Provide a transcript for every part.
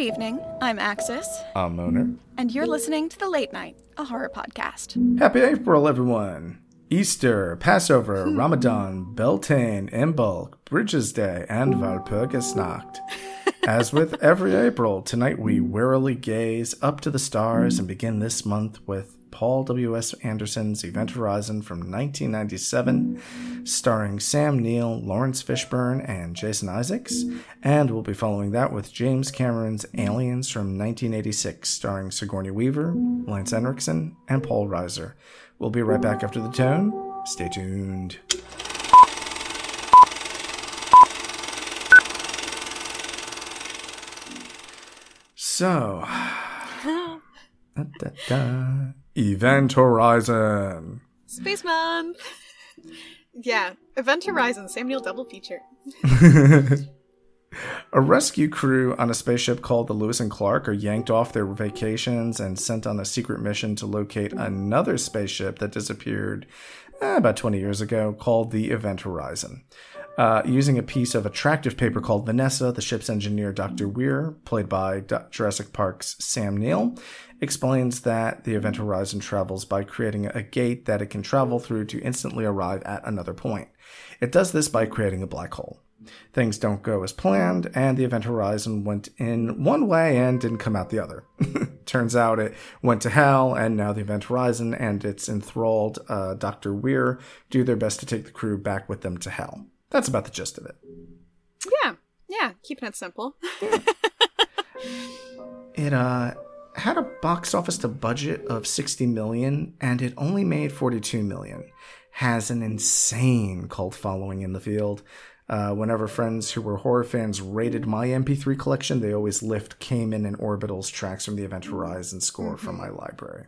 Good evening. I'm Axis, I'm Moner. and you're listening to The Late Night, a horror podcast. Happy April, everyone! Easter, Passover, hmm. Ramadan, Beltane, Imbolc, Bridges Day, and Walpurgisnacht. As with every April, tonight we wearily gaze up to the stars and begin this month with Paul W.S. Anderson's Event Horizon from 1997, starring Sam Neill, Laurence Fishburne, and Jason Isaacs. And we'll be following that with James Cameron's Aliens from 1986, starring Sigourney Weaver, Lance Henriksen, and Paul Reiser. We'll be right back after the tone. Stay tuned. So, da, da, da. Event Horizon. Space Month. yeah, Event Horizon, Sam Neill double feature. A rescue crew on a spaceship called the Lewis and Clark are yanked off their vacations and sent on a secret mission to locate another spaceship that disappeared eh, about 20 years ago called the Event Horizon. Uh, using a piece of attractive paper called Vanessa, the ship's engineer, Dr. Weir, played by D- Jurassic Park's Sam Neill, explains that the Event Horizon travels by creating a gate that it can travel through to instantly arrive at another point. It does this by creating a black hole. Things don't go as planned, and the Event Horizon went in one way and didn't come out the other. Turns out it went to hell, and now the Event Horizon and its enthralled uh, Dr. Weir do their best to take the crew back with them to hell. That's about the gist of it. Yeah, yeah, keeping it simple. It uh had a box office to budget of 60 million and it only made 42 million. Has an insane cult following in the field. Uh, whenever friends who were horror fans rated my MP3 collection, they always lift Kamen and Orbital's tracks from the Event Horizon score from my library.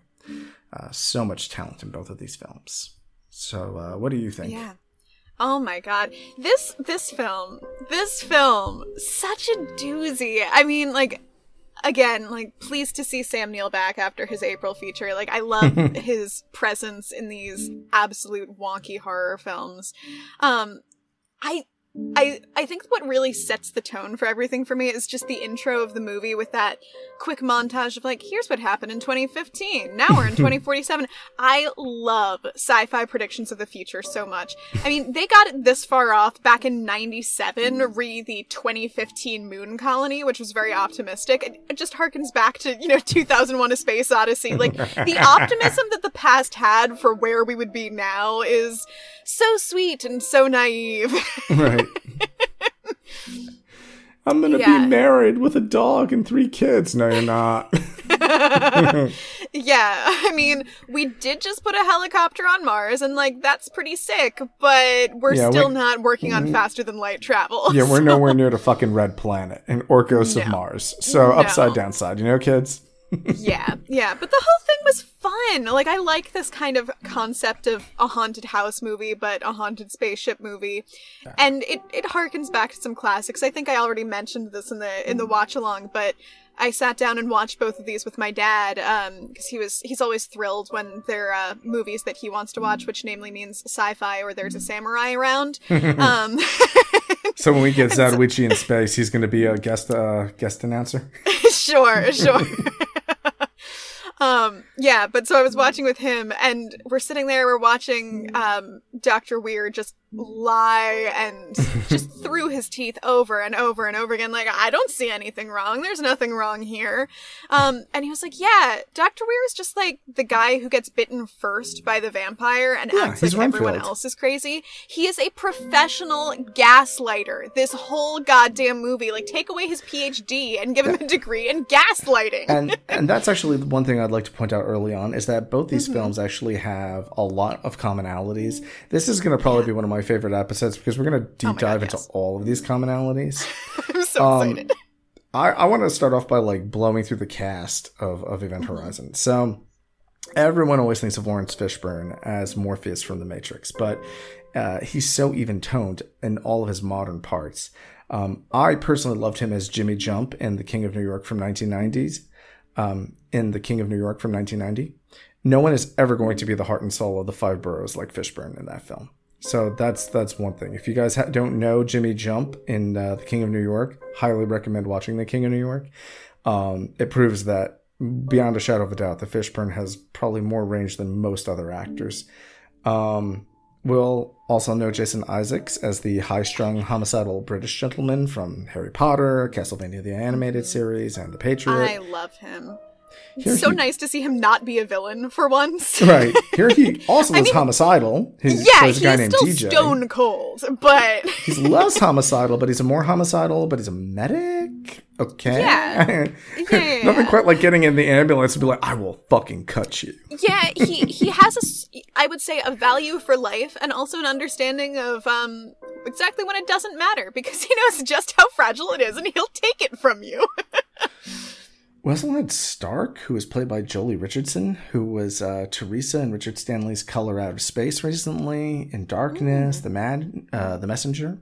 Uh, so much talent in both of these films. So, uh, what do you think? Yeah. Oh my god. This this film, this film, such a doozy. I mean, like again, like pleased to see Sam Neill back after his April feature. Like I love his presence in these absolute wonky horror films. Um I I I think what really sets the tone for everything for me is just the intro of the movie with that quick montage of like here's what happened in 2015. Now we're in 2047. I love sci-fi predictions of the future so much. I mean, they got it this far off back in 97 re the 2015 moon colony, which was very optimistic. It, it just harkens back to, you know, 2001 a space odyssey. Like the optimism that the past had for where we would be now is so sweet and so naive. Right. I'm gonna Yeah. be married with a dog and three kids. No, you're not. Yeah, I mean, we did just put a helicopter on Mars, and like that's pretty sick. But we're Yeah, still we- not working on mm-hmm. faster than light travel. Yeah, we're nowhere near the fucking red planet and Orcos of Mars. So No. upside downside, you know, kids. Yeah, yeah. But the whole thing was fun. Like, I like this kind of concept of a haunted house movie, but a haunted spaceship movie, and it it harkens back to some classics. I think I already mentioned this in the in the watch along, but. I sat down and watched both of these with my dad because he was he's always thrilled when there are uh, movies that he wants to watch, which namely means sci-fi or there's a samurai around. um, So when we get Zatoichi in space, he's going to be a guest uh, guest announcer. sure, sure. Um, yeah, but so I was watching with him, and we're sitting there, we're watching um, Dr. Weir just lie and just through his teeth over and over and over again, like, I don't see anything wrong. There's nothing wrong here. Um, and he was like, Yeah, Dr. Weir is just like the guy who gets bitten first by the vampire and Yeah, acts like everyone else is crazy. He is a professional gaslighter. This whole goddamn movie. Like, take away his PhD and give him a degree in gaslighting. and and that's actually the one thing I'd like to point out early on is that both these films actually have a lot of commonalities. This is going to probably be one of my favorite episodes because we're going to deep Oh dive God, into yes. all of these commonalities. I'm so um, excited. I, I want to start off by like blowing through the cast of, of Event Mm-hmm. Horizon. So everyone always thinks of Laurence Fishburne as Morpheus from The Matrix, but uh, he's so even toned in all of his modern parts. Um, I personally loved him as Jimmy Jump in The King of New York from 1990s. Um, in The King of New York from 1990, no one is ever going to be the heart and soul of the five boroughs like Fishburne in that film. So that's that's one thing. If you guys ha- don't know Jimmy Jump in uh, The King of New York, highly recommend watching The King of New York. um, it proves that beyond a shadow of a doubt, the Fishburne has probably more range than most other actors. Um, we'll also know Jason Isaacs as the high-strung, homicidal British gentleman from Harry Potter, Castlevania the Animated Series, and The Patriot. I love him. Here It's so he- nice to see him not be a villain for once. Right here, he also is homicidal. He yeah, guy he's named still DJ. stone cold, but He's less homicidal, but he's a more homicidal, but he's a medic. Okay. Yeah. Yeah. Nothing quite like getting in the ambulance and be like, I will fucking cut you. yeah, he he has a I would say a value for life and also an understanding of um exactly when it doesn't matter because he knows just how fragile it is and he'll take it from you. Had Stark, who was played by Joely Richardson, who was uh, Teresa in Richard Stanley's Color Out of Space recently, in Darkness, The Mad, uh, The Messenger,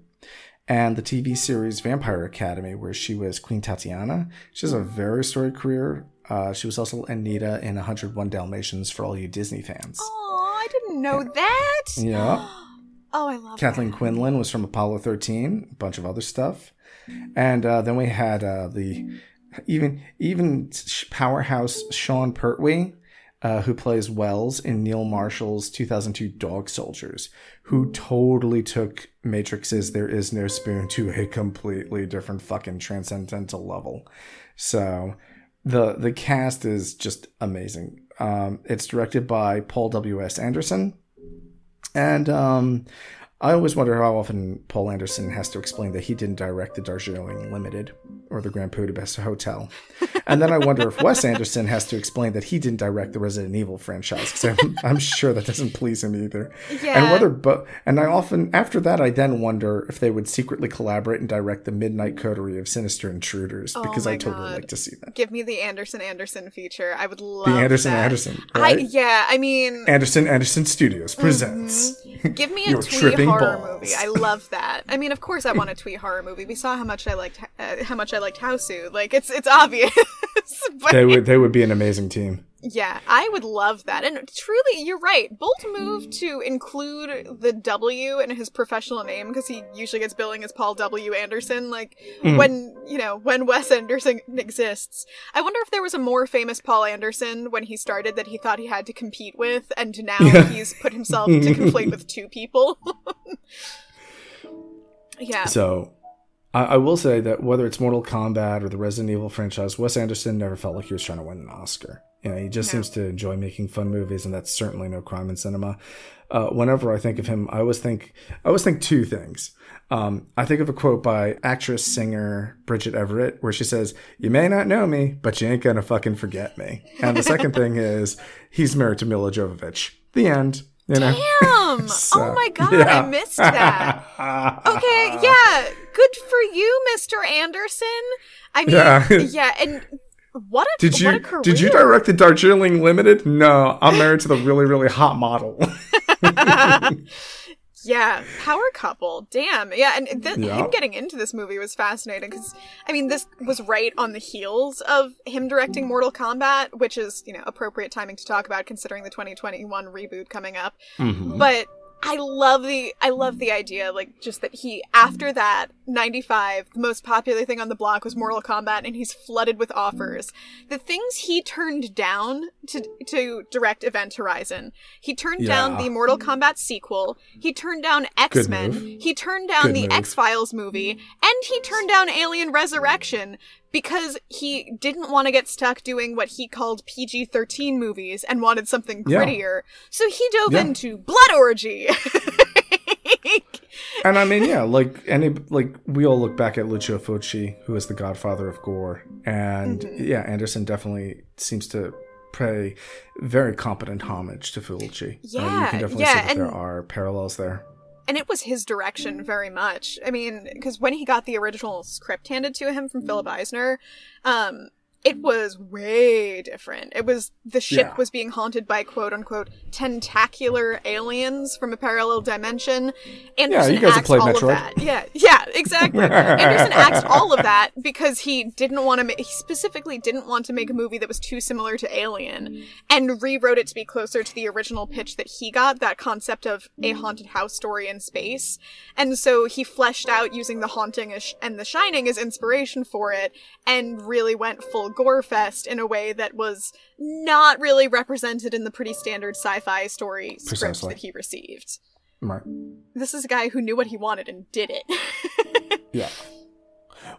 and the TV series Vampire Academy, where she was Queen Tatiana. She has a very storied career. Uh, she was also Anita in 101 Dalmatians for all you Disney fans. Oh, I didn't know that. Yeah. Oh, I love it. Kathleen that. Quinlan was from Apollo 13, a bunch of other stuff. And uh, then we had uh, the even even powerhouse Sean Pertwee, uh, who plays Wells in Neil Marshall's 2002 Dog Soldiers, who totally took Matrix's There Is No Spoon to a completely different fucking transcendental level. So the the cast is just amazing. Um, it's directed by Paul W S Anderson, and um, I always wonder how often Paul Anderson has to explain that he didn't direct the Darjeeling Limited or the Grand Budapest Hotel. And then I wonder if Wes Anderson has to explain that he didn't direct the Resident Evil franchise because I'm, I'm sure that doesn't please him either. Yeah. And whether, but, and I often, after that, I then wonder if they would secretly collaborate and direct the Midnight Coterie of Sinister Intruders because Oh my I totally God. like to see that. Give me the Anderson Anderson feature. I would love The Anderson that. Anderson, I right? yeah, I mean, Anderson Anderson Studios presents. give me a twee horror balls. movie. I love that. I mean, of course, I want a twee horror movie. We saw how much I liked uh, how much I liked Hausu. Like it's it's obvious. but They would they would be an amazing team. yeah, I would love that. And truly, you're right. Bolt moved to include the W in his professional name because he usually gets billing as Paul W. Anderson. Like Mm-hmm. when you know when Wes Anderson exists. I wonder if there was a more famous Paul Anderson when he started that he thought he had to compete with, and now he's put himself to conflate with two people. yeah. So I, I will say that whether it's Mortal Kombat or the Resident Evil franchise, Wes Anderson never felt like he was trying to win an Oscar. You know, he just No. seems to enjoy making fun movies, and that's certainly no crime in cinema. Uh, whenever I think of him, I always think I always think two things. Um, I think of a quote by actress singer Bridget Everett where she says, "You may not know me, but you ain't gonna fucking forget me." And the second thing is he's married to Milla Jovovich. The end. You know. Damn! So, oh my god, yeah. I missed that. Okay, yeah, good for you, Mr. Anderson. I mean, Yeah. yeah, and what a Did what you a career. did you direct the Darjeeling Limited? No, I'm married to the really really hot model. Yeah, power couple. Damn. Yeah, and th- Yeah. him getting into this movie was fascinating because, I mean, this was right on the heels of him directing Mortal Kombat, which is, you know, appropriate timing to talk about considering the 2021 reboot coming up. Mm-hmm. But I love the I love the idea, like just that he after that 95, the most popular thing on the block was Mortal Kombat, and he's flooded with offers. The things he turned down to to direct Event Horizon, he turned down the Mortal Kombat sequel, he turned down X Men, he turned down Good the move. X Files movie, and he turned down Alien Resurrection because he didn't want to get stuck doing what he called PG 13 movies and wanted something Yeah. grittier. So he dove Yeah. into Blood Orgy. and I mean, yeah, like any like we all look back at Lucio Fulci, who is the godfather of gore, and Mm-hmm. yeah, Anderson definitely seems to pay very competent homage to Fulci. Uh, you Yeah, can definitely yeah, see that there are parallels there. And it was his direction very much. I mean, because when he got the original script handed to him from Philip Eisner, um, it was way different. It was the ship Yeah. was being haunted by quote unquote tentacular aliens from a parallel dimension. Anderson you guys have axed played all Metroid. of that. Yeah, yeah, exactly. Anderson axed all of that because he didn't want to. Ma- he specifically didn't want to make a movie that was too similar to Alien, and rewrote it to be closer to the original pitch that he got. That concept of a haunted house story in space, and so he fleshed out using The Haunting and The Shining as inspiration for it, and really went full gore fest in a way that was not really represented in the pretty standard sci-fi story script that he received. Right. This is a guy who knew what he wanted and did it. Yeah.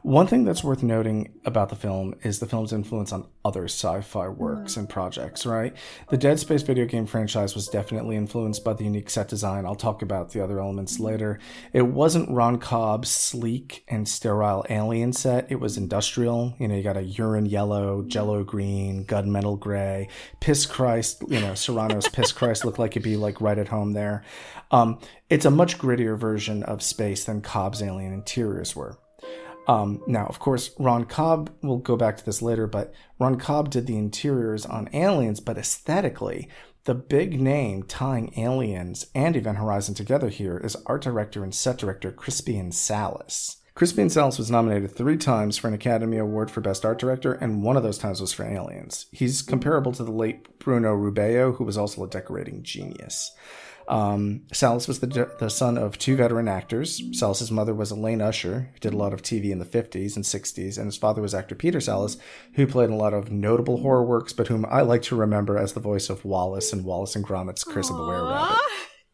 One thing that's worth noting about the film is the film's influence on other sci fi works and projects, right? The Dead Space video game franchise was definitely influenced by the unique set design. I'll talk about the other elements later. It wasn't Ron Cobb's sleek and sterile alien set, it was industrial. You know, you got a urine yellow, jello green, gunmetal gray, piss Christ, you know, Serrano's piss Christ looked like it'd be like right at home there. Um, it's a much grittier version of space than Cobb's alien interiors were. Um, now, of course, Ron Cobb, we'll go back to this later, but Ron Cobb did the interiors on Aliens, but aesthetically, the big name tying Aliens and Event Horizon together here is art director and set director Crispian Sallis. Crispian Sallis was nominated three times for an Academy Award for Best Art Director, and one of those times was for Aliens. He's comparable to the late Bruno Rubeo, who was also a decorating genius. Um, Sallis was the, the son of two veteran actors. Sallis's mother was Elaine Usher, who did a lot of TV in the 50s and 60s, and his father was actor Peter Sallis, who played a lot of notable horror works, but whom I like to remember as the voice of Wallace in Wallace and Gromit's Curse of the Were Rabbit.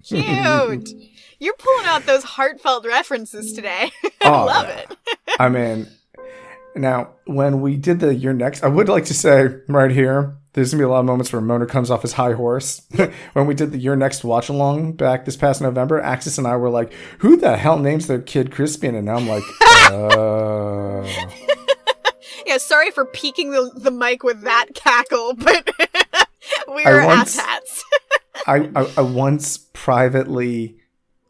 Cute. You're pulling out those heartfelt references today. I Oh, love yeah. it. I mean, now when we did the Your next, I would like to say right here, there's gonna be a lot of moments where Mona comes off his high horse. when we did the year next watch along back this past November, Axis and I were like, "Who the hell names their kid Crispian?" And now I'm like, "Oh." Yeah, sorry for peeking the, the mic with that cackle, but we are asshats. I, I, I once privately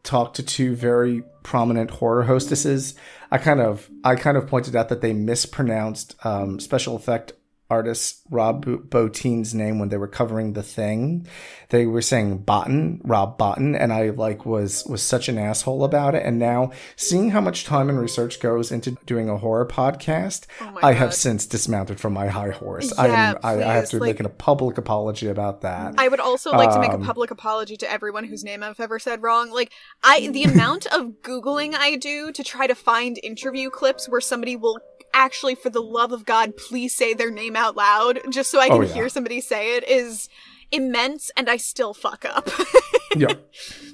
talked to two very prominent horror hostesses. I kind of I kind of pointed out that they mispronounced um, special effect artist Rob Bo- Bottin's name when they were covering the thing. They were saying Botten, Rob Botten, and I like was was such an asshole about it. And now seeing how much time and research goes into doing a horror podcast, Oh I have since dismounted from my high horse. I am I, I have to like- make a public apology about that. I would also like to make a Um, public apology to everyone whose name I've ever said wrong. Like, I the amount of googling I do to try to find interview clips where somebody will actually, for the love of God, please say their name out loud, just so I can Oh, yeah. hear somebody say it, is immense, and I still fuck up. yeah.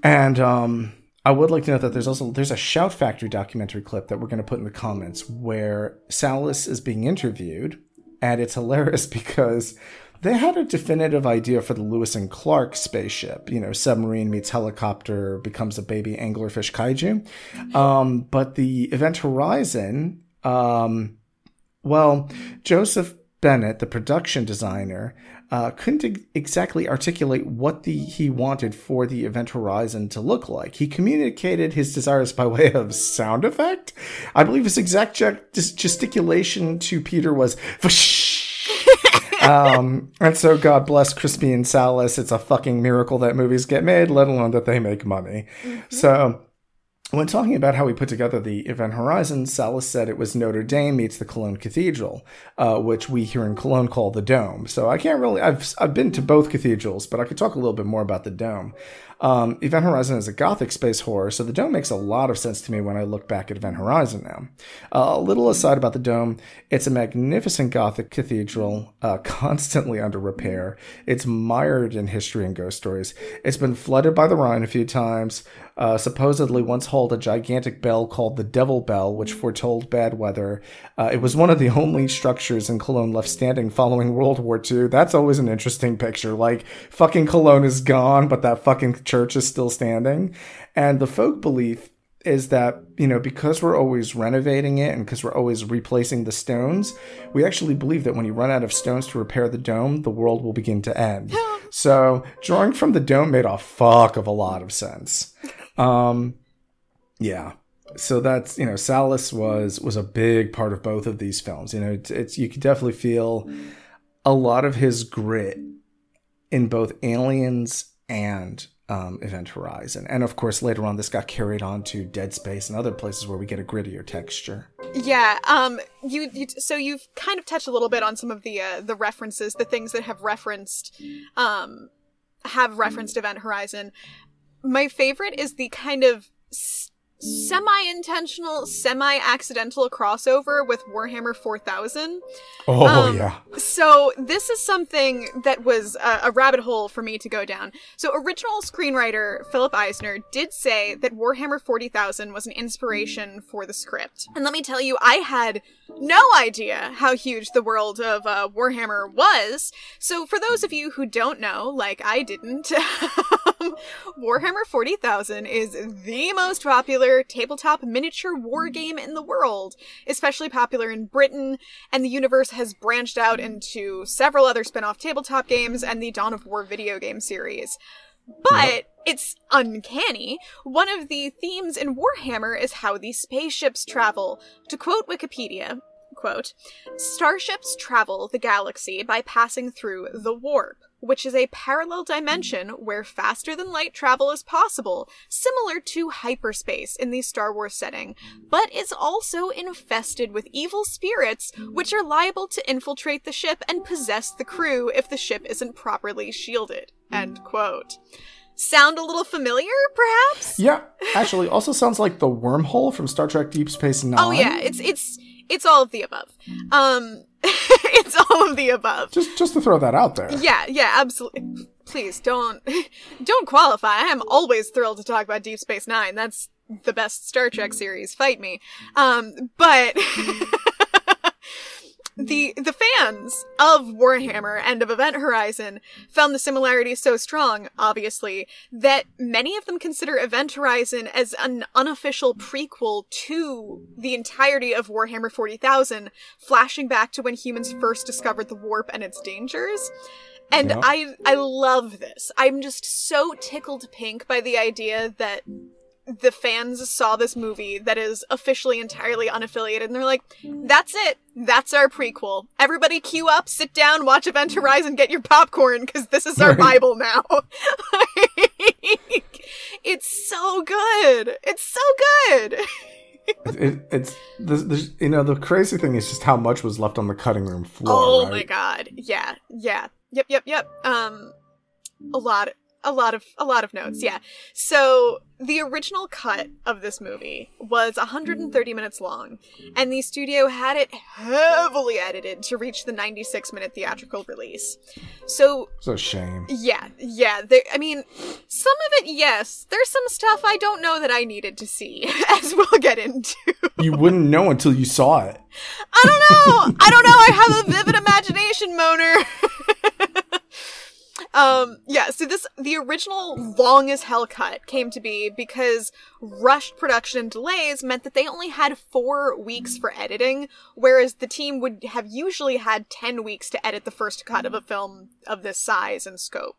And um I would like to note that there's also there's a Shout Factory documentary clip that we're going to put in the comments where Sallis is being interviewed, and it's hilarious because they had a definitive idea for the Lewis and Clark spaceship. You know, submarine meets helicopter becomes a baby anglerfish kaiju. Um, but the Event Horizon, um, well, Joseph Bennett, the production designer, uh, couldn't exactly articulate what the he wanted for the Event Horizon to look like. He communicated his desires by way of sound effect. I believe his exact gest- gesticulation to Peter was um, and so God bless Crispian Sallis. It's a fucking miracle that movies get made, let alone that they make money. So when talking about how we put together the Event Horizon, Sallis said it was Notre Dame meets the Cologne Cathedral, uh, which we here in Cologne call the Dome. So I can't really, I've, I've been to both cathedrals, but I could talk a little bit more about the Dome. Um, Event Horizon is a gothic space horror, so the Dome makes a lot of sense to me when I look back at Event Horizon now. Uh, a little aside about the Dome, it's a magnificent gothic cathedral, uh, constantly under repair. It's mired in history and ghost stories. It's been flooded by the Rhine a few times. Uh, supposedly once held a gigantic bell called the Devil Bell, which foretold bad weather. Uh, it was one of the only structures in Cologne left standing following World War II. That's always an interesting picture. Like, fucking Cologne is gone, but that fucking church is still standing. And the folk belief is that, you know, because we're always renovating it and because we're always replacing the stones, we actually believe that when you run out of stones to repair the dome, the world will begin to end. so, drawing from the dome made a fuck of a lot of sense. Um, yeah. So that's you know, Sallis was was a big part of both of these films. You know, it's, it's you could definitely feel a lot of his grit in both Aliens and um, Event Horizon, and of course later on this got carried on to Dead Space and other places where we get a grittier texture. Yeah, um you, you so you've kind of touched a little bit on some of the uh, the references, the things that have referenced um have referenced Event Horizon. My favorite is the kind of s- semi-intentional, semi-accidental crossover with Warhammer 4000. Oh Um, yeah. So this is something that was a, a rabbit hole for me to go down. So original screenwriter Philip Eisner did say that Warhammer 40,000 was an inspiration for the script. And let me tell you, I had no idea how huge the world of uh, Warhammer was. So for those of you who don't know, like I didn't, Warhammer 40,000 is the most popular tabletop miniature war hmm. game in the world, especially popular in Britain, and the universe has branched out hmm. into several other spin off tabletop games and the Dawn of War video game series. But it's uncanny. One of the themes in Warhammer is how these spaceships travel. To quote Wikipedia, quote, Starships travel the galaxy by passing through the warp, which is a parallel dimension where faster than light travel is possible, similar to hyperspace in the Star Wars setting, but is also infested with evil spirits which are liable to infiltrate the ship and possess the crew if the ship isn't properly shielded. End quote. Sound a little familiar, perhaps? Yeah, actually, also sounds like the wormhole from Star Trek Deep Space Nine. Oh yeah, it's it's it's all of the above. Um it's all of the above. Just just to throw that out there. Yeah, yeah, absolutely. Please don't don't qualify. I am always thrilled to talk about Deep Space 9. That's the best Star Trek series. Fight me. Um but the the fans of Warhammer and of Event Horizon found the similarities so strong, obviously, that many of them consider Event Horizon as an unofficial prequel to the entirety of Warhammer 40,000, flashing back to when humans first discovered the warp and its dangers. And Yeah. I I love this. I'm just so tickled pink by the idea that the fans saw this movie that is officially entirely unaffiliated and they're like, that's it. That's our prequel. Everybody queue up, sit down, watch Event Horizon, get your popcorn, because this is our Bible now. Like, it's so good. It's so good. It, it, it's there's, there's, you know the crazy thing is just how much was left on the cutting room floor. oh right? my god. Yeah. Yeah. Yep, yep, yep. Um a lot a lot of a lot of notes. Yeah. So the original cut of this movie was 130 minutes long, and the studio had it heavily edited to reach the 96 minute theatrical release. So It's a shame. yeah, yeah. I mean, some of it, yes. There's some stuff I don't know that I needed to see, as we'll get into. You wouldn't know until you saw it. I don't know. I don't know. I have a vivid imagination, Moner. um, yeah. So this, the original long as hell cut came to be because rushed production and delays meant that they only had four weeks for editing, whereas the team would have usually had ten weeks to edit the first cut of a film of this size and scope.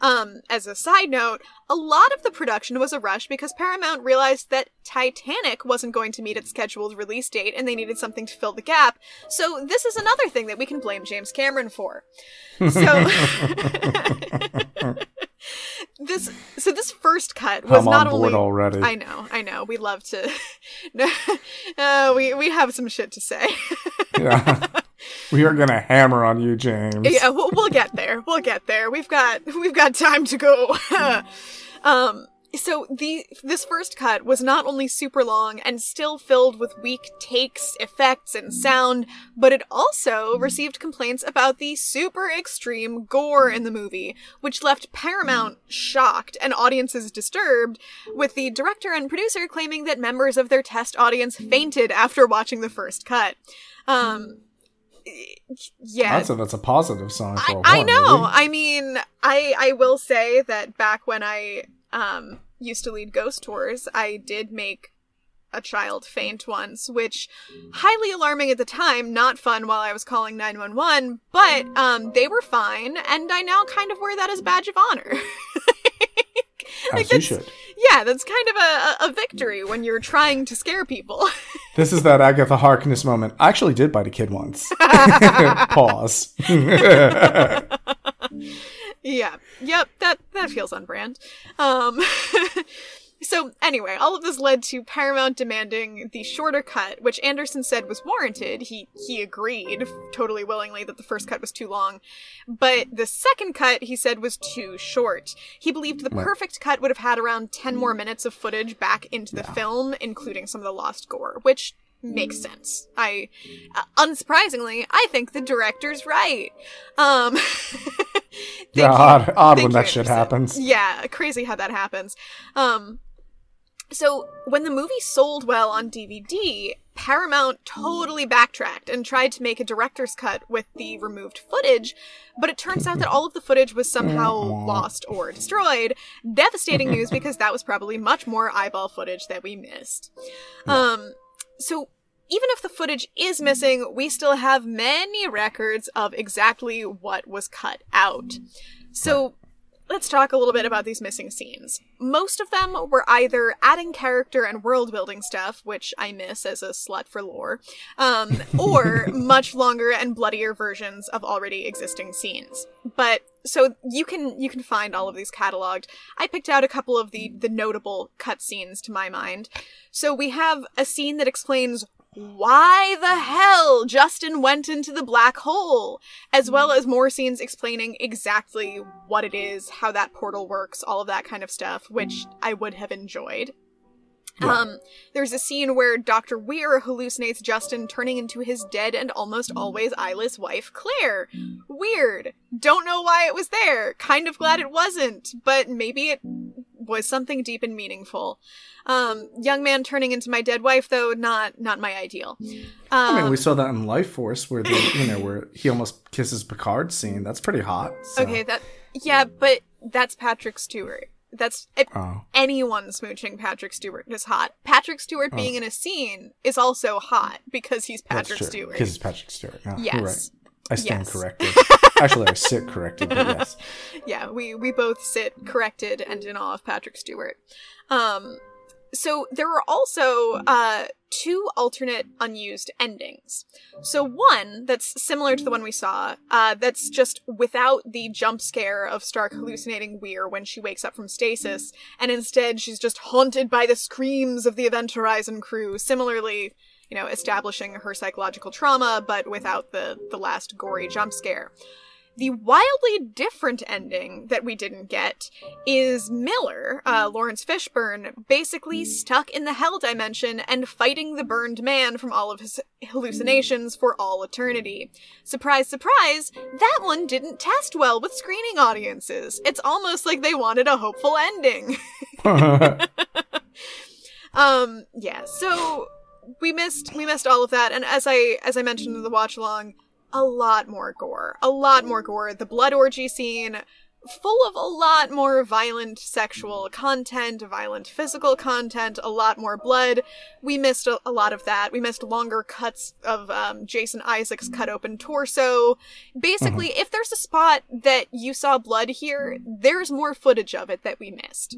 Um, as a side note, a lot of the production was a rush because Paramount realized that Titanic wasn't going to meet its scheduled release date and they needed something to fill the gap. So this is another thing that we can blame James Cameron for. So this so this first cut was I'm not only already. I know, I know. We love to no, uh, we we have some shit to say. Yeah. we are gonna hammer on you, James. yeah, we'll, we'll get there. We'll get there. We've got we've got time to go. um so the this first cut was not only super long and still filled with weak takes, effects, and sound, but it also received complaints about the super extreme gore in the movie, which left Paramount shocked and audiences disturbed, with the director and producer claiming that members of their test audience fainted after watching the first cut. Um yeah. I'd say that's a positive sign for a I, I know. movie. I mean, I I will say that back when I um used to lead ghost tours, I did make a child faint once, which highly alarming at the time, not fun while I was calling 911, but um they were fine and I now kind of wear that as a badge of honor. As you that's- should. yeah, that's kind of a- a victory when you're trying to scare people. This is that Agatha Harkness moment. I actually did bite a kid once. Pause. Yeah. Yep. That that feels on brand. Um so anyway, all of this led to Paramount demanding the shorter cut, which Anderson said was warranted. He he agreed totally willingly that the first cut was too long, but the second cut he said was too short. He believed the perfect cut would have had around 10 more minutes of footage back into the film, including some of the lost gore, which makes sense. I uh, unsurprisingly, I think the director's right. Um Yeah, odd, odd when that shit Anderson. happens. Yeah, crazy how that happens. Um, so when the movie sold well on DVD, Paramount totally backtracked and tried to make a director's cut with the removed footage, but it turns out that all of the footage was somehow lost or destroyed. Devastating news because that was probably much more eyeball footage that we missed. Um, so even if the footage is mm-hmm. missing, we still have many records of exactly what was cut out. So let's talk a little bit about these missing scenes. Most of them were either adding character and world building stuff, which I miss as a slut for lore, um, or much longer and bloodier versions of already existing scenes. But so you can you can find all of these cataloged. I picked out a couple of the the notable cutscenes to my mind. So we have a scene that explains why the hell Justin went into the black hole, as hmm. well as more scenes explaining exactly what it is, how that portal works, all of that kind of stuff, which I would have enjoyed. Yeah. Um, there's a scene where Dr. Weir hallucinates Justin turning into his dead and almost always eyeless wife, Claire. Weird. Don't know why it was there. Kind of glad it wasn't, but maybe it was something deep and meaningful. Um, young man turning into my dead wife, though, not not my ideal. Um, I mean, we saw that in Life Force, where the you know where he almost kisses Picard scene. That's pretty hot. so- okay, that yeah, but that's Patrick Stewart. That's Oh, anyone smooching Patrick Stewart is hot. Patrick Stewart being in a scene is also hot because he's Oh. Patrick. Stewart. Because it's Patrick Stewart. No, Yes. Right. I stand Yes. corrected. Actually, I sit corrected, but yes. yeah, we we both sit corrected and in awe of Patrick Stewart. Um, so there are also uh, two alternate unused endings. So one that's similar to the one we saw, uh, that's just without the jump scare of Stark hallucinating Weir when she wakes up from stasis, and instead she's just haunted by the screams of the Event Horizon crew. Similarly, you know, establishing her psychological trauma, but without the the last gory jump scare. The wildly different ending that we didn't get is Miller, uh, Lawrence Fishburne, basically stuck in the hell dimension and fighting the burned man from all of his hallucinations for all eternity. Surprise, surprise, that one didn't test well with screening audiences. It's almost like they wanted a hopeful ending. um, yeah, so we missed we missed all of that, and as I as I mentioned in the watch along, a lot more gore, a lot more gore. The blood orgy scene, full of a lot more violent sexual content, violent physical content, a lot more blood. We missed a, a lot of that. We missed longer cuts of um, Jason Isaacs cut open torso. Basically, if there's a spot that you saw blood here, there's more footage of it that we missed.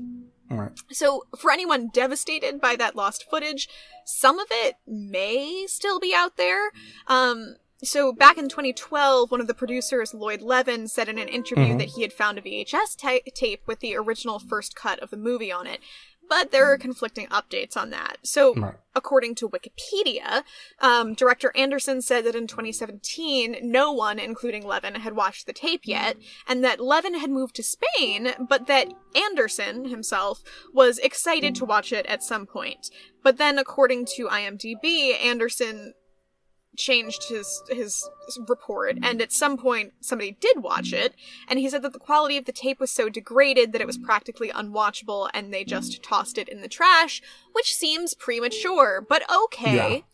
Right. So, for anyone devastated by that lost footage, some of it may still be out there. Um, so, back in 2012, one of the producers, Lloyd Levin, said in an interview Mhm. that he had found a VHS ta- tape with the original first cut of the movie on it. But there are conflicting updates on that. So, Right. according to Wikipedia, um, director Anderson said that in 2017, no one, including Levin, had watched the tape yet, and that Levin had moved to Spain, but that Anderson himself was excited to watch it at some point. But then, according to IMDb, Anderson changed his his report and at some point somebody did watch it and he said that the quality of the tape was so degraded that it was practically unwatchable and they just tossed it in the trash which seems premature but okay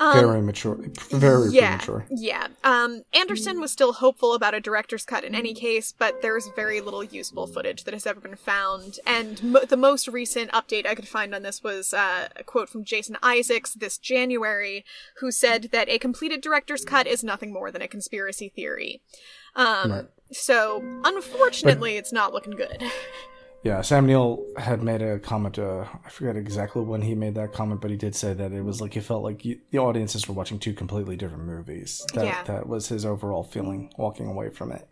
Um, Very mature. Very yeah, premature. Yeah. Um, Anderson was still hopeful about a director's cut in any case, but there's very little usable footage that has ever been found. And mo- the most recent update I could find on this was uh, a quote from Jason Isaacs this January, who said that a completed director's cut is nothing more than a conspiracy theory. Um, Right. So, unfortunately, it's not looking good. Yeah, Sam Neill had made a comment. Uh, I forget exactly when he made that comment, but he did say that it was like he felt like you, the audiences were watching two completely different movies. That, Yeah. that was his overall feeling walking away from it.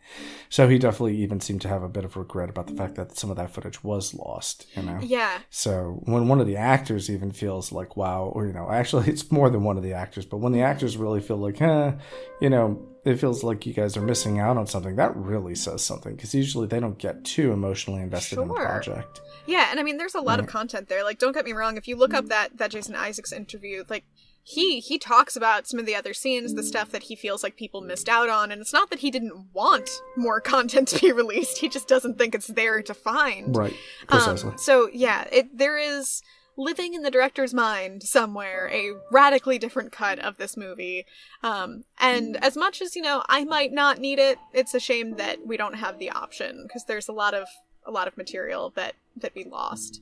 So he definitely even seemed to have a bit of regret about the fact that some of that footage was lost. You know. Yeah. So when one of the actors even feels like, wow, or you know, actually it's more than one of the actors, but when the actors really feel like, eh, you know, it feels like you guys are missing out on something, that really says something because usually they don't get too emotionally invested in the project. Yeah, and I mean, there's a lot of content there. Like, don't get me wrong. If you look up that that Jason Isaacs interview, like he he talks about some of the other scenes, the stuff that he feels like people missed out on, and it's not that he didn't want more content to be released. He just doesn't think it's there to find. Right. Um, Precisely. so yeah, it there is living in the director's mind somewhere a radically different cut of this movie. Um, and as much as you know, I might not need it. It's a shame that we don't have the option because there's a lot of a lot of material that that we lost,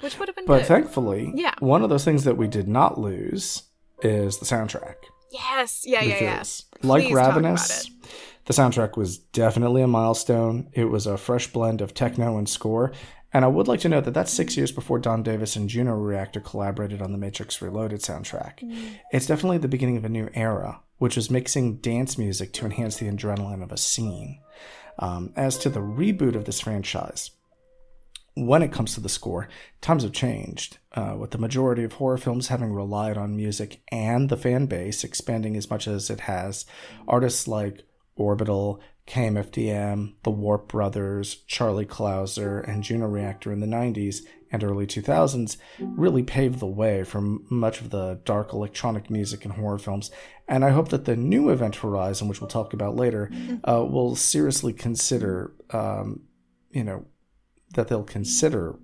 which would have been but good. thankfully, Yeah. one of those things that we did not lose is the soundtrack. yes, yeah, yeah, yeah. like Please talk about Ravenous, the soundtrack was definitely a milestone. It was a fresh blend of techno and score. And I would like to note that that's six years before Don Davis and Juno Reactor collaborated on the Matrix Reloaded soundtrack. It's definitely the beginning of a new era, which was mixing dance music to enhance the adrenaline of a scene. Um, as to the reboot of this franchise, when it comes to the score, times have changed, uh, with the majority of horror films having relied on music and the fan base expanding as much as it has. Artists like Orbital, KMFDM, the Warp Brothers, Charlie Clouser, and Juno Reactor in the 90s and early 2000s really paved the way for much of the dark electronic music in horror films. And I hope that the new Event Horizon, which we'll talk about later, uh, will seriously consider, um, you know, that they'll consider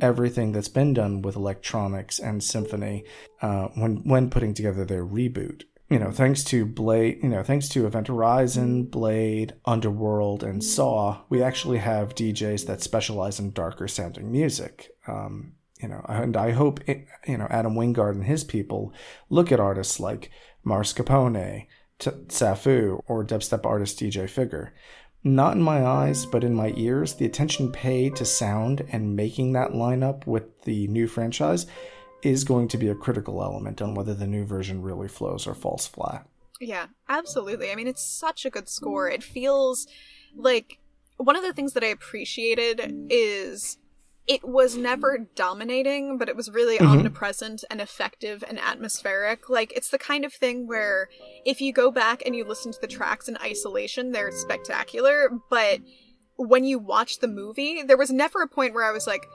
everything that's been done with electronics and symphony uh, when when putting together their reboot. You know, thanks to Blade, you know, thanks to Event Horizon, Blade, Underworld, and Saw, we actually have DJs that specialize in darker sounding music. Um, you know, and I hope it, you know Adam Wingard and his people look at artists like Mars Capone, T- Safu, or dubstep artist DJ Figure. Not in my eyes, but in my ears, the attention paid to sound and making that lineup with the new franchise is going to be a critical element on whether the new version really flows or falls flat. Yeah, absolutely. I mean, it's such a good score. It feels like one of the things that I appreciated is it was never dominating, but it was really mm-hmm. omnipresent and effective and atmospheric. Like, it's the kind of thing where if you go back and you listen to the tracks in isolation, they're spectacular, but when you watch the movie, there was never a point where I was like,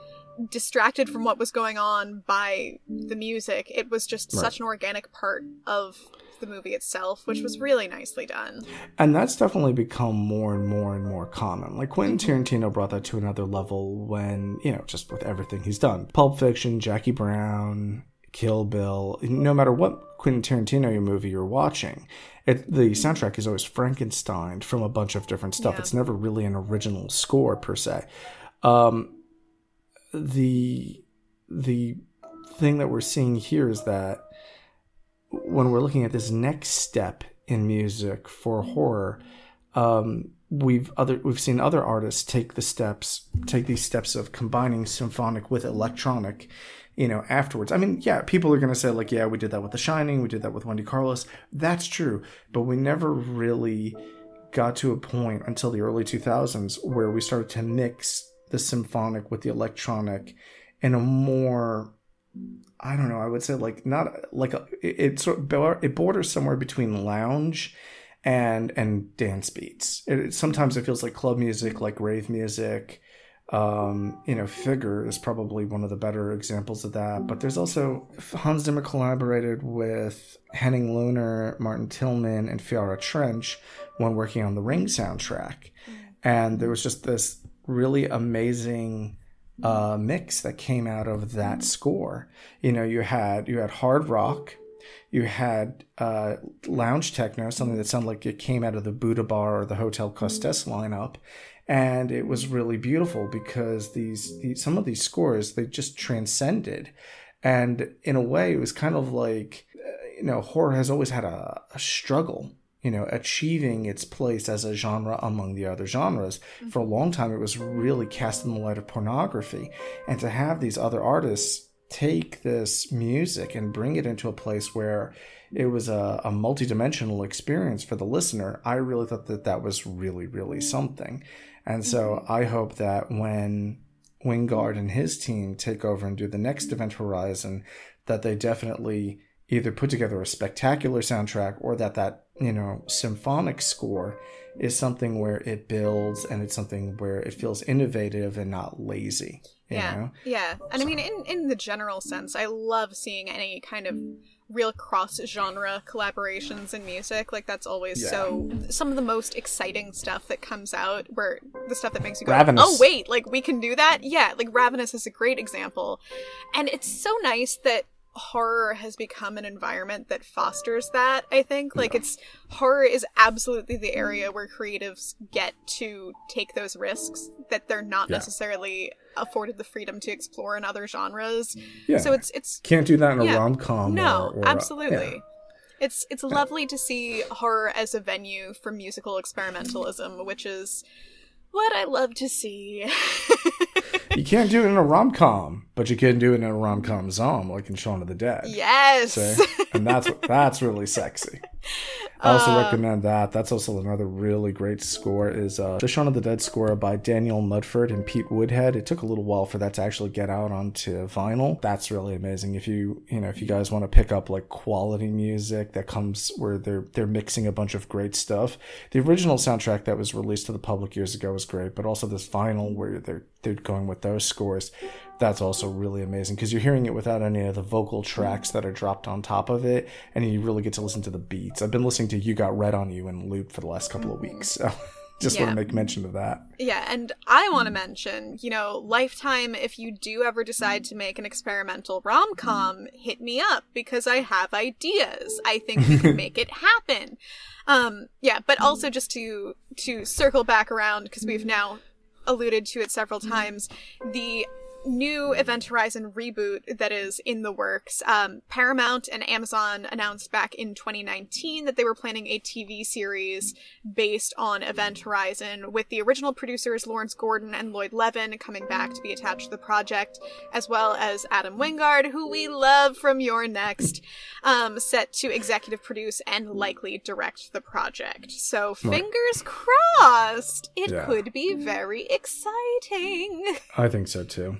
distracted from what was going on by the music. It was just Right. such an organic part of the movie itself, which was really nicely done. And that's definitely become more and more and more common. Like Quentin Tarantino brought that to another level when, you know, just with everything he's done. Pulp Fiction, Jackie Brown, Kill Bill, no matter what Quentin Tarantino movie you're watching, it, the soundtrack is always Frankenstein from a bunch of different stuff. Yeah. It's never really an original score per se. Um, the the thing that we're seeing here is that when we're looking at this next step in music for horror, um, we've other we've seen other artists take the steps, take these steps of combining symphonic with electronic, you know, afterwards. I mean, yeah, people are gonna say like, yeah, we did that with The Shining, we did that with Wendy Carlos. That's true, but we never really got to a point until the early 2000s where we started to mix the symphonic with the electronic in a more I don't know. I would say like not like a, it, sort of it borders somewhere between lounge and and dance beats. It, it- sometimes it feels like club music, like rave music. Um, you know, Figure is probably one of the better examples of that. But there's also Hans Zimmer collaborated with Henning Lohner, Martin Tillman, and Fiara Trench when working on the Ring soundtrack, and there was just this really amazing uh, mix that came out of that score. You know, you had you had hard rock, you had uh, lounge techno, something that sounded like it came out of the Buddha Bar or the Hotel Costes lineup, and it was really beautiful because these, these some of these scores they just transcended, and in a way it was kind of like uh, you know horror has always had a, a struggle you know, achieving its place as a genre among the other genres. Mm-hmm. For a long time, it was really cast in the light of pornography. And to have these other artists take this music and bring it into a place where it was a, a multi-dimensional experience for the listener i really thought that that was really really something and so mm-hmm. i hope that when wingard and his team take over and do the next event horizon that they definitely either put together a spectacular soundtrack or that that you know symphonic score is something where it builds and it's something where it feels innovative and not lazy yeah know? yeah and so. i mean in in the general sense i love seeing any kind of real cross genre collaborations in music like that's always yeah. so some of the most exciting stuff that comes out where the stuff that makes you go Ravenous. oh wait like we can do that yeah like ravenous is a great example and it's so nice that horror has become an environment that fosters that i think like yeah. it's horror is absolutely the area where creatives get to take those risks that they're not yeah. necessarily afforded the freedom to explore in other genres yeah so it's it's can't do that in a yeah. rom-com no or, or absolutely it's it's lovely to see horror as a venue for musical experimentalism which is what I love to see. you can't do it in a rom com, but you can do it in a rom com zom, like in Shaun of the Dead. Yes, See? and that's that's really sexy. I also uh, recommend that. That's also another really great score. Is uh, the Shaun of the Dead score by Daniel Mudford and Pete Woodhead. It took a little while for that to actually get out onto vinyl. That's really amazing. If you you know if you guys want to pick up like quality music that comes where they're they're mixing a bunch of great stuff. The original soundtrack that was released to the public years ago was great, but also this vinyl where they're they're going with those scores that's also really amazing because you're hearing it without any of the vocal tracks that are dropped on top of it, and you really get to listen to the beats. I've been listening to "You Got Red on You" and loop for the last couple of weeks, so just yeah. want to make mention of that. Yeah, and I want to mention, you know, Lifetime. If you do ever decide to make an experimental rom com, hit me up because I have ideas. I think we can make it happen. Um, yeah, but also just to to circle back around because we've now alluded to it several mm-hmm. times. The new Event Horizon reboot that is in the works. Um, Paramount and Amazon announced back in 2019 that they were planning a TV series based on Event Horizon, with the original producers Lawrence Gordon and Lloyd Levin coming back to be attached to the project, as well as Adam Wingard, who we love from You're Next, um, set to executive produce and likely direct the project. So fingers crossed, it yeah. could be very exciting. I think so too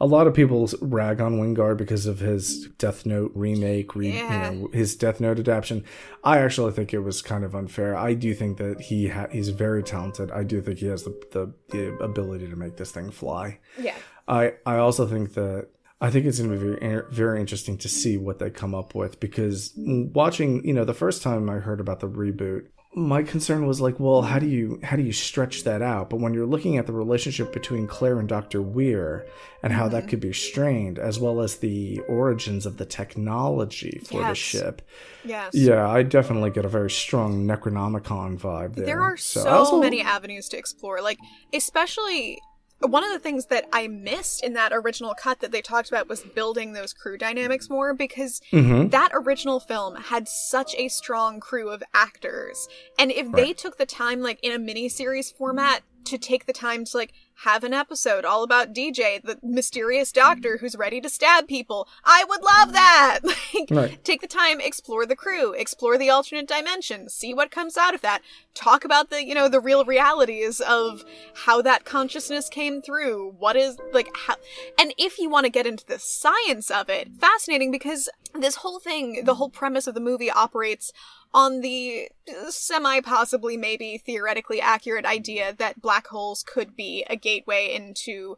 a lot of people rag on Wingard because of his Death Note remake, re, yeah. you know, his Death Note adaptation. I actually think it was kind of unfair. I do think that he ha- he's very talented. I do think he has the, the, the ability to make this thing fly. Yeah. I I also think that I think it's going to be very er, very interesting to see what they come up with because mm, watching, you know, the first time I heard about the reboot, my concern was like, well, how do you how do you stretch that out? But when you're looking at the relationship between Claire and Dr. Weir and how mm-hmm. that could be strained, as well as the origins of the technology for yes. the ship. Yes. Yeah, I definitely get a very strong Necronomicon vibe there. There are so, so many avenues to explore. Like, especially one of the things that I missed in that original cut that they talked about was building those crew dynamics more because mm-hmm. that original film had such a strong crew of actors. And if right. they took the time, like in a mini series format, to take the time to like have an episode all about DJ, the mysterious doctor who's ready to stab people. I would love that. like, right. take the time, explore the crew, explore the alternate dimension, see what comes out of that. Talk about the, you know, the real realities of how that consciousness came through. What is like how, and if you want to get into the science of it, fascinating because this whole thing, the whole premise of the movie operates on the semi possibly maybe theoretically accurate idea that black holes could be a gateway into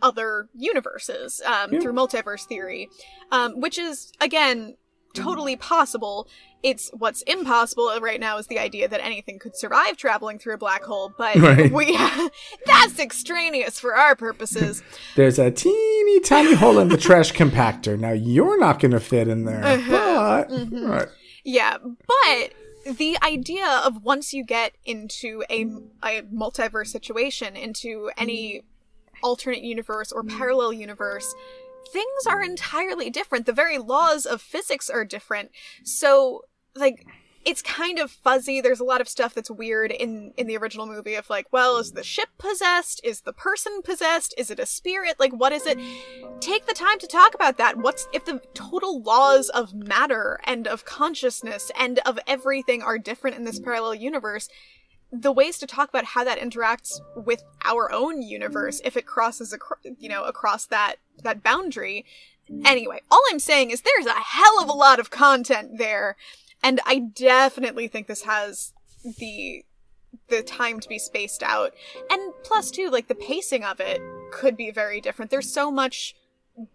other universes um, yeah. through multiverse theory, um, which is again totally possible. It's what's impossible right now is the idea that anything could survive traveling through a black hole, but right. we that's extraneous for our purposes. There's a teeny tiny hole in the trash compactor. Now you're not going to fit in there, uh-huh. but mm-hmm. right. Yeah, but the idea of once you get into a, a multiverse situation, into any alternate universe or mm. parallel universe, things are entirely different. The very laws of physics are different. So, like, it's kind of fuzzy. There's a lot of stuff that's weird in in the original movie of like, well, is the ship possessed? Is the person possessed? Is it a spirit? Like what is it? Take the time to talk about that. What's if the total laws of matter and of consciousness and of everything are different in this parallel universe? The ways to talk about how that interacts with our own universe if it crosses across, you know, across that that boundary. Anyway, all I'm saying is there's a hell of a lot of content there and I definitely think this has the the time to be spaced out. And plus too, like the pacing of it could be very different. There's so much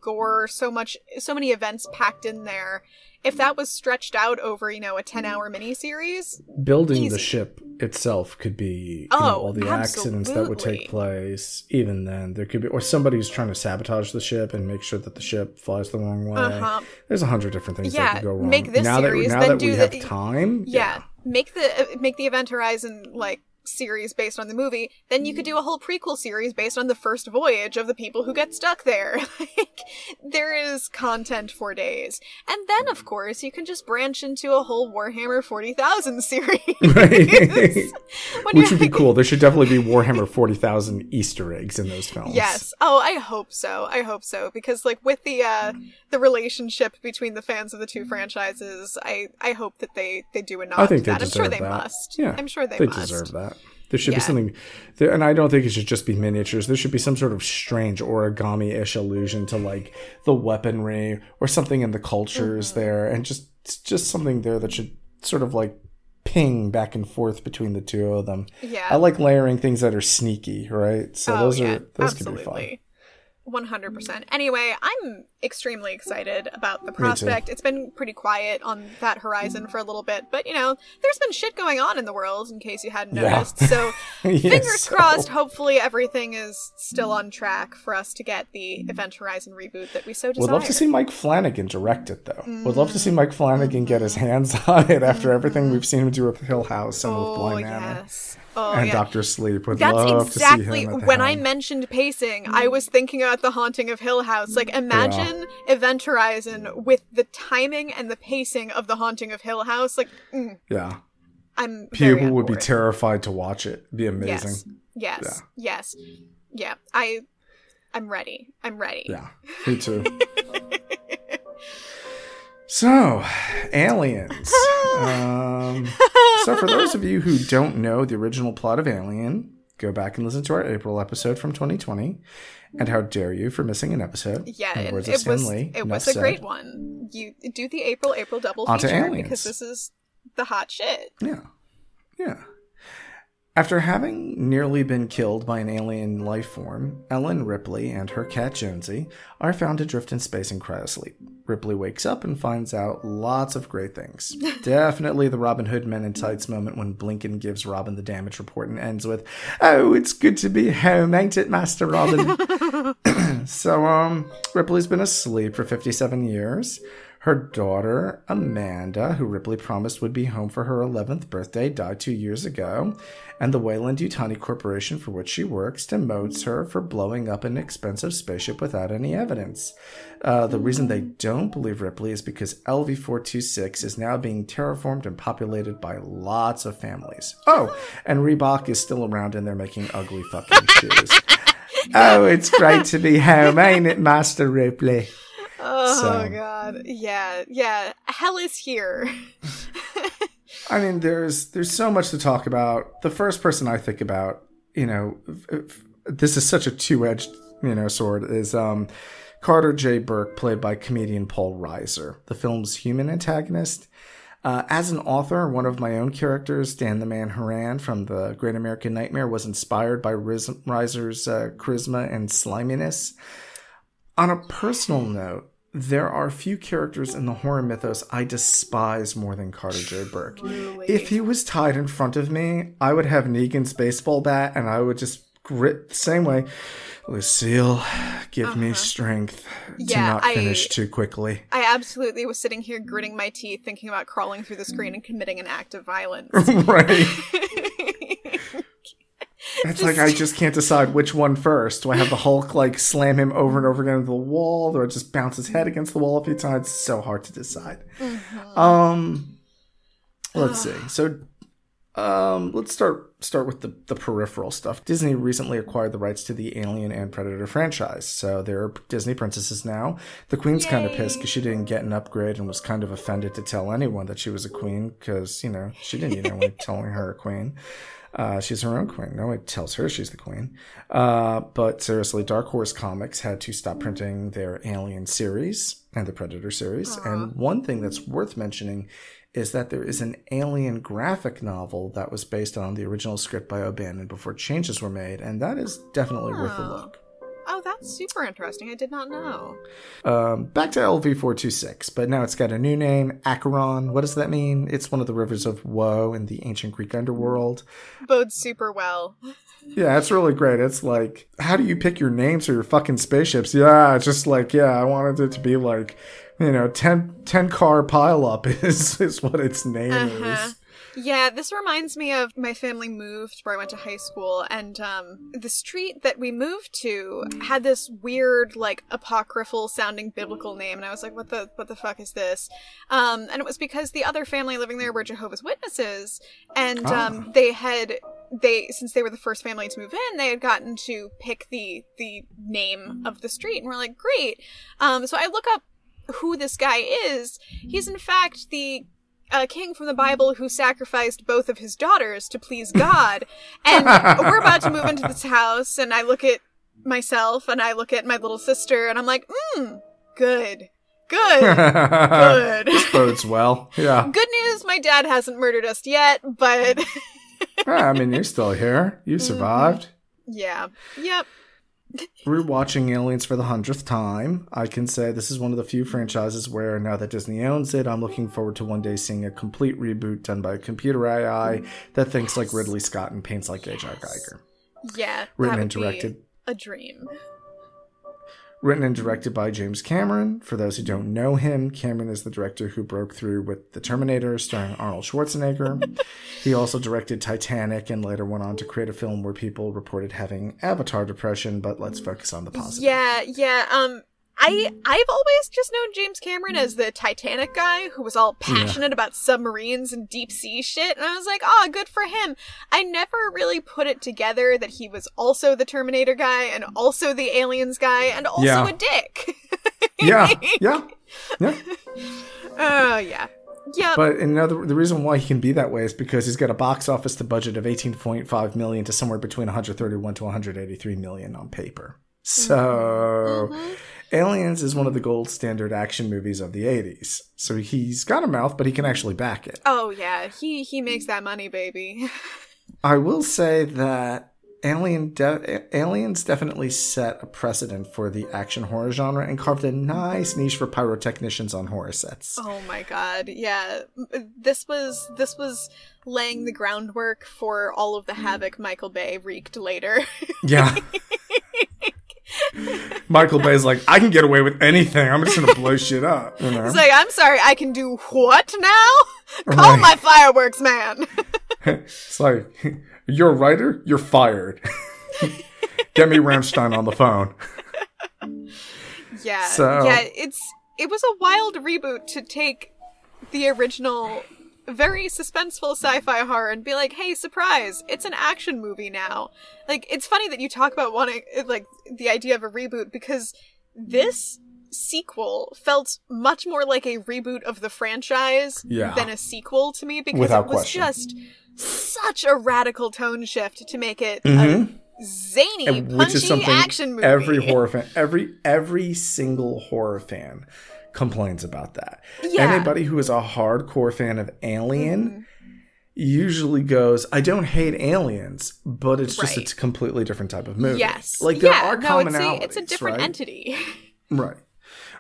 gore, so much so many events packed in there. If that was stretched out over, you know, a 10-hour miniseries, building Easy. the ship itself could be you Oh, know, all the accidents that would take place even then there could be or somebody's trying to sabotage the ship and make sure that the ship flies the wrong way Uh-huh. there's a hundred different things Yeah, that could go wrong make this now series, that, now then that do we the- have time yeah, make the uh, make the Event Horizon like series based on the movie, then you could do mm. a whole prequel series based on the first voyage of the people who get stuck there. like there is content for days. And then of mm. course, you can just branch into a whole Warhammer 40,000 series. Right. Which would be cool there should definitely be warhammer 40000 easter eggs in those films Yes. Oh, I hope so. I hope so because like with the uh mm. the relationship between the fans of the two franchises, I I hope that they they do a nod I think to that. I'm sure they that. must. Yeah, I'm sure they, they must. deserve that. There should Yeah. be something, there, and I don't think it should just be miniatures. There should be some sort of strange origami-ish allusion to like the weaponry or something in the cultures Mm-hmm. there, and just just something there that should sort of like ping back and forth between the two of them. Yeah. I like layering things that are sneaky, right? So oh, those yeah, are those could be fun. Absolutely. One hundred percent. Mm. Anyway, I'm extremely excited about the prospect. It's been pretty quiet on that horizon for a little bit, but you know, there's been shit going on in the world, in case you hadn't Yeah. noticed. So Yes, fingers so- crossed. Hopefully, everything is still on track for us to get the mm. Event Horizon reboot that we so desire. Would love to see Mike Flanagan direct it, though. Would love to see Mike Flanagan get his mm. hands on it after everything we've seen him do with Hill House and with Oh Bly Manor yes. Oh and yeah. Doctor Sleep. Would That's love exactly to see him when I mentioned pacing, I was thinking about the haunting of Hill House. Like imagine Event Horizon with the timing and the pacing of the haunting of Hill House. Like mm, yeah, I'm people would be terrified to watch it. It'd be amazing. Yes. Yes. Yes. Yeah. I I'm ready. I'm ready. Yeah, me too. so, aliens. um, so, for those of you who don't know the original plot of Alien, go back and listen to our April episode from 2020. And how dare you for missing an episode? Yeah, it, it was Lee, it was a said. great one. You do the April April double Onto feature aliens. because this is the hot shit. Yeah. Yeah. After having nearly been killed by an alien life form, Ellen Ripley and her cat Jonesy are found adrift in space in cryosleep. Ripley wakes up and finds out lots of great things. Definitely the Robin Hood Men in Tights moment when Blinkin gives Robin the damage report and ends with, Oh, it's good to be home, ain't it, Master Robin? so, um, Ripley's been asleep for 57 years. Her daughter, Amanda, who Ripley promised would be home for her 11th birthday, died two years ago, and the Weyland Yutani Corporation for which she works demotes her for blowing up an expensive spaceship without any evidence. Uh, the reason they don't believe Ripley is because LV 426 is now being terraformed and populated by lots of families. Oh, and Reebok is still around and they're making ugly fucking shoes. Oh, it's great to be home, ain't it, Master Ripley? Oh So- god. Yeah, yeah. Hell is here. I mean, there's there's so much to talk about. The first person I think about, you know, this is such a two-edged, you know, sword is um, Carter J. Burke, played by comedian Paul Reiser, the film's human antagonist. Uh, as an author, one of my own characters, Dan the Man Haran from the Great American Nightmare, was inspired by Riz- Reiser's uh, charisma and sliminess. On a personal note, there are few characters in the horror mythos I despise more than Carter J. Burke. If he was tied in front of me, I would have Negan's baseball bat and I would just grit the same way. Lucille, give me strength to Uh-huh. Yeah, not I- finish too quickly. I absolutely was sitting here gritting my teeth thinking about crawling through the screen and committing an act of violence. right. It's like I just can't decide which one first. Do I have the Hulk like slam him over and over again into the wall, or just bounce his head against the wall a few times? It's so hard to decide. Mm-hmm. Um, let's see. So, um, let's start start with the the peripheral stuff. Disney recently acquired the rights to the Alien and Predator franchise, so they're Disney princesses now. The Queen's kind of pissed because she didn't get an upgrade and was kind of offended to tell anyone that she was a queen because you know she didn't need anyone telling her a queen. Uh, she's her own queen. No one tells her she's the queen. Uh, but seriously, Dark Horse Comics had to stop printing their Alien series and the Predator series. And one thing that's worth mentioning is that there is an Alien graphic novel that was based on the original script by O'Bannon before changes were made, and that is definitely worth a look. Oh, that's super interesting. I did not know. Um, back to LV426, but now it's got a new name, Acheron. What does that mean? It's one of the rivers of Woe in the ancient Greek underworld. Bodes super well. Yeah, it's really great. It's like, how do you pick your names for your fucking spaceships? Yeah, just like, yeah, I wanted it to be like, you know, 10, 10 car pileup is, is what its name Uh-huh. is. Yeah, this reminds me of my family moved where I went to high school, and um, the street that we moved to had this weird, like apocryphal sounding biblical name, and I was like, "What the what the fuck is this?" Um, and it was because the other family living there were Jehovah's Witnesses, and Ah. um, they had they since they were the first family to move in, they had gotten to pick the the name of the street, and we're like, "Great!" Um, so I look up who this guy is. He's in fact the a king from the Bible who sacrificed both of his daughters to please God. And we're about to move into this house, and I look at myself and I look at my little sister, and I'm like, hmm, good. Good. Good. this bodes well. Yeah. Good news, my dad hasn't murdered us yet, but I mean, you're still here. You survived. yeah. Yep. Rewatching Aliens for the hundredth time, I can say this is one of the few franchises where now that Disney owns it, I'm looking forward to one day seeing a complete reboot done by a computer AI that thinks like Ridley Scott and paints like H.R. Giger. Yeah. Written and directed A dream. Written and directed by James Cameron. For those who don't know him, Cameron is the director who broke through with The Terminator, starring Arnold Schwarzenegger. he also directed Titanic and later went on to create a film where people reported having avatar depression, but let's focus on the positive. Yeah, yeah. Um, I I've always just known James Cameron as the Titanic guy who was all passionate about submarines and deep sea shit, and I was like, oh, good for him. I never really put it together that he was also the Terminator guy and also the Aliens guy and also Yeah. a dick. Yeah, yeah, yeah. Oh yeah, yep. But another the reason why he can be that way is because he's got a box office to budget of 18.5 million to somewhere between 131 to 183 million on paper. So mm-hmm. Mm-hmm. Aliens is one of the gold standard action movies of the 80s. So he's got a mouth, but he can actually back it. oh yeah, he he makes that money, baby. I will say that Alien de- Aliens definitely set a precedent for the action horror genre and carved a nice niche for pyrotechnicians on horror sets. Oh my god. Yeah. This was this was laying the groundwork for all of the mm. havoc Michael Bay wreaked later. Yeah. Michael Bay's like, I can get away with anything. I'm just gonna blow shit up. You know? It's like, I'm sorry, I can do what now? Call Right. my fireworks man. it's like, you're a writer, you're fired. get me Rammstein on the phone. yeah. So- Yeah, it's it was a wild reboot to take the original very suspenseful sci-fi horror and be like, "Hey, surprise, it's an action movie now." Like it's funny that you talk about wanting like the idea of a reboot because this sequel felt much more like a reboot of the franchise Yeah. than a sequel to me because Without it was question. just such a radical tone shift to make it Mhm. a zany, And punchy which is something action movie. every horror fan, every every single horror fan complains about that. Yeah. Anybody who is a hardcore fan of Alien Mm-hmm. usually goes, "I don't hate aliens, but it's just Right. a completely different type of movie." Yes. like there yeah, are no, it's commonalities. a, it's a different right? entity. Right.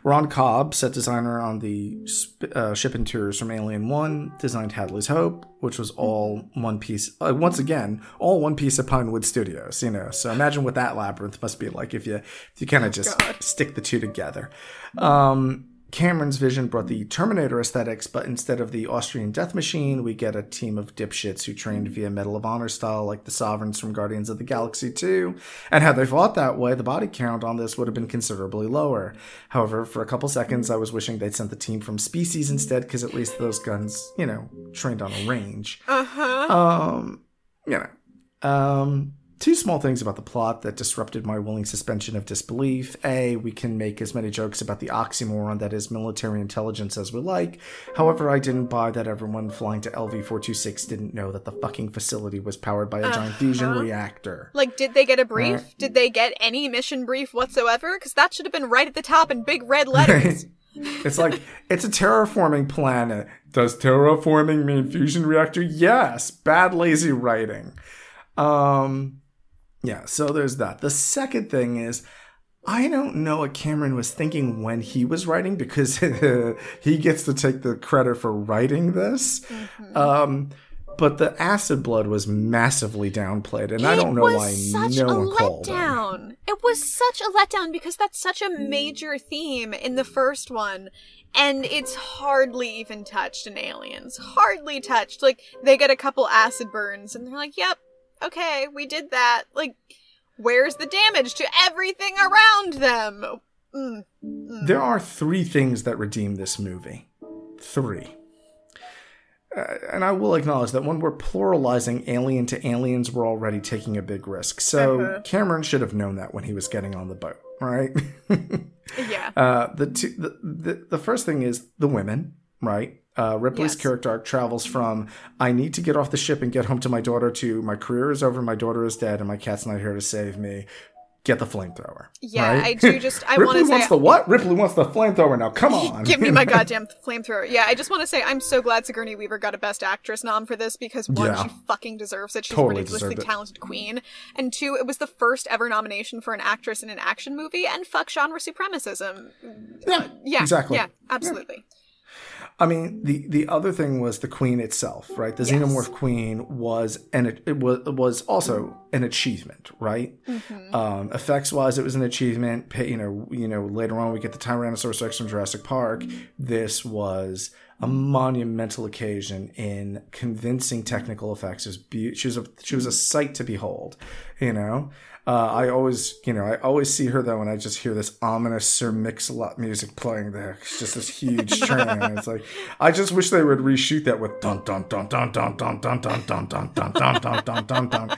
Ron Cobb, set designer on the sp- uh, ship interiors from Alien 1, designed Hadley's Hope, which was all one piece, uh, once again, all one piece of Pinewood Studios, you know. So imagine what that labyrinth must be like if you, if you kind of just God. stick the two together. Um, Cameron's vision brought the Terminator aesthetics, but instead of the Austrian death machine, we get a team of dipshits who trained via Medal of Honor style, like the Sovereigns from Guardians of the Galaxy 2. And had they fought that way, the body count on this would have been considerably lower. However, for a couple seconds, I was wishing they'd sent the team from Species instead, because at least those guns, you know, trained on a range. Uh huh. Um, you know, um, two small things about the plot that disrupted my willing suspension of disbelief. A, we can make as many jokes about the oxymoron that is military intelligence as we like. However, I didn't buy that everyone flying to LV 426 didn't know that the fucking facility was powered by a giant fusion Uh-huh. reactor. Like, did they get a brief? Uh, Did they get any mission brief whatsoever? Because that should have been right at the top in big red letters. It's like, it's a terraforming planet. Does terraforming mean fusion reactor? Yes. Bad, lazy writing. Um, yeah, so there's that. The second thing is, I don't know what Cameron was thinking when he was writing because he gets to take the credit for writing this. Mm-hmm. Um, but the acid blood was massively downplayed, and I don't know why such no a one called letdown. It was such a letdown because that's such a major theme in the first one, and it's hardly even touched in Aliens. Hardly touched. Like they get a couple acid burns, and they're like, "Yep, okay, we did that." Like, where's the damage to everything around them? Mm. There are three things that redeem this movie. Three. Uh, and I will acknowledge that when we're pluralizing alien to aliens, we're already taking a big risk. So Uh-huh. Cameron should have known that when he was getting on the boat, right? Yeah. uh, the, two, the, the the first thing is the women, right? Uh, Ripley's Yes. character arc travels from I need to get off the ship and get home to my daughter to my career is over, my daughter is dead, and my cat's not here to save me. Get the flamethrower. Yeah, right? I do just- I Ripley wanna say- wants the what? Ripley wants the flamethrower now. Come on, Give me my goddamn flamethrower. Yeah, I just want to say I'm so glad Sigourney Weaver got a Best Actress nom for this because one, Yeah. she fucking deserves it. She's Totally a ridiculously talented queen, and two, it was the first ever nomination for an actress in an action movie. And fuck genre supremacism. Yeah, Yeah, exactly. Yeah, absolutely. I mean, the the other thing was the queen itself, right? The Yes. xenomorph queen was and it, was was also an achievement, right? Mm-hmm. Um, effects wise, it was an achievement. You know, you know, later on we get the Tyrannosaurus Rex from Jurassic Park. This was a monumental occasion in convincing technical effects. It was be- she was a she was a sight to behold. You know. Uh, I always, you know, I always see her though, and I just hear this ominous Sir Mix-a-Lot music playing there. It's just this huge train. and it's like, I just wish they would reshoot that with dun dun dun dun dun dun dun dun dun dun dun dun dun dun dun dun.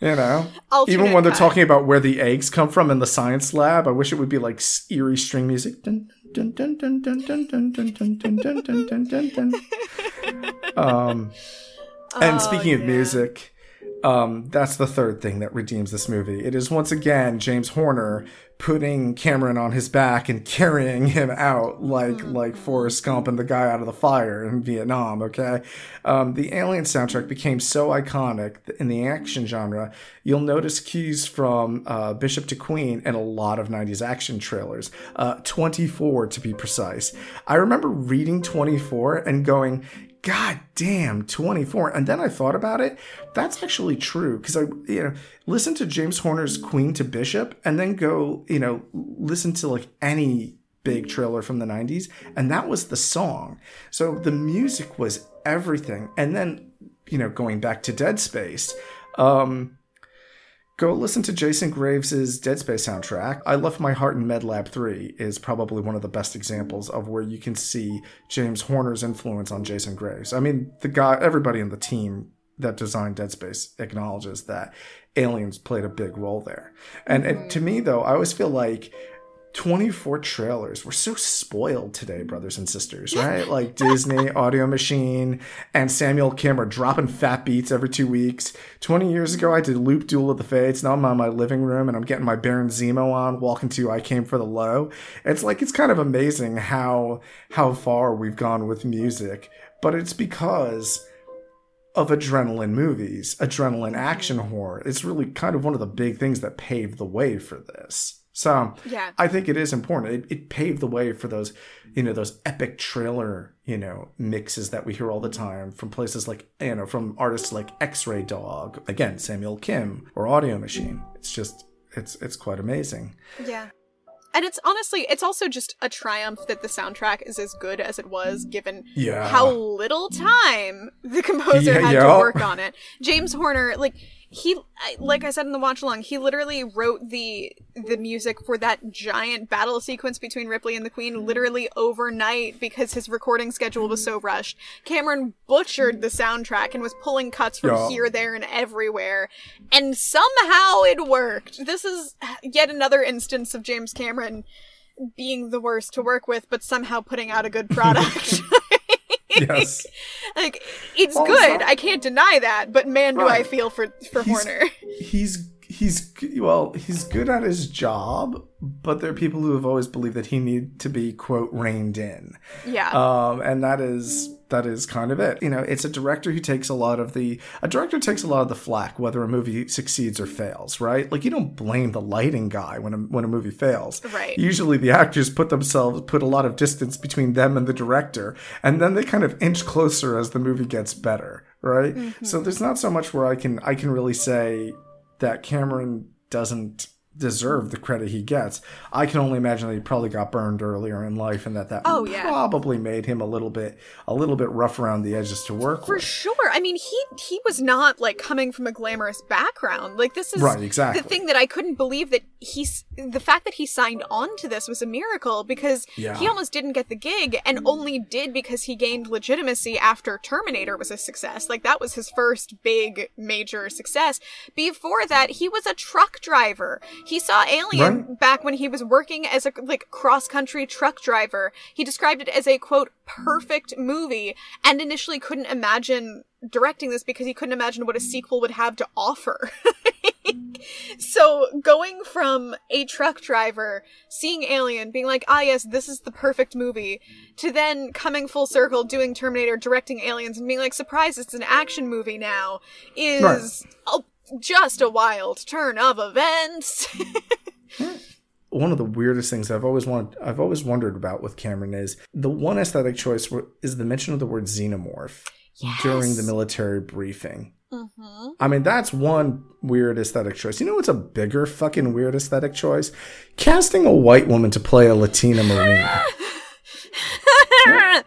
You know, Alternate even when they're talking about where the eggs come from in the science lab, I wish it would be like eerie string music. Dun dun dun dun dun dun dun dun dun dun dun dun dun dun. Um, and Oh, speaking of music, um, that's the third thing that redeems this movie. It is once again James Horner putting Cameron on his back and carrying him out like like Forrest Gump and the guy out of the fire in Vietnam. Okay, um, the Alien soundtrack became so iconic in the action genre. You'll notice cues from uh, Bishop to Queen and a lot of '90s action trailers. Uh, 24 to be precise. I remember reading 24 and going. God damn, 24. And then I thought about it. That's actually true because I, you know, listen to James Horner's Queen to Bishop and then go, you know, listen to like any big trailer from the 90s. And that was the song. So the music was everything. And then, you know, going back to Dead Space, um, Go listen to Jason Graves' Dead Space soundtrack. I Left My Heart in Med Lab 3 is probably one of the best examples of where you can see James Horner's influence on Jason Graves. I mean, the guy, everybody in the team that designed Dead Space acknowledges that aliens played a big role there. And it, to me, though, I always feel like 24 trailers. We're so spoiled today, mm. brothers and sisters, right? Like Disney, Audio Machine, and Samuel Kim are dropping fat beats every two weeks. 20 years ago, I did Loop Duel of the Fates. Now I'm on my living room and I'm getting my Baron Zemo on, walking to I Came for the Low. It's like, it's kind of amazing how, how far we've gone with music, but it's because of adrenaline movies, adrenaline action horror. It's really kind of one of the big things that paved the way for this. So Yeah. I think it is important. It, it paved the way for those, you know, those epic trailer, you know, mixes that we hear all the time from places like, you know, from artists like X-Ray Dog, again, Samuel Kim or Audio Machine. It's just, it's, it's quite amazing. Yeah. And it's honestly, it's also just a triumph that the soundtrack is as good as it was, given Yeah. how little time the composer Yeah, had yeah. to work on it. James Horner, like he, like I said in the watch along, he literally wrote the the music for that giant battle sequence between Ripley and the Queen mm-hmm. literally overnight because his recording schedule was so mm-hmm. rushed. Cameron butchered the soundtrack and was pulling cuts from Yeah. here, there, and everywhere, and somehow it worked. This is yet another instance of James Cameron being the worst to work with, but somehow putting out a good product. yes. like it's Well, good. it's not- I can't deny that, but man, do I feel for for He's- Horner. He's he's well, he's good at his job, but there are people who have always believed that he need to be quote reined in. Yeah. um, and that is that is kind of it. You know, it's a director who takes a lot of the a director takes a lot of the flack whether a movie succeeds or fails, right? Like you don't blame the lighting guy when a when a movie fails. Right. Usually the actors put themselves put a lot of distance between them and the director, and then they kind of inch closer as the movie gets better, right? Mm-hmm. So there's not so much where I can I can really say that Cameron doesn't deserve the credit he gets. I can only imagine that he probably got burned earlier in life and that that Oh, yeah. probably made him a little bit a little bit rough around the edges to work for with. sure. I mean, he he was not like coming from a glamorous background. Like this is Right, exactly. the thing that I couldn't believe that he's the fact that he signed on to this was a miracle because Yeah. he almost didn't get the gig and mm. only did because he gained legitimacy after Terminator was a success. Like that was his first big major success. Before that, he was a truck driver. He saw Alien Right. back when he was working as a like cross country truck driver. He described it as a quote perfect movie and initially couldn't imagine directing this because he couldn't imagine what a sequel would have to offer. so going from a truck driver seeing Alien being like, "Ah yes, this is the perfect movie," to then coming full circle doing Terminator, directing Aliens and being like, "Surprise, it's an action movie now." is Right. oh, just a wild turn of events. One of the weirdest things I've always wanted I've always wondered about with Cameron is the one aesthetic choice is the mention of the word xenomorph during the military briefing. mm-hmm. I mean, that's one weird aesthetic choice. You know what's a bigger fucking weird aesthetic choice? Casting a white woman to play a Latina Marine.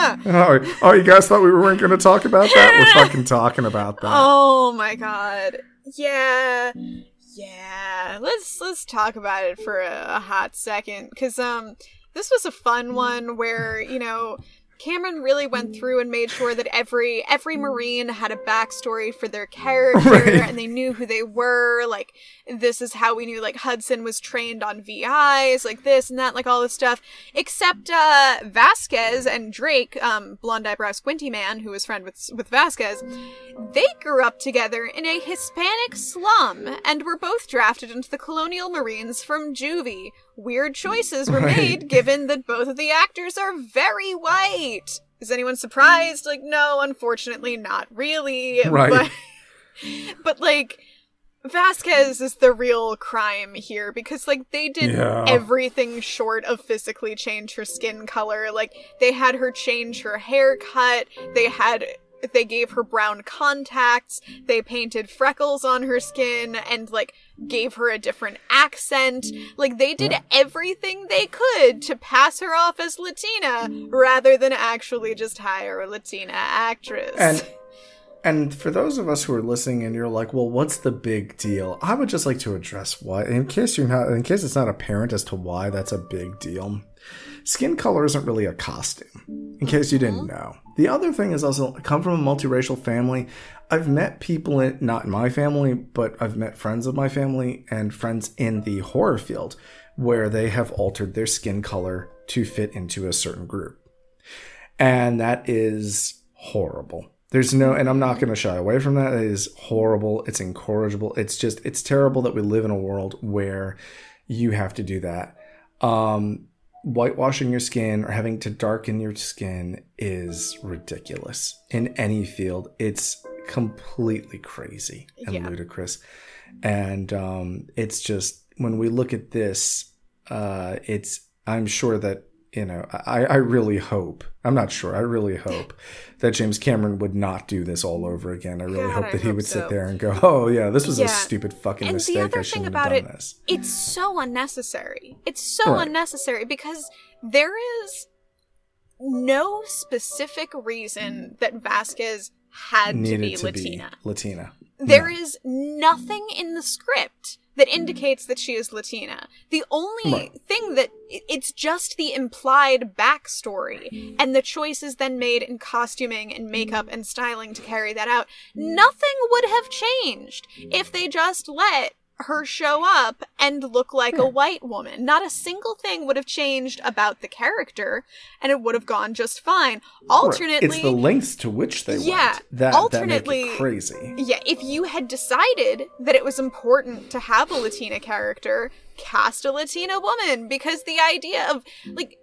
oh, oh, you guys thought we weren't going to talk about that? We're fucking talking about that. Oh my god. Yeah. Yeah. Let's let's talk about it for a, a hot second cuz um this was a fun one where, you know, Cameron really went through and made sure that every every marine had a backstory for their character Right. and they knew who they were like this is how we knew like Hudson was trained on VIs like this and that like all this stuff except uh Vasquez and Drake um blonde eyebrow squinty man who was friend with with Vasquez they grew up together in a Hispanic slum and were both drafted into the Colonial Marines from juvie. Weird choices were made given that both of the actors are very white. Is anyone surprised? Like, no, unfortunately, not really. Right. But, but like, Vasquez is the real crime here because, like, they did Yeah. everything short of physically change her skin color. Like, they had her change her haircut. They had. They gave her brown contacts. They painted freckles on her skin and, like, gave her a different accent. Like, they did everything they could to pass her off as Latina rather than actually just hire a Latina actress. And and for those of us who are listening and you're like, well, what's the big deal? I would just like to address why, in case you're not, in case it's not apparent as to why that's a big deal. Skin color isn't really a costume, in case you didn't mm-hmm. know. The other thing is also, I come from a multiracial family. I've met people in, not in my family, but I've met friends of my family and friends in the horror field where they have altered their skin color to fit into a certain group and that is horrible. There's no, and I'm not going to shy away from that. It is horrible. It's incorrigible. It's just, it's terrible that we live in a world where you have to do that. Um, whitewashing your skin or having to darken your skin is ridiculous in any field. It's completely crazy and Yeah. ludicrous. And um, it's just, when we look at this, uh, it's, I'm sure that you know, I, I really hope, I'm not sure, I really hope that James Cameron would not do this all over again. I really God, hope I that he hope would so. sit there and go, oh, yeah, this was Yeah. a stupid fucking and mistake. the I other shouldn't thing have about done it, this. it's so unnecessary. It's so Right. unnecessary because there is no specific reason that Vasquez had to be to Latina. be Latina. There is nothing in the script that mm-hmm. indicates that she is Latina. The only Right. thing that it's just the implied backstory and the choices then made in costuming and makeup and styling to carry that out. Mm-hmm. Nothing would have changed if they just let her show up and look like a hmm. white woman. Not a single thing would have changed about the character and it would have gone just fine. Alternately, it's the lengths to which they Yeah, went that alternately- that make it crazy. yeah, if you had decided that it was important to have a Latina character, cast a Latina woman because the idea of like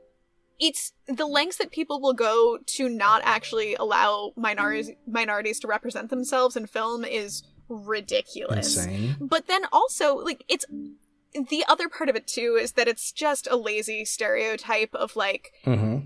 it's the lengths that people will go to not actually allow minorities minorities to represent themselves in film is ridiculous. Insane. But then also like it's the other part of it too is that it's just a lazy stereotype of like hmm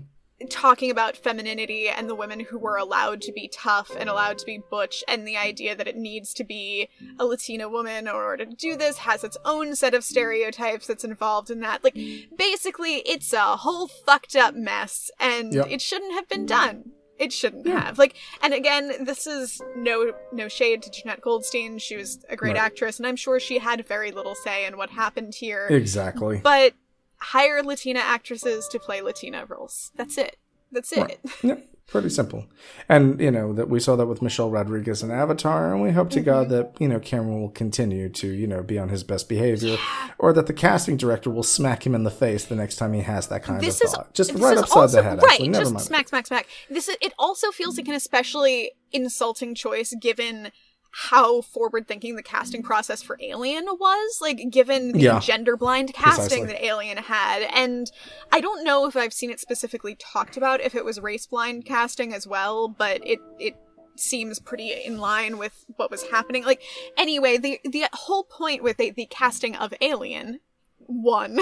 talking about femininity and the women who were allowed to be tough and allowed to be butch and the idea that it needs to be a latina woman in order to do this has its own set of stereotypes that's involved in that like basically it's a whole fucked up mess and Yep. it shouldn't have been done it shouldn't have like and again this is no no shade to jenette goldstein she was a great Right. actress and i'm sure she had very little say in what happened here Exactly. but hire Latina actresses to play Latina roles. That's it. That's it. Right. Yeah, pretty simple. And you know that we saw that with Michelle Rodriguez in Avatar, and we hope to Mm-hmm. God that you know Cameron will continue to you know be on his best behavior, or that the casting director will smack him in the face the next time he has that kind This of is thought. Just right upside also, the head. Right, actually. Never just mind. smack, smack, smack. This is, it also feels like an especially insulting choice given how forward thinking the casting process for Alien was, like given the Yeah. gender blind casting Precisely. that Alien had. And I don't know if I've seen it specifically talked about if it was race blind casting as well, but it it seems pretty in line with what was happening. Like anyway, the the whole point with the, the casting of Alien one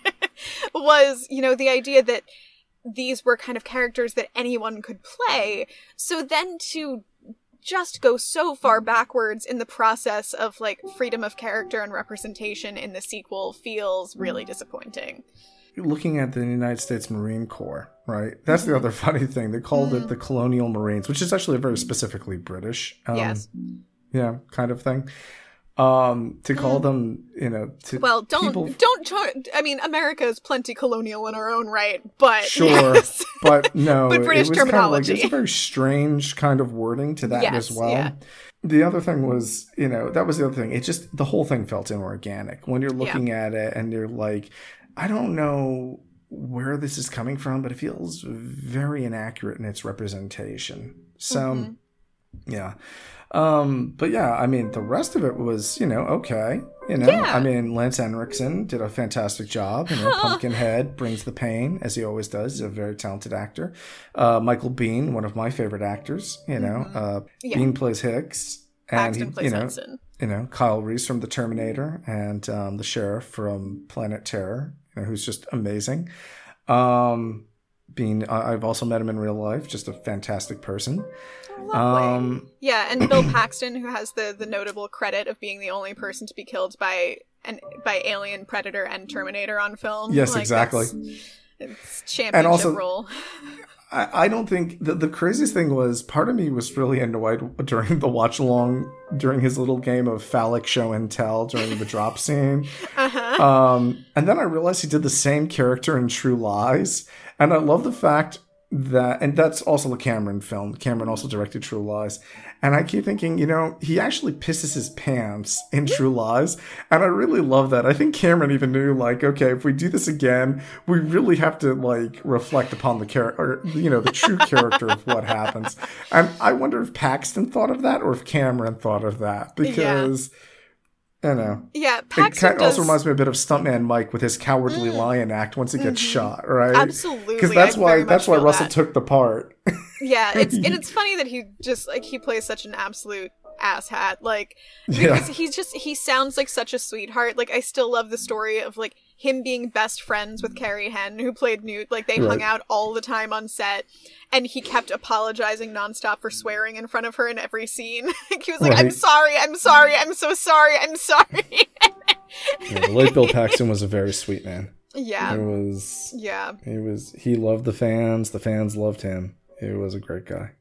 was, you know, the idea that these were kind of characters that anyone could play. So then to just go so far backwards in the process of like freedom of character and representation in the sequel feels really disappointing. looking at the United States Marine Corps, right? That's the other funny thing. They called Mm-hmm. it the Colonial Marines, which is actually a very specifically British, um, Yes. yeah, kind of thing. Um, to call them, you know, to Mm. Well, don't people- don't. I mean, America is plenty colonial in our own right, but Sure, yes. but no, But it- British it was kind of like terminology. it's a very strange kind of wording to that Yes, as well. yeah. The other thing was, you know, that was the other thing. It just the whole thing felt inorganic when you're looking at it and you're like, I don't know where this is coming from, but it feels very inaccurate in its representation. So, Mm-hmm. yeah. Um, but yeah, I mean, the rest of it was, you know, okay. You know, Yeah. I mean, Lance Henriksen did a fantastic job. You know, Pumpkinhead brings the pain as he always does. He's a very talented actor. Uh, Michael Biehn, one of my favorite actors. You know, uh, Mm-hmm. Yeah. Biehn plays Hicks, and he, plays you know, Hudson. you know, Kyle Reese from The Terminator, and um, the sheriff from Planet Terror, you know, who's just amazing. Um, Biehn, I- I've also met him in real life. Just a fantastic person. Lovely. Um, Yeah, and Bill Paxton, who has the the notable credit of being the only person to be killed by an by Alien, Predator, and Terminator on film. Yes, exactly. that's- It's championship also- role. I, I don't think the, the craziest thing was part of me was really annoyed during the watch along during his little game of phallic show and tell during the drop scene. Uh-huh. Um, and then I realized he did the same character in True Lies. And I love the fact that, and that's also a Cameron film. Cameron also directed True Lies. And I keep thinking, you know, he actually pisses his pants in True Lies. And I really love that. I think Cameron even knew, like, okay, if we do this again, we really have to, like, reflect upon the character, you know, the true character of what happens. And I wonder if Paxton thought of that or if Cameron thought of that. Because, you know. Yeah, It Paxton kind of also does- Mm. reminds me a bit of Stuntman Mike with his cowardly lion act once he gets shot, right? Mm-hmm. Absolutely, Because that's I why that's why Russell that. took the part. Yeah, it's and it's funny that he just like he plays such an absolute asshat. Like Yeah. because he's just he sounds like such a sweetheart. Like I still love the story of like him being best friends with Carrie Henn, who played Newt. Like they right. hung out all the time on set, and he kept apologizing nonstop for swearing in front of her in every scene. he was like, right. "I'm sorry, I'm sorry, I'm so sorry, I'm sorry." yeah, late Bill Paxton was a very sweet man. Yeah, it was. Yeah, he was. He loved the fans. The fans loved him. He was a great guy.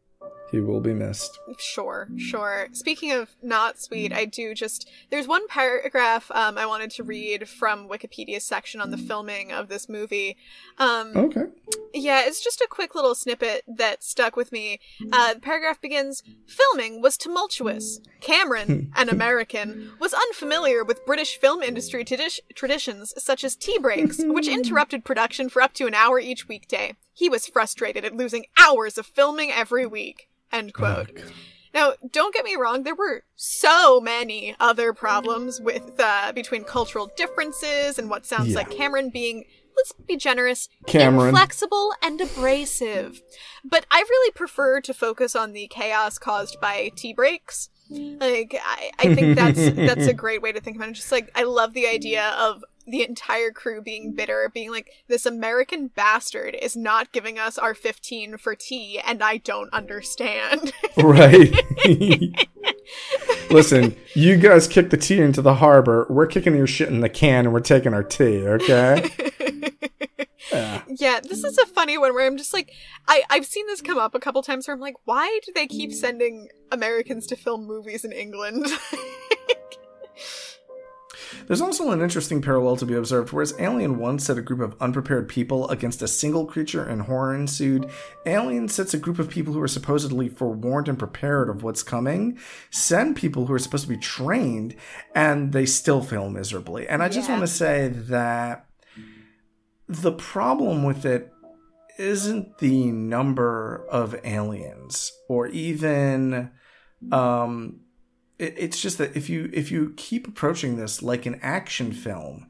He will be missed. Sure, sure. Speaking of not sweet, I do just there's one paragraph um, I wanted to read from Wikipedia's section on the filming of this movie. Um, okay. Yeah, it's just a quick little snippet that stuck with me. Uh, the paragraph begins: "Filming was tumultuous. Cameron, an American, was unfamiliar with British film industry tradi- traditions such as tea breaks, which interrupted production for up to an hour each weekday. He was frustrated at losing hours of filming every week." End oh, quote. Oh, now, don't get me wrong, there were so many other problems with uh, between cultural differences and what sounds yeah. like Cameron being let's be generous, Cameron. inflexible and abrasive. But I really prefer to focus on the chaos caused by tea breaks. Like I, I think that's that's a great way to think about it. Just like I love the idea of the entire crew being bitter, being like, this American bastard is not giving us our 15 for tea, and I don't understand. right. Listen, you guys kick the tea into the harbor. We're kicking your shit in the can and we're taking our tea, okay? yeah. yeah, this is a funny one where I'm just like, I, I've seen this come up a couple times where I'm like, why do they keep sending Americans to film movies in England? There's also an interesting parallel to be observed. Whereas Alien 1 set a group of unprepared people against a single creature and horror ensued, Alien sets a group of people who are supposedly forewarned and prepared of what's coming, send people who are supposed to be trained, and they still fail miserably. And I just yeah. want to say that the problem with it isn't the number of aliens or even um it, it's just that if you if you keep approaching this like an action film,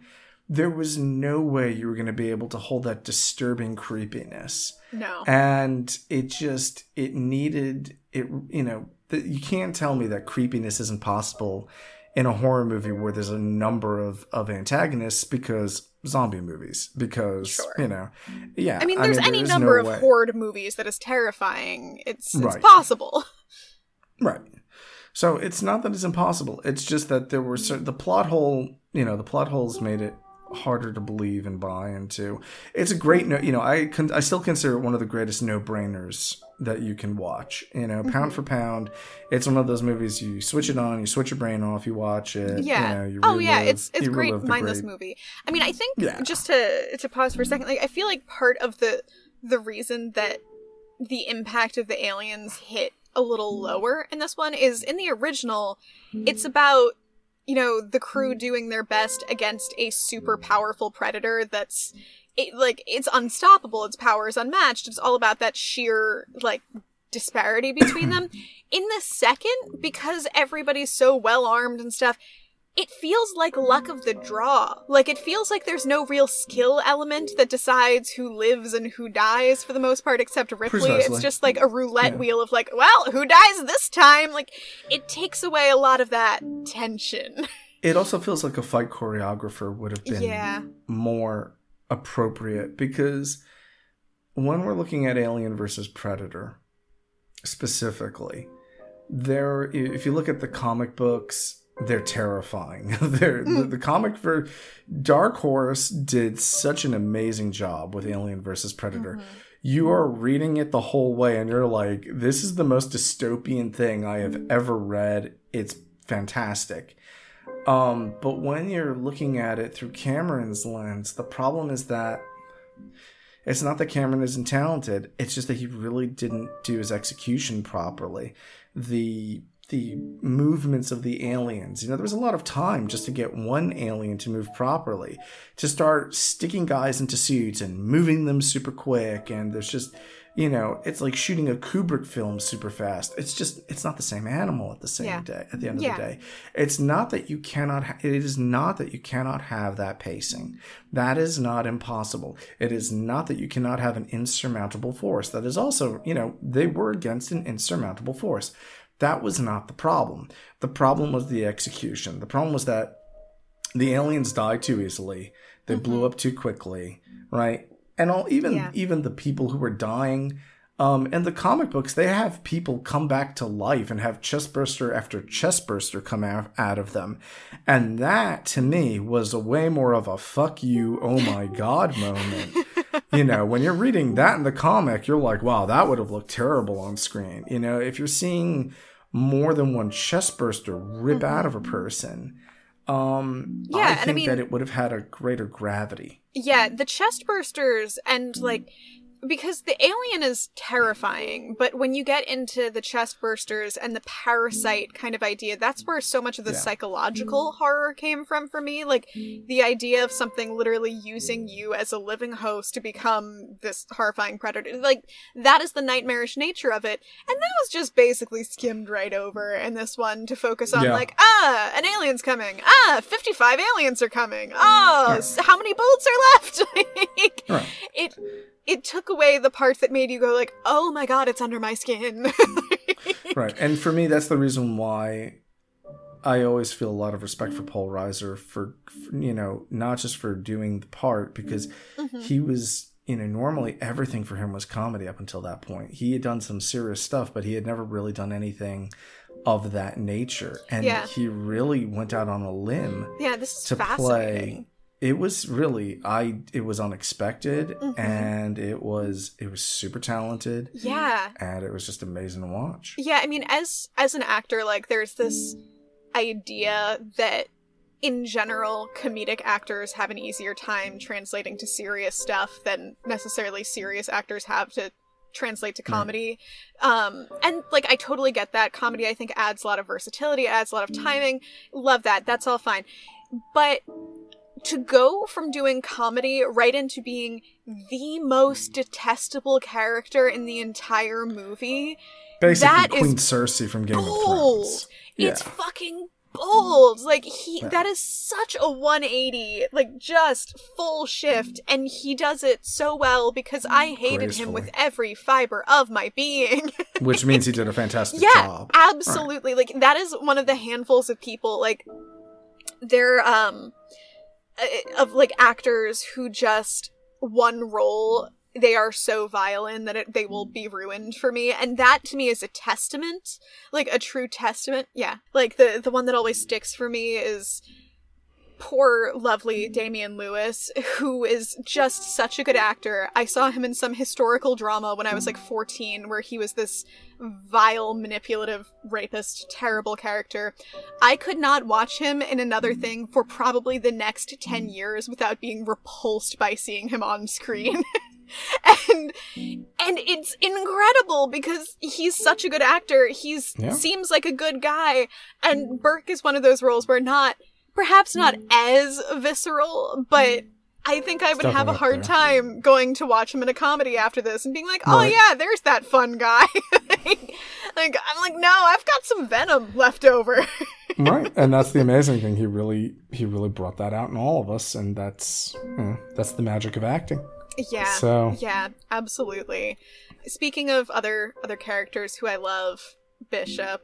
there was no way you were going to be able to hold that disturbing creepiness. No. And it just it needed it you know, that you can't tell me that creepiness isn't possible in a horror movie where there's a number of of antagonists because zombie movies because sure. you know yeah i mean there's I mean, any there number no of way. horde movies that is terrifying it's it's right. possible right so it's not that it's impossible. It's just that there were certain the plot hole. You know, the plot holes made it harder to believe and buy into. It's a great no. You know, I con- I still consider it one of the greatest no brainers that you can watch. You know, mm-hmm. pound for pound, it's one of those movies you switch it on, you switch your brain off, you watch it. Yeah. You know, you oh relive, yeah, it's it's great mindless great... movie. I mean, I think yeah. just to to pause for a second, like I feel like part of the the reason that the impact of the aliens hit a little mm. lower in this one is in the original it's mm. about you know the crew mm. doing their best against a super powerful predator that's it, like it's unstoppable its power is unmatched it's all about that sheer like disparity between them. In the second because everybody's so well armed and stuff it feels like luck of the draw. Like it feels like there's no real skill element that decides who lives and who dies for the most part, except Ripley. Precisely. It's just like a roulette yeah. wheel of like, well, who dies this time? Like it takes away a lot of that tension. It also feels like a fight choreographer would have been yeah. more appropriate because when we're looking at Alien versus Predator specifically, there if you look at the comic books they're terrifying. they're, the, hmm. the, comic for Dark Horse did such an amazing job with Alien versus Predator. Mm-hmm. You are reading it the whole way, and you're like, "This is the most dystopian thing I have ever read. It's fantastic." Um, but when you're looking at it through Cameron's lens, the problem is that it's not that Cameron isn't talented. It's just that he really didn't do his execution properly. The the movements of the aliens. You know, there was a lot of time just to get one alien to move properly, to start sticking guys into suits and moving them super quick. And there's just, you know, it's like shooting a Kubrick film super fast. It's just, it's not the same animal at the same yeah. day, at the end of yeah. the day. It's not that you cannot, ha- it is not that you cannot have that pacing. That is not impossible. It is not that you cannot have an insurmountable force. That is also, you know, they were against an insurmountable force that was not the problem. The problem was the execution. The problem was that the aliens died too easily. They blew mm-hmm. up too quickly, right? And all even Yeah. even the people who were dying. Um, in the comic books, they have people come back to life and have chestburster after chestburster come out, out of them. And that, to me, was a way more of a fuck you, oh my god moment. you know, when you're reading that in the comic, you're like, wow, that would have looked terrible on screen. You know, if you're seeing more than one chestburster rip out of a person, um, Yeah, I and I think mean- that it would have had a greater gravity. Yeah, the chest bursters and like because the alien is terrifying, but when you get into the chest bursters and the parasite kind of idea, that's where so much of the Yeah. psychological horror came from for me. Like the idea of something literally using you as a living host to become this horrifying predator. Like that is the nightmarish nature of it. And that was just basically skimmed right over in this one to focus on Yeah. like, ah, an alien's coming. Ah, 55 aliens are coming. Oh, s- how many bullets are left? Like, Right. it it took away the parts that made you go like, "Oh my god, it's under my skin." right and for me that's the reason why i always feel a lot of respect for paul reiser for, for, you know not just for doing the part because Mm-hmm. he was you know normally everything for him was comedy up until that point he had done some serious stuff but he had never really done anything of that nature and Yeah. he really went out on a limb yeah, this is to fascinating. play it was really i it was unexpected Mhm. and it was it was super talented Yeah. and it was just amazing to watch Yeah, I mean as as an actor like there's this idea that in general comedic actors have an easier time translating to serious stuff than necessarily serious actors have to translate to comedy. Um and like I totally get that. Comedy I think adds a lot of versatility, adds a lot of timing. Love that. That's all fine. But to go from doing comedy right into being the most detestable character in the entire movie Basically, That is Queen Cersei from Game of bold. Thrones. It's fucking bold. Like he Yeah. that is such a 180, like just full shift and he does it so well because I hated him with every fiber of my being. Which means he did a fantastic yeah, job. absolutely. Like that is one of the handfuls of people like they're um Uh, of like actors who just one role they are so vile in that it, they will be ruined for me. And that to me is a testament like a true testament. Yeah. Like the the one that always sticks for me is poor lovely Damian Lewis who is just such a good actor I saw him in some historical drama when I was like 14 where he was this vile manipulative rapist terrible character I could not watch him in another mm. thing for probably the next 10 mm. years without being repulsed by seeing him on screen. Mm. and and it's incredible because he's such a good actor. He's Yeah. seems like a good guy and Burke is one of those roles where not perhaps not mm. as visceral, but mm. I think I would have a hard there. time going to watch him in a comedy after this and being like, "Oh Right. yeah, there's that fun guy." like, like, I'm like, "No, I've got some venom left over." right, and that's the amazing thing. He really, he really brought that out in all of us, and that's that's the magic of acting. Yeah. So- yeah, absolutely. Speaking of other other characters who I love, Bishop.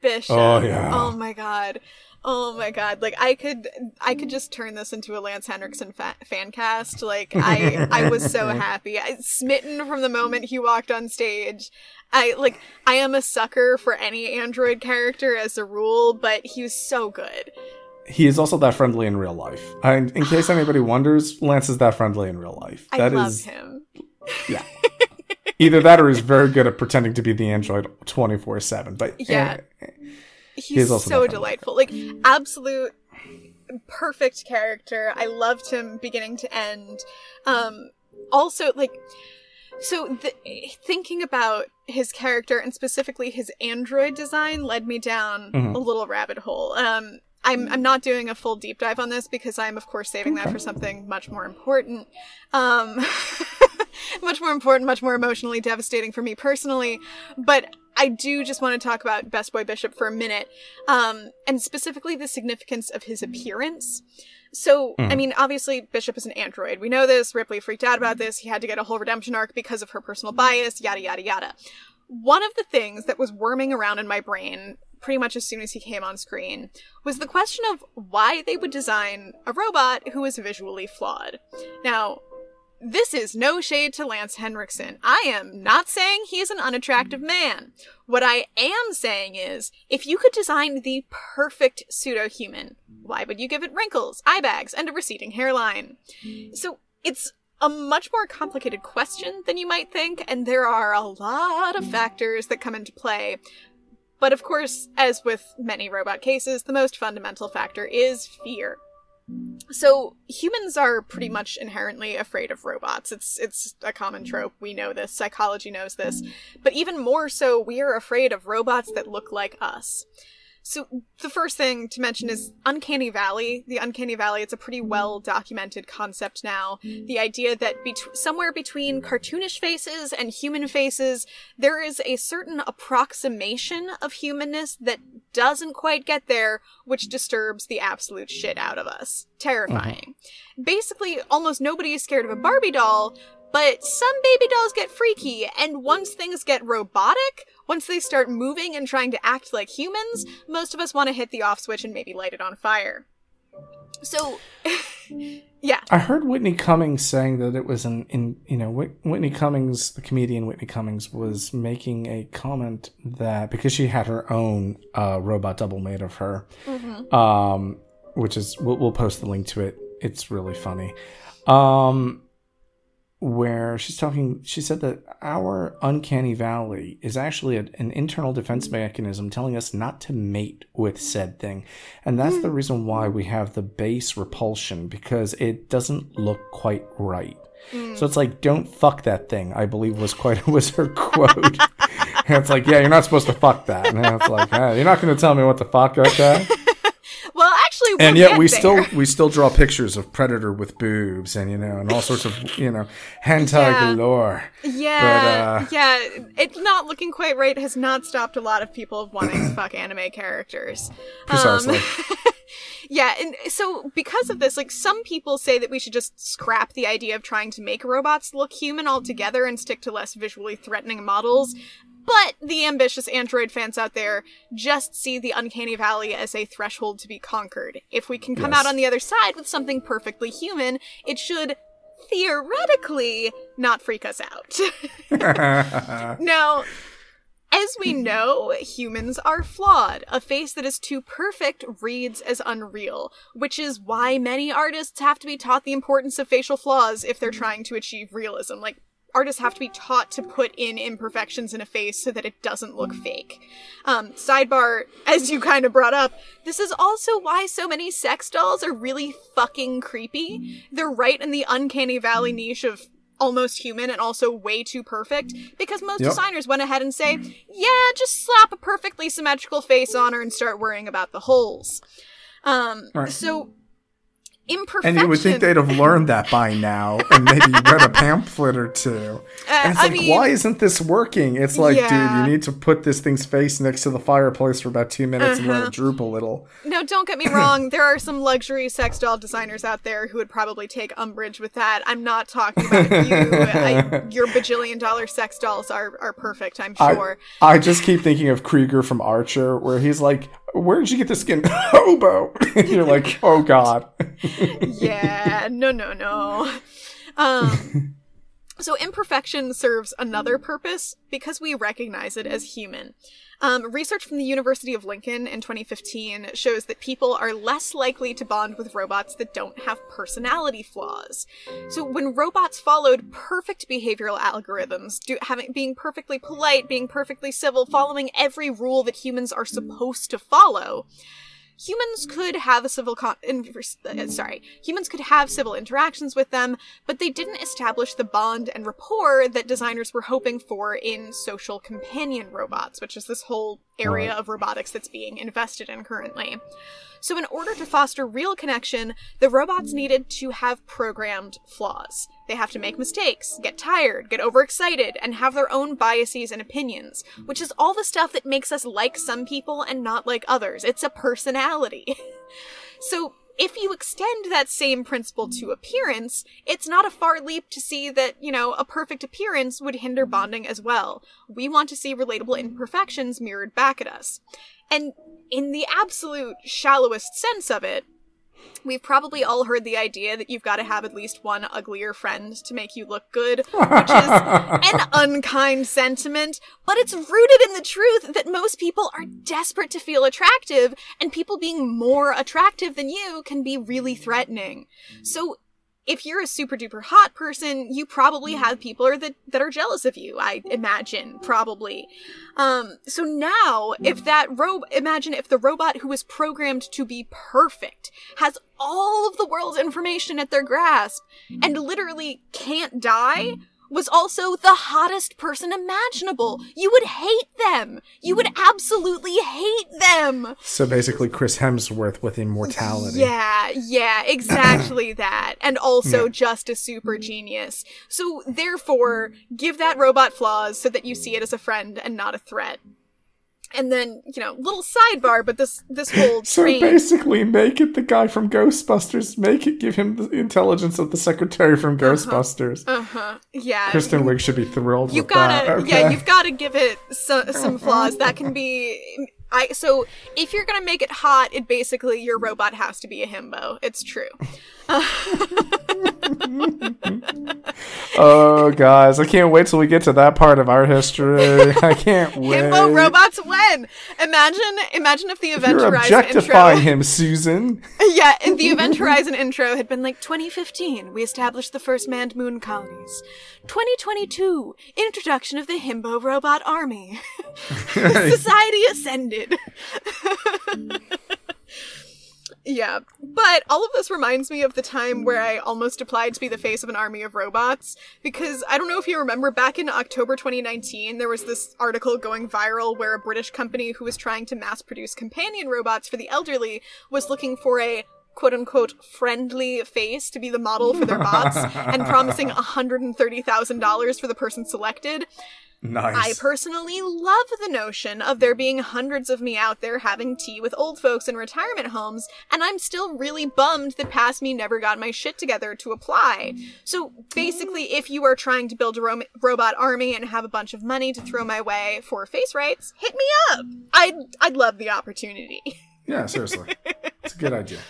Bishop. Oh, yeah. Oh my god. Oh my god. Like I could I could just turn this into a Lance Henriksen fa- fan cast. Like I I was so happy. I, smitten from the moment he walked on stage. I like I am a sucker for any android character as a rule, but he was so good. He is also that friendly in real life. I, in case anybody wonders, Lance is that friendly in real life. I love is him. yeah. Either that, or he's very good at pretending to be the android twenty four seven. But Yeah. eh, he's also so delightful like absolute perfect character i loved him beginning to end um also like so the, thinking about his character and specifically his android design led me down Mhm. a little rabbit hole um I'm, I'm not doing a full deep dive on this because I'm of course saving that for something much more important. Um, much more important, much more emotionally devastating for me personally. But I do just want to talk about Best Boy Bishop for a minute, um, and specifically the significance of his appearance. So, I mean, obviously, Bishop is an android. We know this. Ripley freaked out about this. He had to get a whole redemption arc because of her personal bias, yada, yada, yada. One of the things that was worming around in my brain pretty much as soon as he came on screen was the question of why they would design a robot who was visually flawed. Now, this is no shade to Lance Henriksen. I am not saying he is an unattractive man. What I am saying is, if you could design the perfect pseudo human, why would you give it wrinkles, eye bags, and a receding hairline? So it's a much more complicated question than you might think, and there are a lot of factors that come into play. But of course, as with many robot cases, the most fundamental factor is fear. So humans are pretty much inherently afraid of robots. It's it's a common trope. We know this. Psychology knows this. But even more so, we are afraid of robots that look like us. So the first thing to mention is Uncanny Valley. The Uncanny Valley, it's a pretty well documented concept now. The idea that bet- somewhere between cartoonish faces and human faces, there is a certain approximation of humanness that doesn't quite get there, which disturbs the absolute shit out of us. Terrifying. Mm-hmm. Basically, almost nobody is scared of a Barbie doll, but some baby dolls get freaky, and once things get robotic, once they start moving and trying to act like humans, most of us want to hit the off switch and maybe light it on fire. So, yeah. I heard Whitney Cummings saying that it was an in you know Whitney Cummings, the comedian Whitney Cummings, was making a comment that because she had her own uh, robot double made of her, um, which is we'll, we'll post the link to it. It's really funny. Um, where she's talking, she said that our uncanny valley is actually a, an internal defense mechanism telling us not to mate with said thing. And that's the reason why we have the base repulsion because it doesn't look quite right. So it's like, don't fuck that thing, I believe was quite, was her quote. and it's like, yeah, you're not supposed to fuck that. And it's like, ah, you're not going to tell me what to fuck, okay? Well, we'll and yet we there. still we still draw pictures of predator with boobs and you know and all sorts of you know hentai Yeah. galore Yeah, But, uh, yeah. it's not looking quite right has not stopped a lot of people of wanting to fuck anime characters. precisely Yeah, and so because of this, like some people say that we should just scrap the idea of trying to make robots look human altogether and stick to less visually threatening models. But the ambitious Android fans out there just see the Uncanny Valley as a threshold to be conquered. If we can come Yes. out on the other side with something perfectly human, it should theoretically not freak us out. now, as we know, humans are flawed. A face that is too perfect reads as unreal, which is why many artists have to be taught the importance of facial flaws if they're trying to achieve realism. Like, artists have to be taught to put in imperfections in a face so that it doesn't look fake. Um, sidebar, as you kind of brought up, this is also why so many sex dolls are really fucking creepy. They're right in the uncanny valley niche of almost human and also way too perfect because most Yep. designers went ahead and say, yeah, just slap a perfectly symmetrical face on her and start worrying about the holes. Um, Right. so imperfection. and you would think they'd have learned that by now and maybe read a pamphlet or two and it's Uh, I like mean- why isn't this working it's like dude you need to put this thing's face next to the fireplace for about two minutes and Uh-huh. let it droop a little No, don't get me wrong. There are some luxury sex doll designers out there who would probably take umbrage with that. I'm not talking about you. I, your bajillion dollar sex dolls are, are perfect, I'm sure. I, I just keep thinking of Krieger from Archer, where he's like, "Where did you get this skin, hobo?" You're like, "Oh God." yeah, no, no, no. Um, so imperfection serves another purpose because we recognize it as human. Um, research from the University of Lincoln in 2015 shows that people are less likely to bond with robots that don't have personality flaws. So when robots followed perfect behavioral algorithms, do, having being perfectly polite, being perfectly civil, following every rule that humans are supposed to follow, humans could have a civil con- uh, sorry humans could have civil interactions with them but they didn't establish the bond and rapport that designers were hoping for in social companion robots which is this whole area of robotics that's being invested in currently so in order to foster real connection the robots needed to have programmed flaws they have to make mistakes, get tired, get overexcited, and have their own biases and opinions, which is all the stuff that makes us like some people and not like others. It's a personality. so, if you extend that same principle to appearance, it's not a far leap to see that, you know, a perfect appearance would hinder bonding as well. We want to see relatable imperfections mirrored back at us. And in the absolute shallowest sense of it, we've probably all heard the idea that you've got to have at least one uglier friend to make you look good, which is an unkind sentiment, but it's rooted in the truth that most people are desperate to feel attractive, and people being more attractive than you can be really threatening. So if you're a super duper hot person, you probably mm. have people are that, that are jealous of you, I imagine, probably. Um, so now, if that ro- imagine if the robot who was programmed to be perfect has all of the world's information at their grasp and mm. literally can't die, mm. Was also the hottest person imaginable. You would hate them. You would absolutely hate them. So basically, Chris Hemsworth with immortality. Yeah, yeah, exactly that. And also just a super genius. So therefore, give that robot flaws so that you see it as a friend and not a threat. And then, you know, little sidebar, but this this whole So train basically, make it the guy from Ghostbusters. Make it give him the intelligence of the secretary from Ghostbusters. uh-huh. Yeah. Kristen Wiig should be thrilled you with gotta that. yeah you've gotta give it so, some flaws that can be i so if you're gonna make it hot it basically your robot has to be a himbo it's true Oh, guys, I can't wait till we get to that part of our history. I can't wait. himbo robots when imagine imagine if the event You're horizon objectifying intro him, Susan. yeah if the event horizon intro had been like 2015 we established the first manned moon colonies 2022 introduction of the himbo robot army society ascended Yeah, but all of this reminds me of the time where I almost applied to be the face of an army of robots. Because I don't know if you remember, back in October 2019, there was this article going viral where a British company who was trying to mass produce companion robots for the elderly was looking for a quote unquote friendly face to be the model for their bots and promising $130,000 for the person selected. Nice. I personally love the notion of there being hundreds of me out there having tea with old folks in retirement homes, and I'm still really bummed that past me never got my shit together to apply. So basically, if you are trying to build a ro- robot army and have a bunch of money to throw my way for face rights, hit me up. I'd I'd love the opportunity. yeah, seriously. It's a good idea.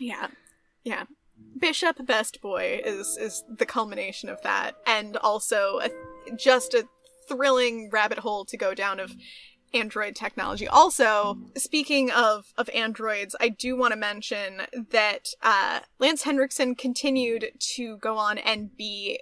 yeah, yeah. Bishop Best Boy is is the culmination of that, and also a, just a thrilling rabbit hole to go down of android technology. Also, speaking of of androids, I do want to mention that uh, Lance Henriksen continued to go on and be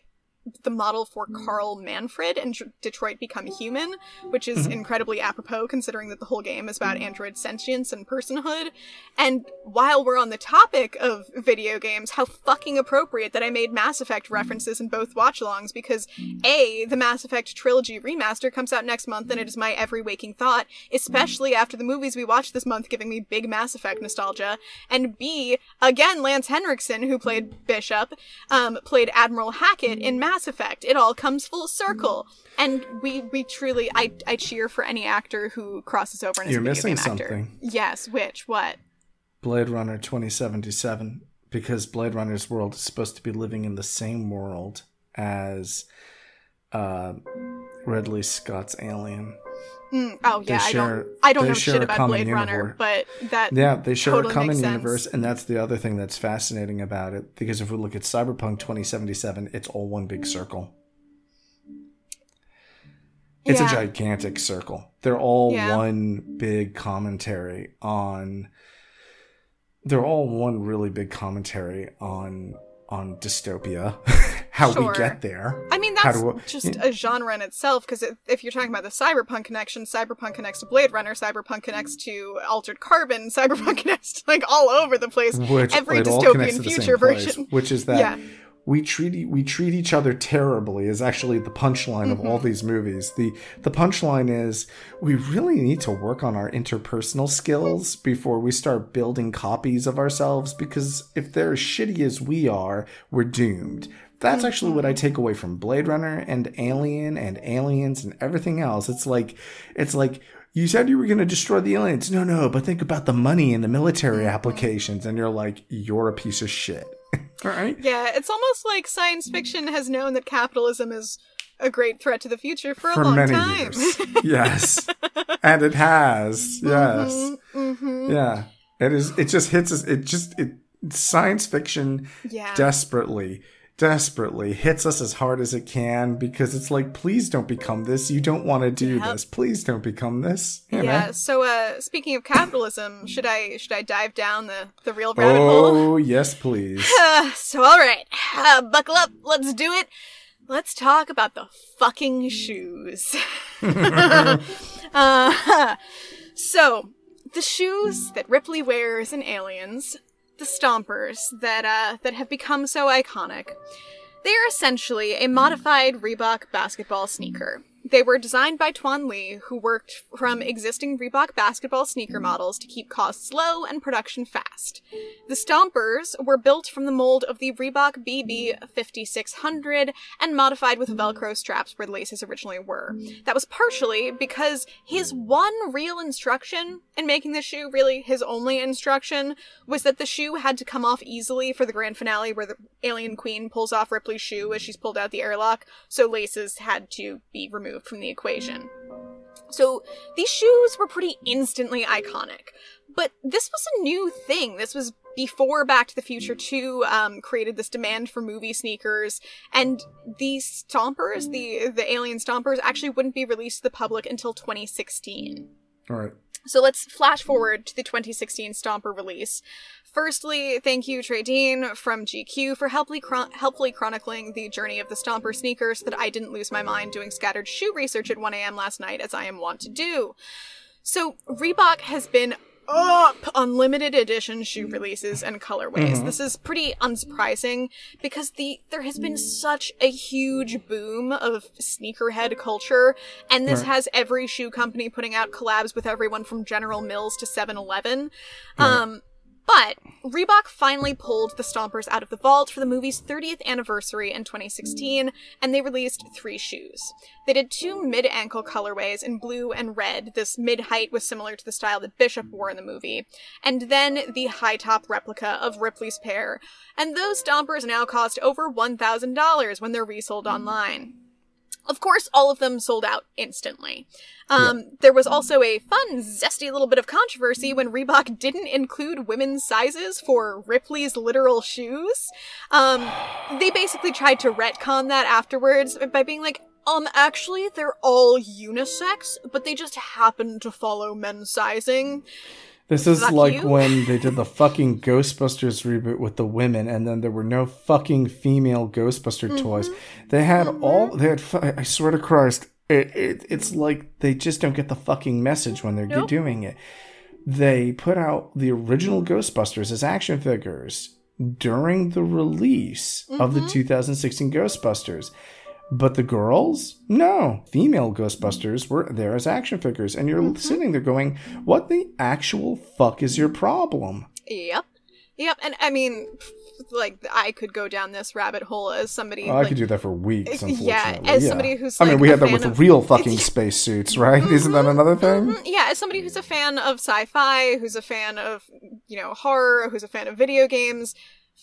the model for mm. Carl Manfred in Tr- Detroit Become Human, which is mm-hmm. incredibly apropos considering that the whole game is about mm. android sentience and personhood. And while we're on the topic of video games, how fucking appropriate that I made Mass Effect mm. references in both watch-alongs because A, the Mass Effect trilogy remaster comes out next month and it is my every waking thought, especially after the movies we watched this month giving me big Mass Effect nostalgia. And B, again, Lance Henriksen, who played Bishop, um, played Admiral Hackett in Mass Effect. It all comes full circle. And we, we truly, I, I cheer for any actor who crosses over and You're missing something. Yes, which? What? Blade Runner 2077 because Blade Runner's world is supposed to be living in the same world as uh, Ridley Scott's Alien. Mm, oh yeah, I don't, I don't know shit about Blade Runner, but that Yeah, they share totally a common universe, and that's the other thing that's fascinating about it. Because if we look at Cyberpunk 2077, it's all one big circle. It's Yeah. a gigantic circle. They're all Yeah. one big commentary on. They're all one really big commentary on on dystopia, how Sure. we get there. I mean, that's I- just a genre in itself, because if you're talking about the cyberpunk connection, cyberpunk connects to Blade Runner, cyberpunk connects to Altered Carbon, cyberpunk connects to, like, all over the place. which Every it all connects dystopian to the same future place, version. which is that Yeah. we treat we treat each other terribly is actually the punchline of Mm-hmm. all these movies. the The punchline is we really need to work on our interpersonal skills before we start building copies of ourselves because if they're as shitty as we are, we're doomed. That's actually what I Mm-hmm. take away from Blade Runner and Alien and Aliens and everything else. It's like it's like you said you were going to destroy the aliens. No, no, but think about the money and the military Mm-hmm. applications and you're like you're a piece of shit. All right? Yeah, it's almost like science fiction has known that capitalism is a great threat to the future for, a long time. years. yes, and it has. Yes, Mm-hmm. yeah. It is. It just hits us. It just it science fiction Yeah. desperately, desperately hits us as hard as it can because it's like, please don't become this. You don't want to do Yep. this. Please don't become this. You yeah. know? So, uh, speaking of capitalism, should I should I dive down the the real rabbit hole? Oh yes, please. Uh, so, all right, uh, buckle up. Let's do it. Let's talk about the fucking shoes. uh, so, the shoes that Ripley wears in Aliens, the Stompers that uh, that have become so iconic, they are essentially a modified Reebok basketball sneaker. They were designed by Tuan Le, who worked from existing Reebok basketball sneaker mm-hmm. models to keep costs low and production fast. The Stompers were built from the mold of the Reebok BB 5600 and modified with mm-hmm. Velcro straps where the laces originally were. Mm-hmm. That was partially because his one real instruction in making the shoe, really his only instruction, was that the shoe had to come off easily for the grand finale where the alien queen pulls off Ripley's shoe as she's pulled out the airlock, so laces had to be removed from the equation. So these shoes were pretty instantly iconic. But this was a new thing. This was before Back to the Future 2 um, created this demand for movie sneakers, and these stompers, the the alien stompers, actually wouldn't be released to the public until 2016. All right. So let's flash mm-hmm. forward to the 2016 Stomper release. Firstly, thank you, Trey Dean from GQ, for helpfully, chron- helpfully chronicling the journey of the Stomper sneakers so that I didn't lose my mind doing scattered shoe research at 1 a.m. last night, as I am wont to do. So, Reebok has been up on limited edition shoe releases and colorways. This is pretty unsurprising because the there has been such a huge boom of sneakerhead culture and this Right. has every shoe company putting out collabs with everyone from General Mills to 7-Eleven. Um but Reebok finally pulled the Stompers out of the vault for the movie's 30th anniversary in 2016, and they released three shoes. They did two mid ankle colorways in blue and red. This mid height was similar to the style that Bishop wore in the movie. And then the high top replica of Ripley's pair. And those Stompers now cost over $1,000 when they're resold online. Of course, all of them sold out instantly. Um, There was also a fun, zesty little bit of controversy when Reebok didn't include women's sizes for Ripley's literal shoes. Um, they basically tried to retcon that afterwards by being like, um, actually, they're all unisex, but they just happen to follow men's sizing. This is Fuck like you. when they did the fucking Ghostbusters reboot with the women, and then there were no fucking female Ghostbuster Mm-hmm. toys. They had all. They had. I swear to Christ, it, it, it's like they just don't get the fucking message when they're Nope. doing it. They put out the original Ghostbusters as action figures during the release of Mm-hmm. the 2016 Ghostbusters. But the girls, no, female Ghostbusters were there as action figures, and you're Mm-hmm. sitting there going, "What the actual fuck is your problem?" Yep. Yep. And I mean, like, I could go down this rabbit hole as somebody. Oh, I like, could do that for weeks. Yeah, as somebody who's, I mean, we had that with of- real fucking spacesuits, right? Isn't that another thing? Mhm, Yeah, as somebody who's a fan of sci-fi, who's a fan of, you know, horror, who's a fan of video games,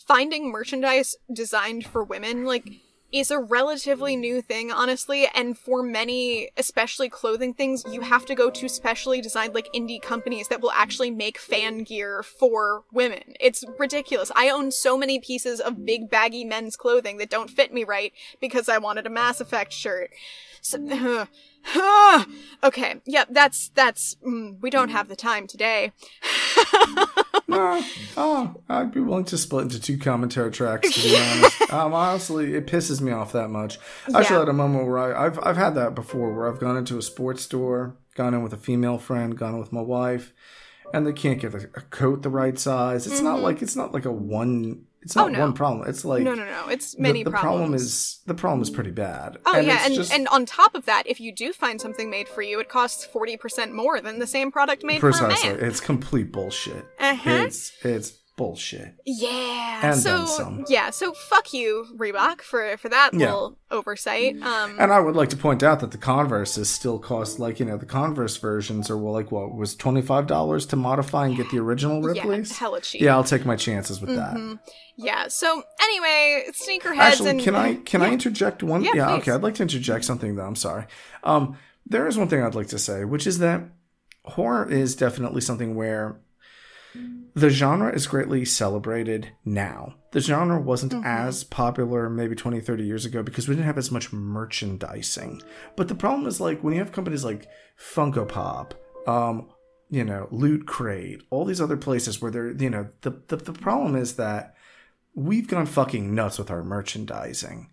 finding merchandise designed for women, like, is a relatively hmm. new thing, honestly, and for many, especially clothing things, you have to go to specially designed, like, indie companies that will actually make fan gear for women. It's ridiculous. I own so many pieces of big hmm. baggy men's clothing that don't fit me right because I wanted a Mass Effect shirt. So, hmm. okay, yep, that's that's. Mm, we don't have the time today. no, oh, I'd be willing to split into two commentary tracks. To be honest, um, honestly, it pisses me off that much. I actually Yeah. had a moment where I, I've I've had that before, where I've gone into a sports store, gone in with a female friend, gone in with my wife, and they can't get a, a coat the right size. It's not like it's not like a one. It's not Mm-hmm. Oh, no. one problem. It's like No, no, no. It's the- many the, problems. problem is the problem is pretty bad. Oh yeah, it's and just- and on top of that, if you do find something made for you, it costs forty percent more than the same product made precisely, for a man. it's complete bullshit. Uh-huh. It's it's bullshit. Yeah. And so then some. yeah, so fuck you, Reebok, for for that Yeah. little oversight. Um And I would like to point out that the Converse is still cost like you know the Converse versions are well like what was twenty five dollars to modify and get the original Ripley's? yeah, hella cheap. Yeah, I'll take my chances with that. Yeah. So anyway, sneakerheads Actually, and can I can I interject one? Yeah, please. okay. I'd like to interject something though. I'm sorry. Um, there is one thing I'd like to say, which is that horror is definitely something where the genre is greatly celebrated now. The genre wasn't Mm-hmm. as popular maybe 20, 30 years ago because we didn't have as much merchandising. But the problem is like when you have companies like Funko Pop, um, you know, Loot Crate, all these other places where they're, you know, the, the, the problem is that we've gone fucking nuts with our merchandising.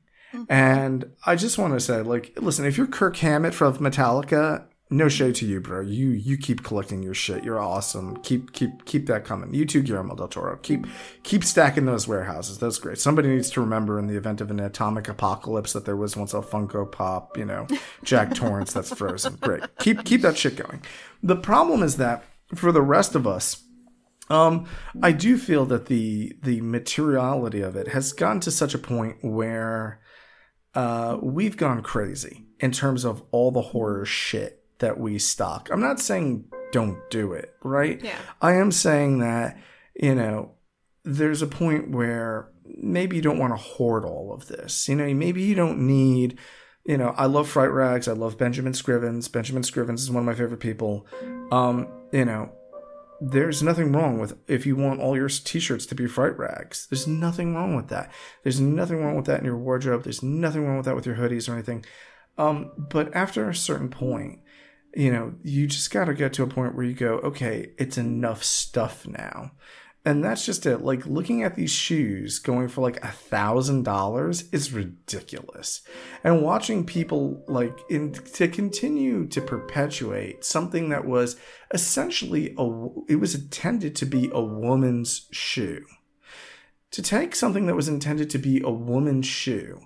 And I just want to say, like, listen, if you're Kirk Hammett from Metallica, no shade to you, bro. You you keep collecting your shit. You're awesome. Keep keep keep that coming. You too, Guillermo del Toro. Keep keep stacking those warehouses. That's great. Somebody needs to remember in the event of an atomic apocalypse that there was once a Funko Pop, you know, Jack Torrance that's frozen. Great. Keep keep that shit going. The problem is that for the rest of us, um, I do feel that the the materiality of it has gotten to such a point where uh, we've gone crazy in terms of all the horror shit that we stock. I'm not saying don't do it, right? Yeah. I am saying that you know there's a point where maybe you don't want to hoard all of this. You know, maybe you don't need. You know, I love Fright Rags. I love Benjamin Scrivens. Benjamin Scrivens is one of my favorite people. Um, you know, there's nothing wrong with if you want all your t-shirts to be fright rags there's nothing wrong with that there's nothing wrong with that in your wardrobe there's nothing wrong with that with your hoodies or anything um, but after a certain point you know you just got to get to a point where you go okay it's enough stuff now. And that's just it. Like looking at these shoes going for like a thousand dollars is ridiculous. And watching people like in to continue to perpetuate something that was essentially a it was intended to be a woman's shoe. To take something that was intended to be a woman's shoe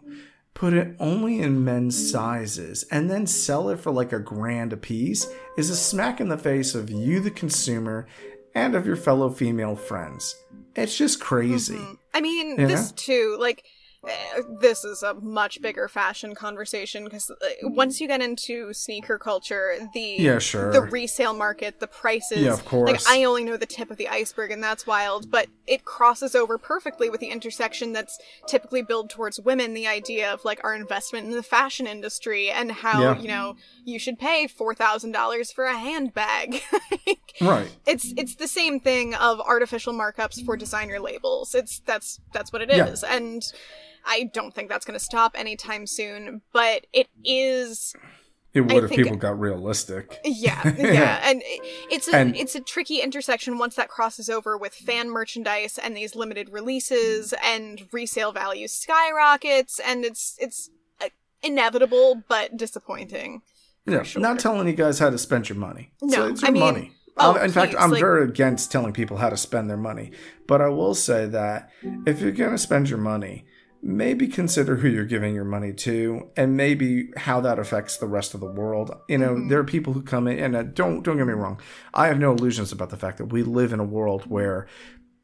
put it only in men's sizes and then sell it for like a grand a piece is a smack in the face of you the consumer and of your fellow female friends. It's just crazy. Mm-hmm. I mean, this too, like, this is a much bigger fashion conversation because uh, once you get into sneaker culture, the Yeah, sure. the resale market, the prices, Yeah, of course. Like, I only know the tip of the iceberg, and that's wild. But it crosses over perfectly with the intersection that's typically billed towards women. The idea of like our investment in the fashion industry and how Yeah. you know you should pay four thousand dollars for a handbag. right it's it's the same thing of artificial markups for designer labels. It's that's that's what it is, and I don't think that's going to stop anytime soon. But it is, it would I if think- people got realistic yeah, yeah, and it's a And- it's a tricky intersection once that crosses over with fan merchandise and these limited releases and resale value skyrockets, and it's it's uh, inevitable but disappointing. Yeah, sure. not telling you guys how to spend your money. No, so it's I your mean- money. oh, in fact, please, I'm like- very against telling people how to spend their money. But I will say that if you're going to spend your money, maybe consider who you're giving your money to, and maybe how that affects the rest of the world. You know, Mm-hmm. there are people who come in, and uh, don't don't get me wrong. I have no illusions about the fact that we live in a world where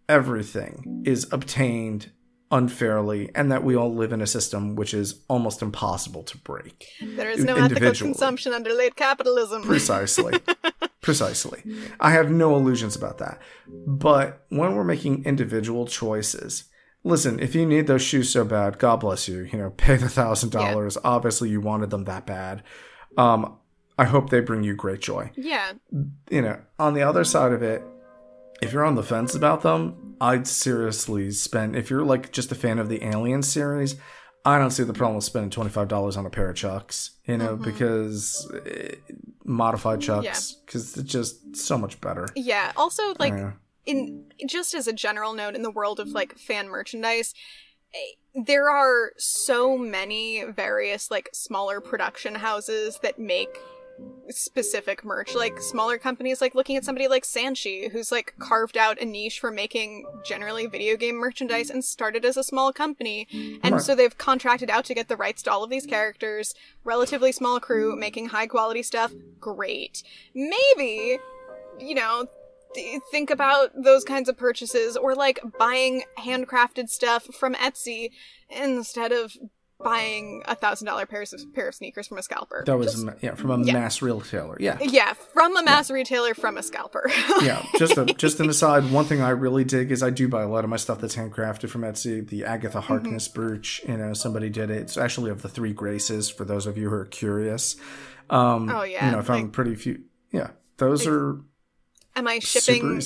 everything is obtained unfairly, and that we all live in a system which is almost impossible to break. There is no ethical consumption under late capitalism. Precisely. Precisely. I have no illusions about that. But when we're making individual choices, listen, if you need those shoes so bad, God bless you. You know, pay the thousand dollars. Obviously, you wanted them that bad. Um, I hope they bring you great joy. yeah, You know, on the other side of it, if you're on the fence about them, I'd seriously spend. If you're like just a fan of the Alien series, I don't see the problem with spending twenty five dollars on a pair of Chucks. You know, because eh, modified Chucks, because it's just so much better. yeah. Also, like Yeah. In just as a general note in the world of like fan merchandise eh, there are so many various like smaller production houses that make specific merch. Like smaller companies like looking at somebody like Sanshee who's like carved out a niche for making generally video game merchandise and started as a small company. And Right. so they've contracted out to get the rights to all of these characters relatively small crew making high quality stuff. Great. Maybe you know think about those kinds of purchases or like buying handcrafted stuff from Etsy instead of buying a thousand dollar pairs of pair of sneakers from a scalper. That was Just- a yeah from a yeah. mass retailer. Yeah, yeah, from a mass retailer from a scalper. yeah. Just a, just an aside. One thing I really dig is I do buy a lot of my stuff that's handcrafted from Etsy. The Agatha Harkness brooch, you know, somebody did it. It's actually of the Three Graces. For those of you who are curious, um, Oh, yeah, you know, I found like- pretty few. Yeah, those are Am I shipping.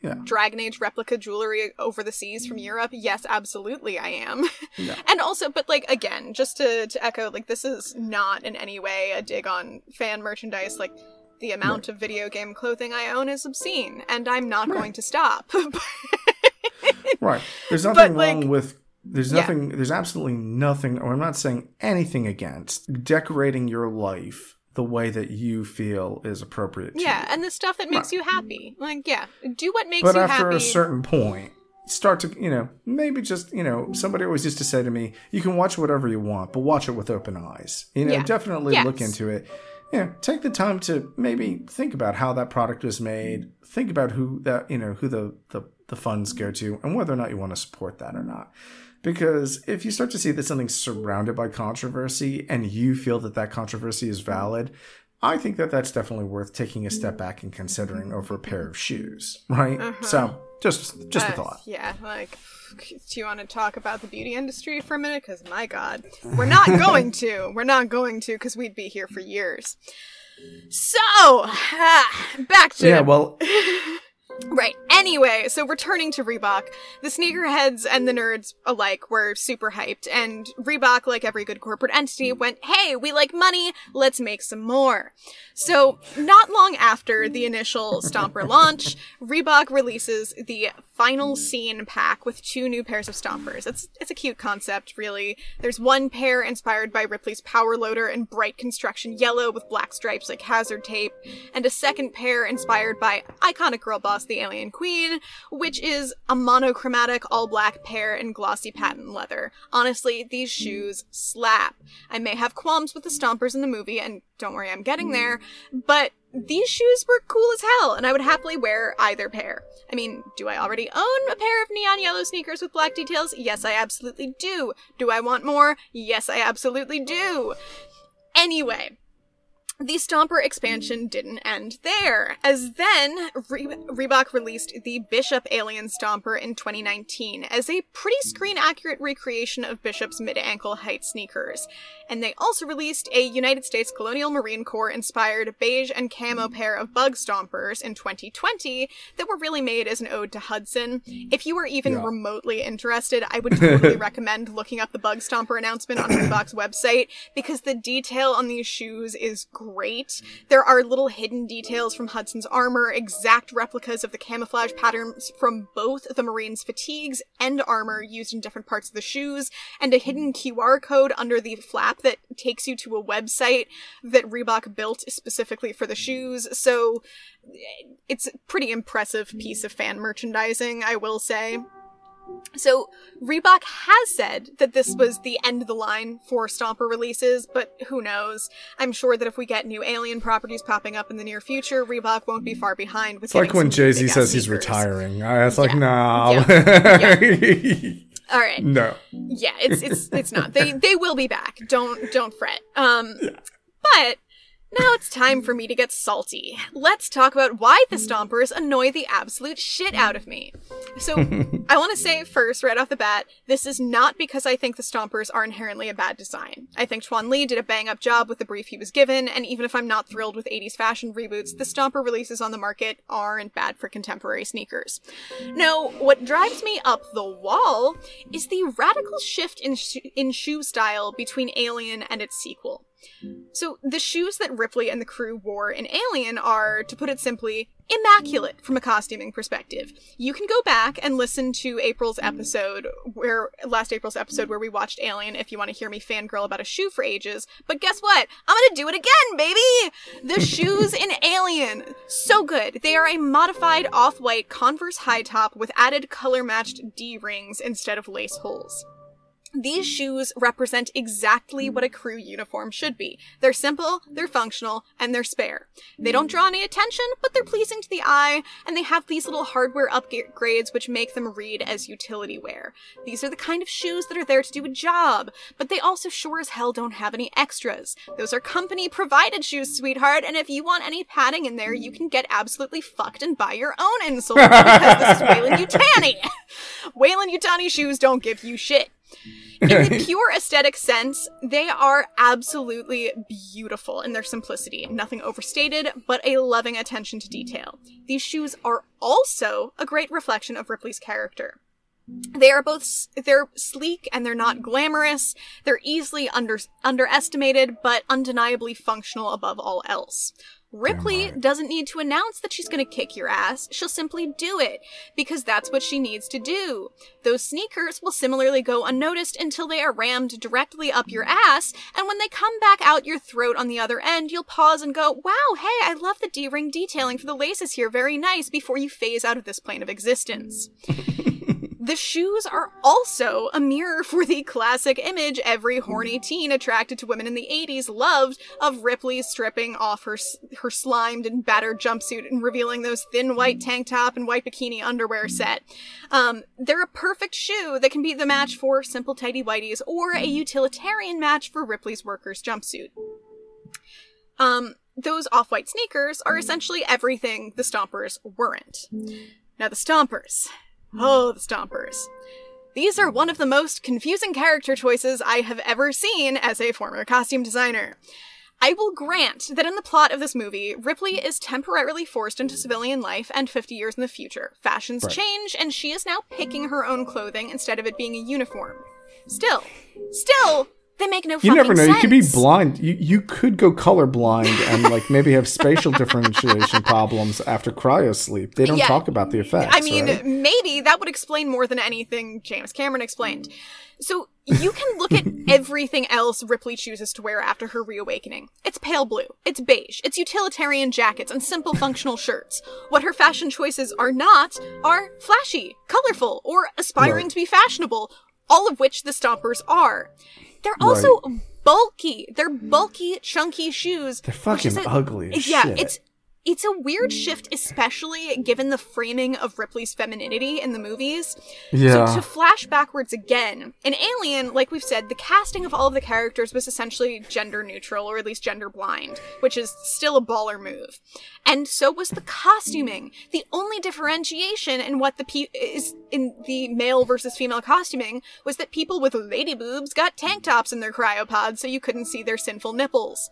Yeah, Dragon Age replica jewelry over the seas from Europe? Yes, absolutely I am. Yeah. and also, but like again, just to to echo, like this is not in any way a dig on fan merchandise. Like the amount of video game clothing I own is obscene, and I'm not going to stop. right. There's nothing But, like- wrong with. There's Yeah. nothing. There's absolutely nothing. Or I'm not saying anything against decorating your life the way that you feel is appropriate. To yeah, you. and the stuff that makes you happy. Like, yeah, do what makes but you happy. But after a certain point start to you know maybe just you know somebody always used to say to me you can watch whatever you want but watch it with open eyes you know Yeah. definitely Yes. look into it you know take the time to maybe think about how that product was made think about who that you know who the the, the funds go to and whether or not you want to support that or not because if you start to see that something's surrounded by controversy and you feel that that controversy is valid I think that that's definitely worth taking a step back and considering over a pair of shoes, right? So, just just a Uh, thought. Yeah, like, do you want to talk about the beauty industry for a minute? Because my God, we're not going to. We're not going to because we'd be here for years. So, ah, back to Yeah, well, Right. Anyway, so returning to Reebok, the sneakerheads and the nerds alike were super hyped, and Reebok, like every good corporate entity, went, hey, we like money, let's make some more. So, not long after the initial Stomper launch, Reebok releases the final scene pack with two new pairs of Stompers. It's, it's a cute concept, really. There's one pair inspired by Ripley's Power Loader in bright construction yellow with black stripes like hazard tape, and a second pair inspired by iconic girl boss the Alien Queen, which is a monochromatic all black pair in glossy patent leather. Honestly, these shoes slap. I may have qualms with the stompers in the movie, and don't worry, I'm getting there, but these shoes were cool as hell, and I would happily wear either pair. I mean, do I already own a pair of neon yellow sneakers with black details? Yes, I absolutely do. Do I want more? Yes, I absolutely do. Anyway, the Stomper expansion didn't end there, as then Re- Reebok released the Bishop Alien Stomper in 2019 as a pretty screen accurate recreation of Bishop's mid ankle height sneakers. And they also released a United States Colonial Marine Corps inspired beige and camo pair of Bug Stompers in 2020 that were really made as an ode to Hudson. If you were even Yeah. remotely interested, I would totally recommend looking up the Bug Stomper announcement on Reebok's website because the detail on these shoes is great. There are little hidden details from Hudson's armor, exact replicas of the camouflage patterns from both the Marine's fatigues and armor used in different parts of the shoes, and a hidden QR code under the flap that takes you to a website that Reebok built specifically for the shoes. So it's a pretty impressive piece of fan merchandising, I will say. So, Reebok has said that this was the end of the line for Stomper releases, but who knows? I'm sure that if we get new Alien properties popping up in the near future, Reebok won't be far behind with it's like when Jay Z says he's retiring. It's like, Yeah. no. All right. no. Yeah, it's it's it's not. They they will be back. Don't don't fret. Um but now it's time for me to get salty. Let's talk about why the Stompers annoy the absolute shit out of me. So, I want to say first, right off the bat, this is not because I think the Stompers are inherently a bad design. I think Tuan Le did a bang up job with the brief he was given, and even if I'm not thrilled with 80s fashion reboots, the Stomper releases on the market aren't bad for contemporary sneakers. No, what drives me up the wall is the radical shift in, sh- in shoe style between Alien and its sequel. So, the shoes that Ripley and the crew wore in Alien are, to put it simply, immaculate from a costuming perspective. You can go back and listen to April's episode, where last April's episode where we watched Alien if you want to hear me fangirl about a shoe for ages. But guess what? I'm gonna do it again, baby! The shoes in Alien, so good. They are a modified off-white Converse high top with added color-matched D rings instead of lace holes. These shoes represent exactly what a crew uniform should be. They're simple, they're functional, and they're spare. They don't draw any attention, but they're pleasing to the eye, and they have these little hardware upgrades which make them read as utility wear. These are the kind of shoes that are there to do a job, but they also sure as hell don't have any extras. Those are company provided shoes, sweetheart, and if you want any padding in there, you can get absolutely fucked and buy your own insole because this is Weyland Yutani. Weyland Yutani shoes don't give you shit. In the pure aesthetic sense, they are absolutely beautiful in their simplicity. Nothing overstated, but a loving attention to detail. These shoes are also a great reflection of Ripley's character. They are both they're sleek and they're not glamorous. They're easily under underestimated but undeniably functional above all else. Ripley right. doesn't need to announce that she's going to kick your ass. She'll simply do it because that's what she needs to do. Those sneakers will similarly go unnoticed until they are rammed directly up your ass, and when they come back out your throat on the other end, you'll pause and go, "Wow, hey, I love the D-ring detailing for the laces here. Very nice." before you phase out of this plane of existence. The shoes are also a mirror for the classic image every horny teen attracted to women in the 80s loved of Ripley stripping off her her slimed and battered jumpsuit and revealing those thin white tank top and white bikini underwear set. Um, they're a perfect shoe that can be the match for simple tidy whities or a utilitarian match for Ripley's workers jumpsuit. Um, those off-white sneakers are essentially everything the Stompers weren't. Now the Stompers. Oh, the Stompers. These are one of the most confusing character choices I have ever seen as a former costume designer. I will grant that in the plot of this movie, Ripley is temporarily forced into civilian life and 50 years in the future. Fashions Right. change, and she is now picking her own clothing instead of it being a uniform. Still, still, they make no You never know. sense. You could be blind. You you could go colorblind and like maybe have spatial differentiation problems after cryo sleep. They don't Yeah. talk about the effects. I mean, right? maybe that would explain more than anything James Cameron explained. So you can look at everything else Ripley chooses to wear after her reawakening. It's pale blue, it's beige, it's utilitarian jackets and simple functional shirts. What her fashion choices are not are flashy, colorful, or aspiring Right. to be fashionable, all of which the Stompers are. They're also bulky. They're bulky, chunky shoes. They're fucking ugly yeah, shit. it's it's a weird shift, especially given the framing of Ripley's femininity in the movies. Yeah. So to flash backwards again, in Alien, like we've said, the casting of all of the characters was essentially gender neutral, or at least gender blind, which is still a baller move. And so was the costuming. The only differentiation in what the pe- is in the male versus female costuming was that people with lady boobs got tank tops in their cryopods so you couldn't see their sinful nipples.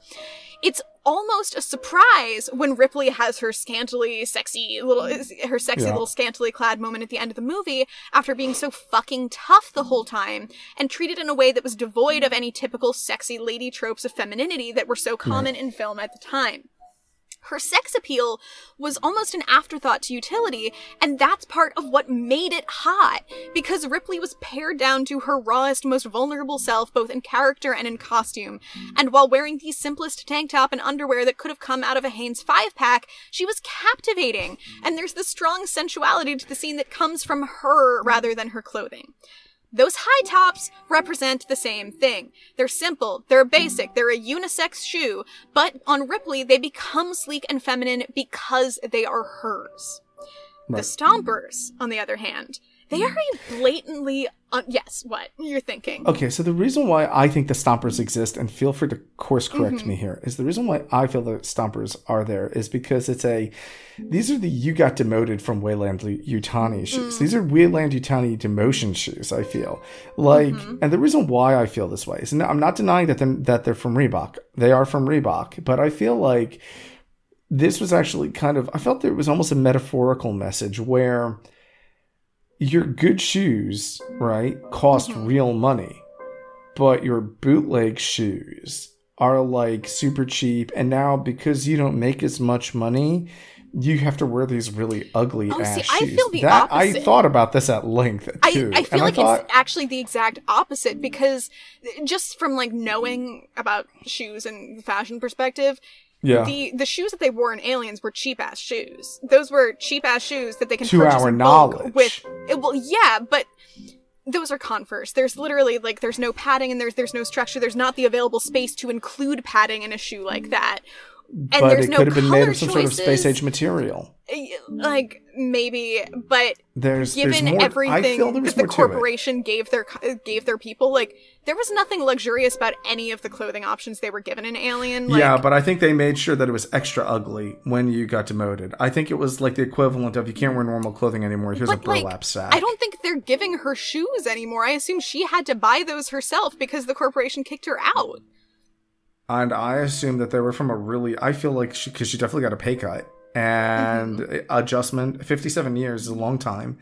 It's almost a surprise when Ripley has her scantily sexy little mm. her sexy Yeah. little scantily clad moment at the end of the movie after being so fucking tough the whole time and treated in a way that was devoid of any typical sexy lady tropes of femininity that were so common in film at the time. Her sex appeal was almost an afterthought to utility, and that's part of what made it hot, because Ripley was pared down to her rawest, most vulnerable self, both in character and in costume. And while wearing the simplest tank top and underwear that could have come out of a Hanes 5 pack, she was captivating, and there's this strong sensuality to the scene that comes from her rather than her clothing. Those high tops represent the same thing. They're simple, they're basic, they're a unisex shoe, but on Ripley, they become sleek and feminine because they are hers. The Stompers, on the other hand, they are a blatantly. Un- yes, what? You're thinking. Okay, so the reason why I think the stompers exist, and feel free to course correct Mm-hmm. me here, is the reason why I feel the stompers are there is because it's a. These are the you got demoted from Weyland Yutani shoes. Mm. These are Weyland Yutani demotion shoes. I feel like, Mm-hmm. and the reason why I feel this way is, and I'm not denying that they're, that they're from Reebok. They are from Reebok, but I feel like this was actually kind of. I felt there was almost a metaphorical message where your good shoes, right, cost mm-hmm. real money, but your bootleg shoes are like super cheap. And now because you don't make as much money, you have to wear these really ugly Oh, ass see, I feel the that I thought about this at length I, too. I feel and like I thought, it's actually the exact opposite because just from like knowing about shoes and the fashion perspective, yeah, the the shoes that they wore in Aliens were cheap ass shoes. Those were cheap ass shoes that they can To purchase our knowledge. with. It, well, yeah, but those are Converse. There's literally like there's no padding and there's there's no structure. There's not the available space to include padding in a shoe like that. And but there's it no could have been made of some sort of space age material. Like maybe, but There's given there's more. Everything feel there was that the more to it. corporation gave their gave their people, like there was nothing luxurious about any of the clothing options they were given in Alien. Like, yeah, but I think they made sure that it was extra ugly when you got demoted. I think it was like the equivalent of you can't wear normal clothing anymore. Here's a But, like, burlap sack. I don't think they're giving her shoes anymore. I assume she had to buy those herself because the corporation kicked her out. And I assume that they were from a really. I feel like she because she definitely got a pay cut and Mm-hmm. adjustment. Fifty-seven years is a long time,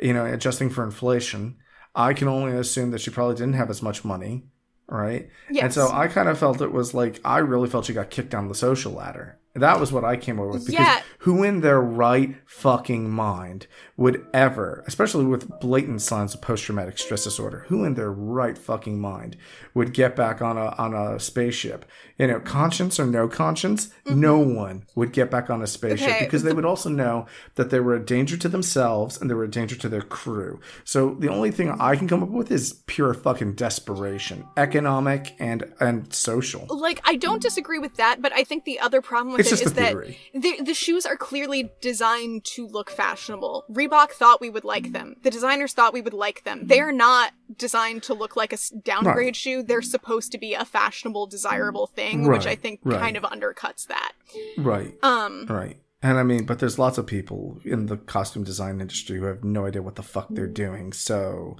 you know, adjusting for inflation. I can only assume that she probably didn't have as much money, right? And so I kind of felt it was like I really felt she got kicked down the social ladder. That was what I came over with because Yeah. who in their right fucking mind would ever, especially with blatant signs of post-traumatic stress disorder, who in their right fucking mind would get back on a on a spaceship? You know, conscience or no conscience, no one would get back on a spaceship Mm-hmm. Okay, because they would also know that they were a danger to themselves and they were a danger to their crew. So the only thing I can come up with is pure fucking desperation, economic and and social. Like I don't disagree with that, but I think the other problem with It's just is that the the shoes are clearly designed to look fashionable. Reebok thought we would like them. The designers thought we would like them. They are not designed to look like a downgrade Right. shoe. They're supposed to be a fashionable, desirable thing, Right, which I think right. kind of undercuts that. Right. Um, Right. And I mean, but there's lots of people in the costume design industry who have no idea what the fuck they're doing. So,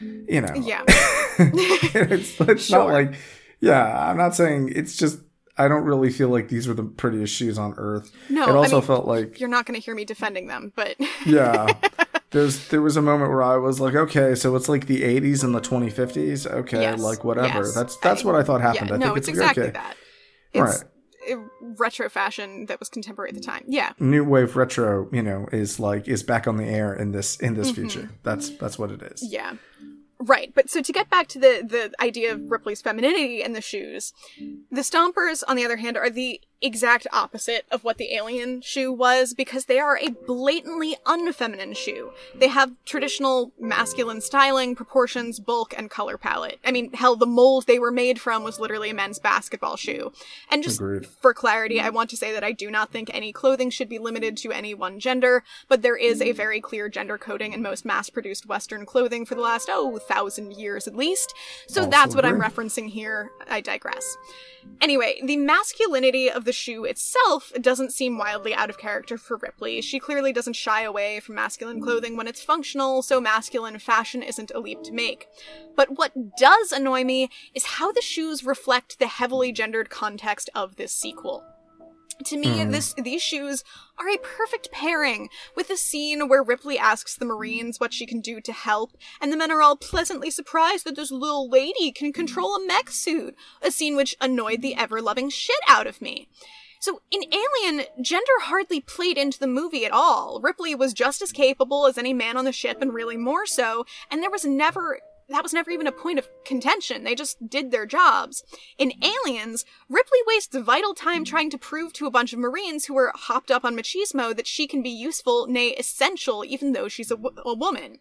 you know, yeah. it's, it's Sure. not like, yeah, I'm not saying it's just, I don't really feel like these were the prettiest shoes on earth. No, it I also mean, felt like, You're not going to hear me defending them, but yeah. There's there was a moment where I was like, okay, so it's like the 80s and the 2050s. Okay, Yes, like whatever. yes. That's that's I- what I thought yeah, happened. I no, think it's it's, exactly okay. that. It's Right. retro fashion that was contemporary at the time. Yeah. New wave retro, you know, is like is back on the air in this in this Mm-hmm. future. That's that's what it is. Yeah. Right, but so to get back to the the idea of Ripley's femininity in the shoes, the Stompers, on the other hand, are the exact opposite of what the alien shoe was because they are a blatantly unfeminine shoe. They have traditional masculine styling, proportions, bulk, and color palette. I mean, hell, the mold they were made from was literally a men's basketball shoe. And just Agreed. for clarity, I want to say that I do not think any clothing should be limited to any one gender, but there is a very clear gender coding in most mass produced Western clothing for the last, oh, thousand years at least. So Also that's what I'm referencing here. I digress. Anyway, the masculinity of the shoe itself doesn't seem wildly out of character for Ripley. She clearly doesn't shy away from masculine hmm. clothing when it's functional, so masculine fashion isn't a leap to make. But what does annoy me is how the shoes reflect the heavily gendered context of this sequel. To me, hmm. this these shoes are a perfect pairing with the scene where Ripley asks the Marines what she can do to help, and the men are all pleasantly surprised that this little lady can control a mech suit, a scene which annoyed the ever-loving shit out of me. So in Alien, gender hardly played into the movie at all. Ripley was just as capable as any man on the ship, and really more so, and there was never that was never even a point of contention. They just did their jobs. In Aliens, Ripley wastes vital time trying to prove to a bunch of Marines who are hopped up on machismo that she can be useful, nay, essential, even though she's a, w- a woman.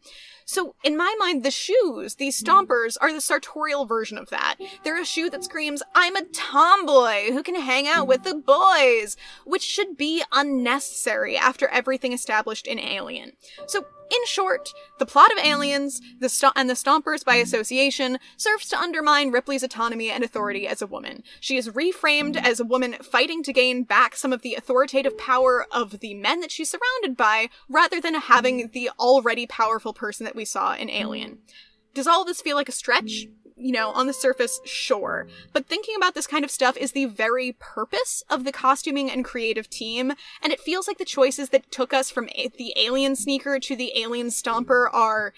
So, in my mind, the shoes, these hmm. stompers, are the sartorial version of that. They're a shoe that screams, I'm a tomboy who can hang out with the boys, which should be unnecessary after everything established in Alien. So, in short, the plot of Aliens the sto- and the Stompers by association serves to undermine Ripley's autonomy and authority as a woman. She is reframed as a woman fighting to gain back some of the authoritative power of the men that she's surrounded by, rather than having the already powerful person that we saw in Alien. Mm-hmm. Does all of this feel like a stretch? You know, on the surface, sure. But thinking about this kind of stuff is the very purpose of the costuming and creative team, and it feels like the choices that took us from a- the alien sneaker to the alien stomper are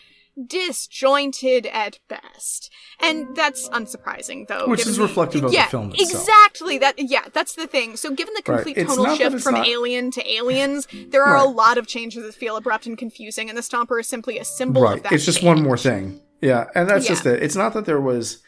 disjointed at best. And that's unsurprising, though. Which is the- reflective of the film itself. Exactly. That yeah, that's the thing. So given the complete It's tonal shift from not- Alien to Aliens, there are a lot of changes that feel abrupt and confusing, and the stomper is simply a symbol of that. It's just change. one more thing. Yeah, and that's Yeah. just it. It's not that there was,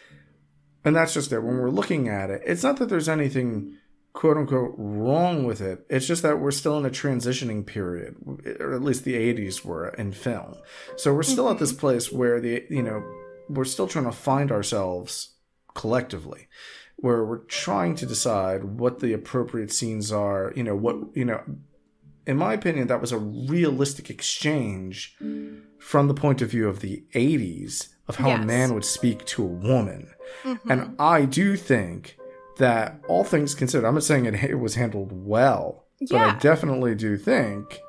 and that's just it. When we're looking at it, it's not that there's anything quote unquote wrong with it. It's just that we're still in a transitioning period, or at least the 80s were in film. So we're still at this mm-hmm. place where the, you know, we're still trying to find ourselves collectively, where we're trying to decide what the appropriate scenes are, you know, what, you know, in my opinion, that was a realistic exchange from the point of view of the 80s of how a man would speak to a woman. And mm-hmm. I do think that all things considered, I'm not saying it, it was handled well, but I definitely do think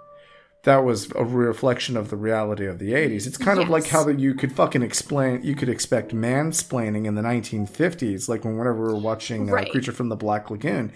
that was a reflection of the reality of the 80s. It's kind of like how that you could fucking explain, you could expect mansplaining in the 1950s, like when whenever we were watching uh, Creature from the Black Lagoon.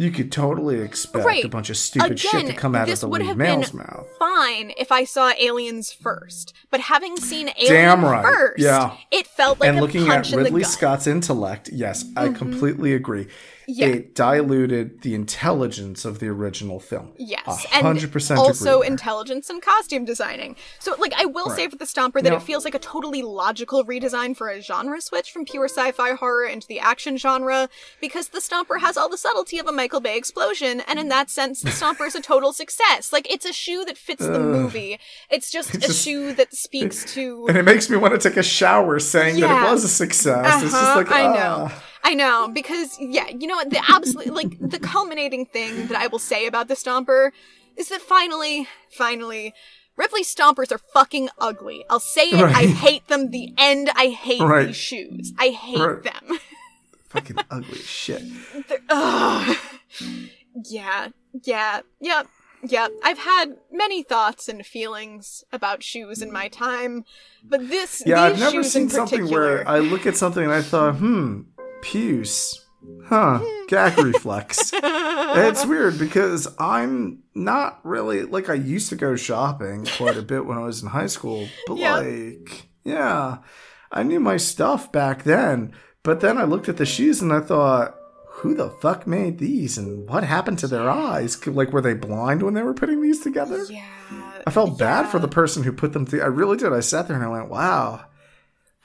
You could totally expect Right. a bunch of stupid shit to come out of the would lead have male's been mouth. fine if I saw Aliens first, but having seen Aliens right. first, Yeah. it felt like and a looking at punch in the Ridley. Scott's intellect, yes, I mm-hmm. completely agree. Yeah. It diluted the intelligence of the original film. Yes, A and hundred percent also agree intelligence and costume designing. So, like, I will say for the Stomper that it feels like a totally logical redesign for a genre switch from pure sci-fi horror into the action genre, because the Stomper has all the subtlety of a Michael Bay explosion, and in that sense, the Stomper is a total success. Like, it's a shoe that fits the movie. It's just a just- shoe that speaks to. And it makes me want to take a shower saying that it was a success. It's just Uh-huh, like, I know. I know because yeah, you know what? The absolute like the culminating thing that I will say about the Stomper is that finally, finally, Ripley Stompers are fucking ugly. I'll say it. I hate them. The end. I hate Right. these shoes. I hate Right. them. Fucking ugly shit. Yeah, yeah, yep, yep. I've had many thoughts and feelings about shoes in my time, but this Yeah, I've never seen something where I look at something and I thought, hmm, puce. Huh, gag reflex. it's weird because I'm not really like I used to go shopping quite a bit when I was in high school, but Yeah. like, yeah, I knew my stuff back then. But then I looked at the shoes and I thought, who the fuck made these and what happened to their eyes? Like, were they blind when they were putting these together? yeah, I felt bad for the person who put them together. I really did. I sat there and I went, wow.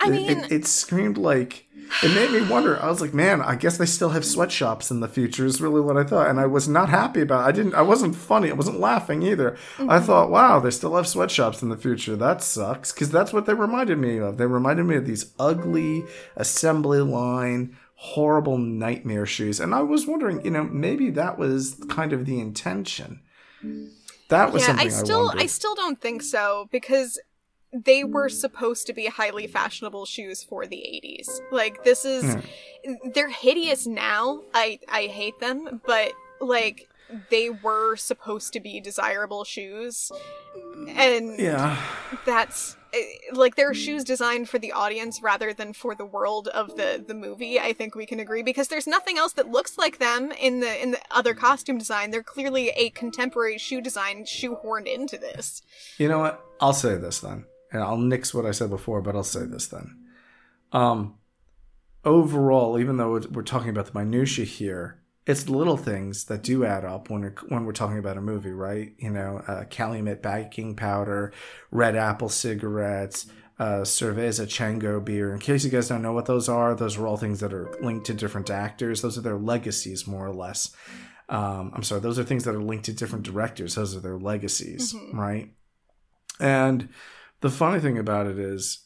I It- mean, it, it screamed like it made me wonder. I was like, man, I guess they still have sweatshops in the future. Is really what I thought, and I was not happy about. It. I didn't. I wasn't funny. I wasn't laughing either. I Mm-hmm. thought, wow, they still have sweatshops in the future. That sucks because that's what they reminded me of. They reminded me of these ugly assembly line. Horrible nightmare shoes, and I was wondering, you know, maybe that was kind of the intention. That was yeah, something I still, wondered. I still don't think so because they were hmm. supposed to be highly fashionable shoes for the 80s. Like this is hmm. they're hideous now. I I hate them, but like they were supposed to be desirable shoes. And yeah, that's eh, like there are shoes designed for the audience rather than for the world of the the movie i think we can agree because there's nothing else that looks like them in the in the other hmm. costume design they're clearly a contemporary shoe design shoehorned into this You know what? I'll say this then. And I'll nix what I said before, but I'll say this then. Um overall, even though we're talking about the minutia here, it's little things that do add up when we're, when we're talking about a movie, right? You know, uh, Calumet baking powder, red apple cigarettes, uh, Cerveza Chango beer. In case you guys don't know what those are, those are all things that are linked to different actors. Those are their legacies, more or less. Um, I'm sorry, those are things that are linked to different directors. Those are their legacies, right? And the funny thing about it is,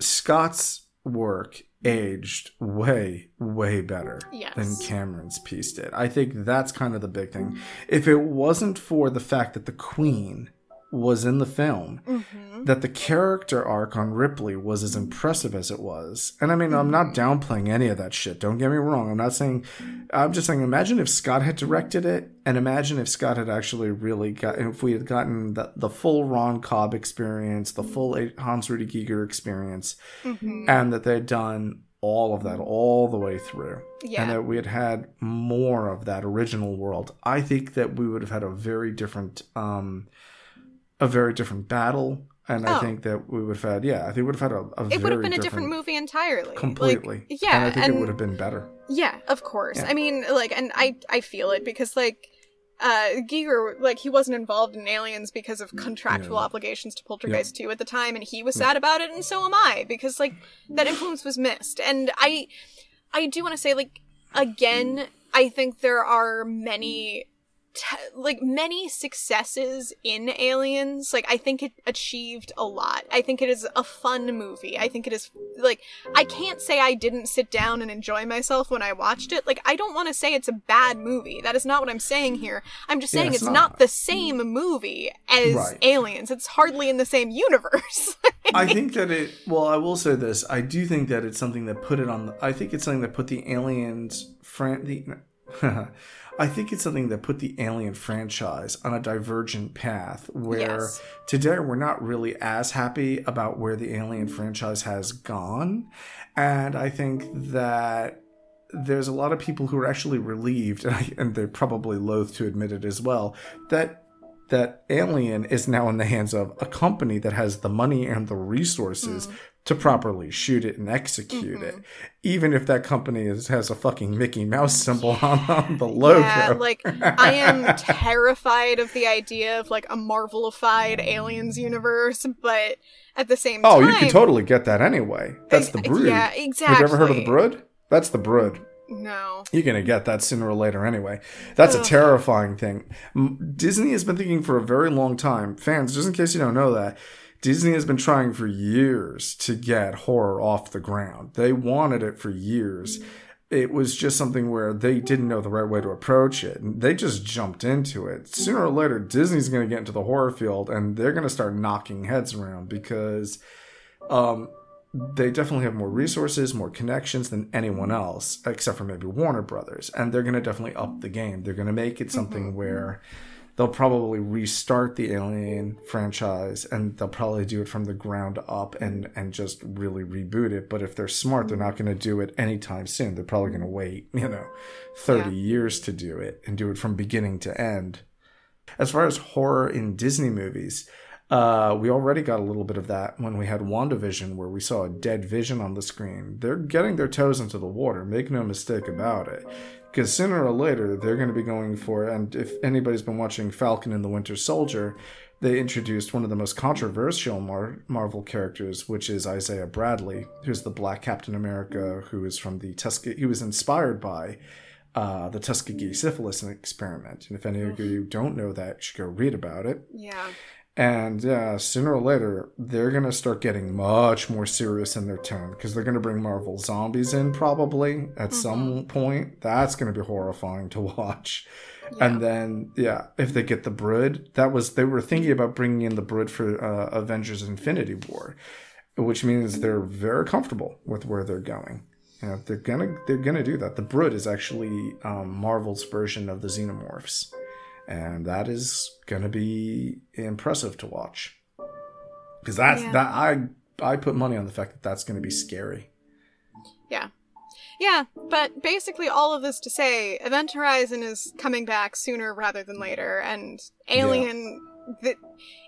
Scott's work aged way, way better Yes. than Cameron's piece did. I think that's kind of the big thing. If it wasn't for the fact that the Queen was in the film, mm-hmm. that the character arc on Ripley was as impressive as it was. And I mean, I'm not mm-hmm. downplaying any of that shit. Don't get me wrong. I'm not saying, I'm just saying, imagine if Scott had directed it, and imagine if Scott had actually really got, if we had gotten the, the full Ron Cobb experience, the full mm-hmm. Hans Ruedi Giger experience, and that they'd done all of that all the way through. Yeah. And that we had had more of that original world. I think that we would have had a very different, um, a very different battle. And I Oh. think that we would have had, yeah, I think we would have had a, a it very would have been a different movie entirely Like, completely. yeah and I think it would have been better. Yeah, of course. Yeah. I mean, like, and I I feel it because like. Uh, Giger, like, he wasn't involved in Aliens because of contractual Yeah. obligations to Poltergeist 2 at the time, and he was sad about it, and so am I, because, like, that influence was missed. And I, I do want to say, like, again, I think there are many te- like many successes in Aliens. Like I think it achieved a lot. I think it is a fun movie. I think it is like I can't say I didn't sit down and enjoy myself when I watched it. Like I don't want to say it's a bad movie. That is not what I'm saying here. I'm just saying it's it's, not. not. the same movie as Right. Aliens. It's hardly in the same universe. I think that it. Well, I will say this. I do think that it's something that put it on. The, I think it's something that put the aliens. Fran- the, I think it's something that put the Alien franchise on a divergent path where Yes. today we're not really as happy about where the Alien franchise has gone. And I think that there's a lot of people who are actually relieved, and, I, and they're probably loath to admit it as well, that that Alien is now in the hands of a company that has the money and the resources mm. To properly shoot it and execute it, mm-hmm. even if that company is, has a fucking Mickey Mouse symbol on, on the logo. Yeah, like I am terrified of the idea of like a Marvelified aliens universe, but at the same oh, time, you can totally get that anyway. That's the brood. yeah, exactly. Have you ever heard of the brood? That's the brood. No. You're gonna get that sooner or later anyway. That's a terrifying thing. Disney has been thinking for a very long time. Fans, just in case you don't know that, Disney has been trying for years to get horror off the ground. They wanted it for years. It was just something where they didn't know the right way to approach it. And they just jumped into it. Sooner or later, Disney's going to get into the horror field and they're going to start knocking heads around because um, they definitely have more resources, more connections than anyone else, except for maybe Warner Brothers. And they're going to definitely up the game. They're going to make it something where they'll probably restart the Alien franchise and they'll probably do it from the ground up and, and just really reboot it. But if they're smart, they're not going to do it anytime soon. They're probably going to wait, you know, 30 Yeah. years to do it and do it from beginning to end. As far as horror in Disney movies, uh, we already got a little bit of that when we had WandaVision, where we saw a dead vision on the screen. They're getting their toes into the water, make no mistake about it. Because sooner or later, they're going to be going for, and if anybody's been watching Falcon and the Winter Soldier, they introduced one of the most controversial Mar- Marvel characters, which is Isaiah Bradley, who's the Black Captain America, who is from the Tuskegee. He was inspired by uh, the Tuskegee syphilis experiment. And if any of you don't know that, you should go read about it. Yeah. And uh, sooner or later, they're going to start getting much more serious in their tone because they're going to bring Marvel Zombies in probably at some point. That's going to be horrifying to watch. And then, yeah, if they get the Brood, that was, they were thinking about bringing in the Brood for uh, Avengers Infinity War, which means they're very comfortable with where they're going. You know, they're gonna they're gonna do that. The Brood is actually um, Marvel's version of the Xenomorphs and that is going to be impressive to watch because that's Yeah. that i i put money on the fact that that's going to be scary Yeah. Yeah, but basically all of this to say, Event Horizon is coming back sooner rather than later, and Alien, that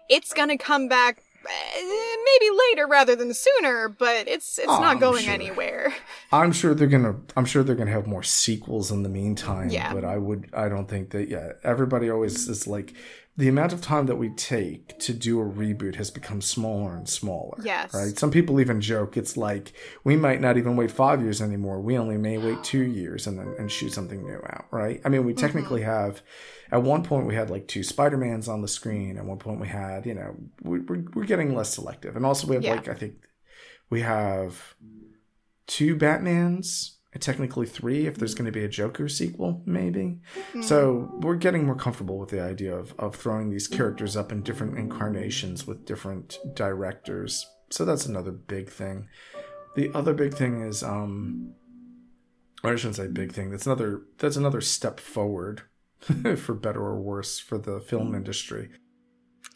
it's gonna come back Eh, maybe later rather than sooner, but it's it's Oh, not going sure. anywhere. i'm sure they're gonna i'm sure they're gonna have more sequels in the meantime Yeah. but i would i don't think that yeah everybody always is like the amount of time that we take to do a reboot has become smaller and smaller Yes. right some people even joke it's like we might not even wait five years anymore we only may wait two years and then and shoot something new out right i mean we mm-hmm. technically have at one point we had like two spider-mans on the screen. At one point we had you know we, we're, we're getting less selective. And also we have Yeah. like i think we have two batmans technically three if there's going to be a joker sequel maybe. So we're getting more comfortable with the idea of, of throwing these characters up in different incarnations with different directors. So that's another big thing. The other big thing is um i shouldn't say big thing. That's another that's another step forward for better or worse for the film hmm. industry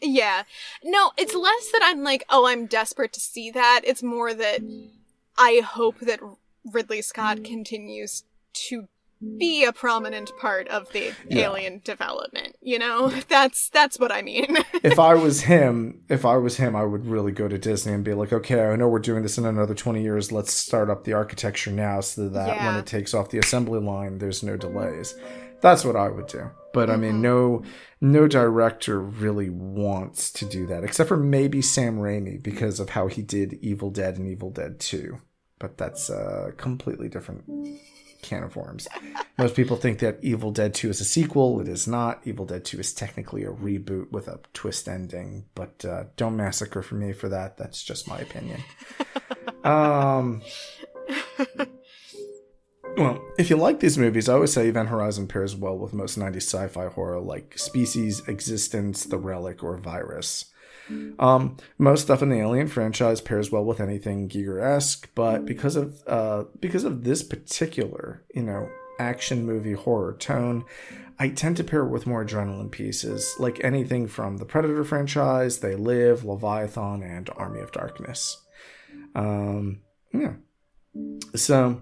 Yeah. No, it's less that I'm like, oh, I'm desperate to see that. It's more that I hope that Ridley Scott hmm. continues to be a prominent part of the Yeah. alien development. You know? That's that's what I mean. if I was him, if I was him, I would really go to Disney and be like, okay, I know we're doing this in another 20 years. Let's start up the architecture now so that when it takes off the assembly line, there's no delays. That's what I would do. But I mean, no, no director really wants to do that, except for maybe Sam Raimi because of how he did Evil Dead and Evil Dead 2. But that's a completely different can of worms. Most people think that Evil Dead 2 is a sequel. It is not. Evil Dead 2 is technically a reboot with a twist ending, but uh, don't massacre for me for that. That's just my opinion. um, well, if you like these movies, I always say Event Horizon pairs well with most 90s sci fi horror like Species, eXistenZ, The Relic, or Virus. Um, most stuff in the Alien franchise pairs well with anything Giger-esque, but because of uh, because of this particular, you know, action movie horror tone, I tend to pair it with more adrenaline pieces, like anything from the Predator franchise, They Live, Leviathan, and Army of Darkness. Um, yeah. So,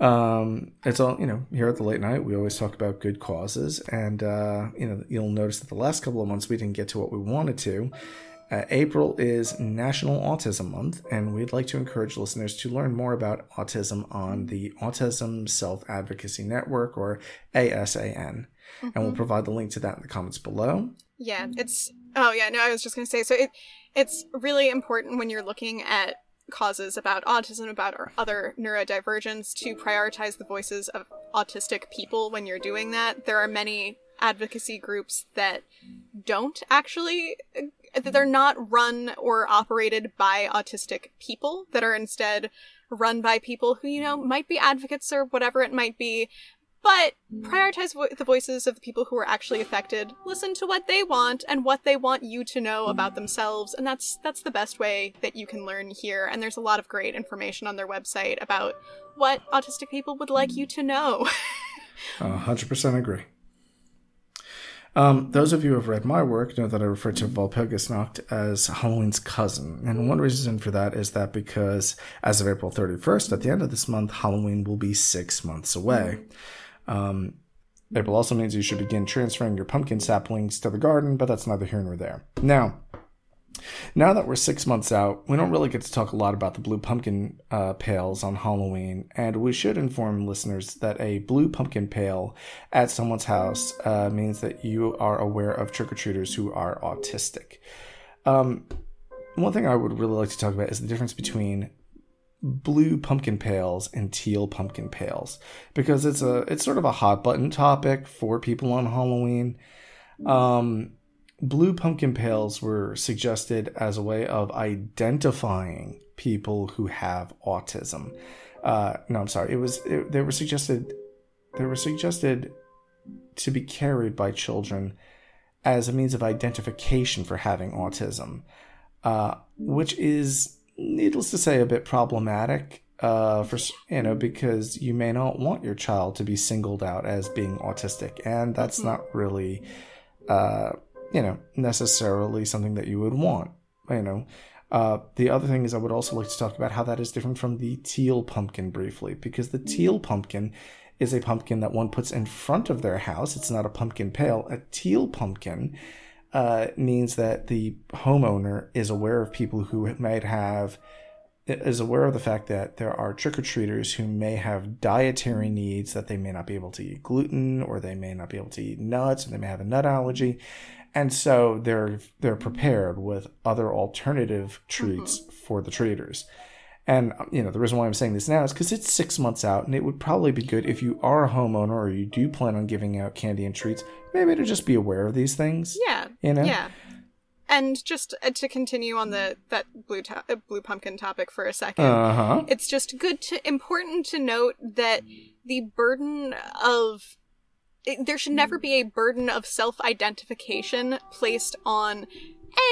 um, it's all, you know, here at the late night, we always talk about good causes. And, uh, you know, you'll notice that the last couple of months we didn't get to what we wanted to. Uh, April is National Autism Month, and we'd like to encourage listeners to learn more about autism on the Autism Self Advocacy Network, or ASAN. Mm-hmm. And we'll mm-hmm. provide the link to that in the comments below. Yeah, it's. Oh, yeah, no, I was just going to say so it, it's really important when you're looking at causes about autism, about other neurodivergence, to prioritize the voices of autistic people when you're doing that. There are many advocacy groups that don't actually they're not run or operated by autistic people that are instead run by people who you know might be advocates or whatever it might be but prioritize vo- the voices of the people who are actually affected listen to what they want and what they want you to know about themselves and that's that's the best way that you can learn here and there's a lot of great information on their website about what autistic people would like you to know uh, 100% agree um, those of you who have read my work know that I refer to Walpurgisnacht as Halloween's cousin. And one reason for that is that because as of April 31st, at the end of this month, Halloween will be six months away. Um, April also means you should begin transferring your pumpkin saplings to the garden, but that's neither here nor there. Now, now that we're six months out, we don't really get to talk a lot about the blue pumpkin uh, pails on Halloween, and we should inform listeners that a blue pumpkin pail at someone's house uh, means that you are aware of trick or treaters who are autistic. Um, one thing I would really like to talk about is the difference between blue pumpkin pails and teal pumpkin pails because it's a it's sort of a hot button topic for people on Halloween. Um, blue pumpkin pails were suggested as a way of identifying people who have autism. Uh, no, I'm sorry. It was it, they were suggested they were suggested to be carried by children as a means of identification for having autism, uh, which is needless to say a bit problematic. Uh, for you know, because you may not want your child to be singled out as being autistic, and that's mm-hmm. not really uh, you know, necessarily something that you would want, you know. Uh, the other thing is, I would also like to talk about how that is different from the teal pumpkin briefly, because the teal pumpkin is a pumpkin that one puts in front of their house. It's not a pumpkin pail. A teal pumpkin uh, means that the homeowner is aware of people who might have is aware of the fact that there are trick or treaters who may have dietary needs that they may not be able to eat gluten or they may not be able to eat nuts and they may have a nut allergy and so they're they're prepared with other alternative treats mm-hmm. for the treaters. And you know the reason why I'm saying this now is because it's six months out, and it would probably be good if you are a homeowner or you do plan on giving out candy and treats, maybe to just be aware of these things. Yeah, you know. Yeah. And just uh, to continue on the that blue to- uh, blue pumpkin topic for a 2nd uh-huh. it's just good to important to note that the burden of there should never be a burden of self identification placed on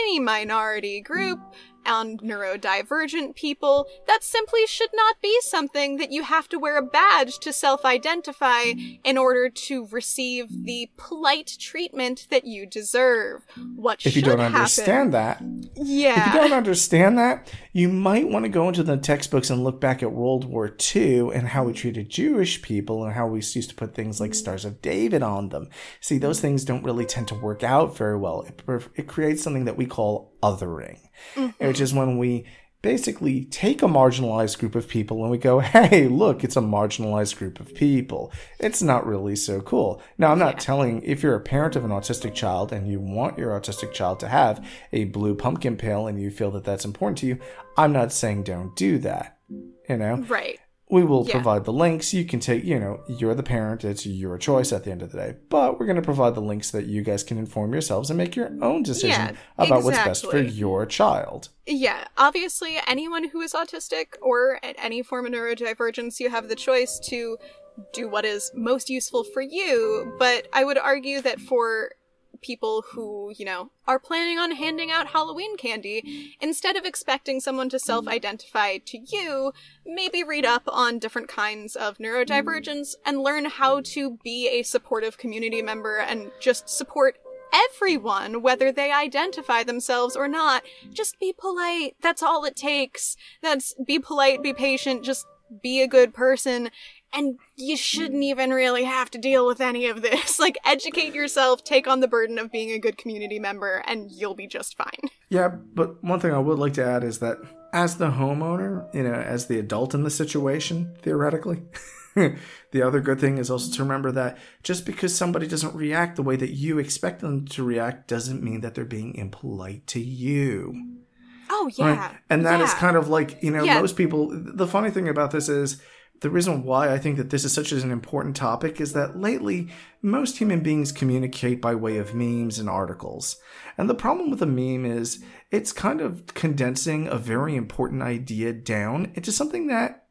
any minority group and neurodivergent people, that simply should not be something that you have to wear a badge to self identify in order to receive the polite treatment that you deserve. What if you don't happen, understand that, yeah. If you don't understand that, you might want to go into the textbooks and look back at World War II and how we treated Jewish people and how we used to put things like Stars of David on them. See, those things don't really tend to work out very well. It, it creates something that we call othering mm-hmm. which is when we basically take a marginalized group of people and we go, hey, look, it's a marginalized group of people. It's not really so cool. Now, I'm not yeah. telling if you're a parent of an autistic child and you want your autistic child to have a blue pumpkin pail and you feel that that's important to you, I'm not saying don't do that, you know? Right. We will Yeah. provide the links. You can take, you know, you're the parent. It's your choice at the end of the day. But we're going to provide the links that you guys can inform yourselves and make your own decision Yeah, about what's best for your child. Yeah, obviously, anyone who is autistic or at any form of neurodivergence, you have the choice to do what is most useful for you. But I would argue that for people who, you know, are planning on handing out Halloween candy, instead of expecting someone to self identify to you, maybe read up on different kinds of neurodivergence hmm. and learn how to be a supportive community member and just support everyone, whether they identify themselves or not. Just be polite. That's all it takes. That's be polite, be patient, just be a good person. And you shouldn't even really have to deal with any of this. Like, educate yourself, take on the burden of being a good community member, and you'll be just fine. Yeah, but one thing I would like to add is that as the homeowner, you know, as the adult in the situation, theoretically, the other good thing is also to remember that just because somebody doesn't react the way that you expect them to react doesn't mean that they're being impolite to you. Oh, Right? yeah. And that is yeah. kind of like, you know, Yeah. most people, the funny thing about this is the reason why I think that this is such an important topic is that lately, most human beings communicate by way of memes and articles. And the problem with a meme is it's kind of condensing a very important idea down into something that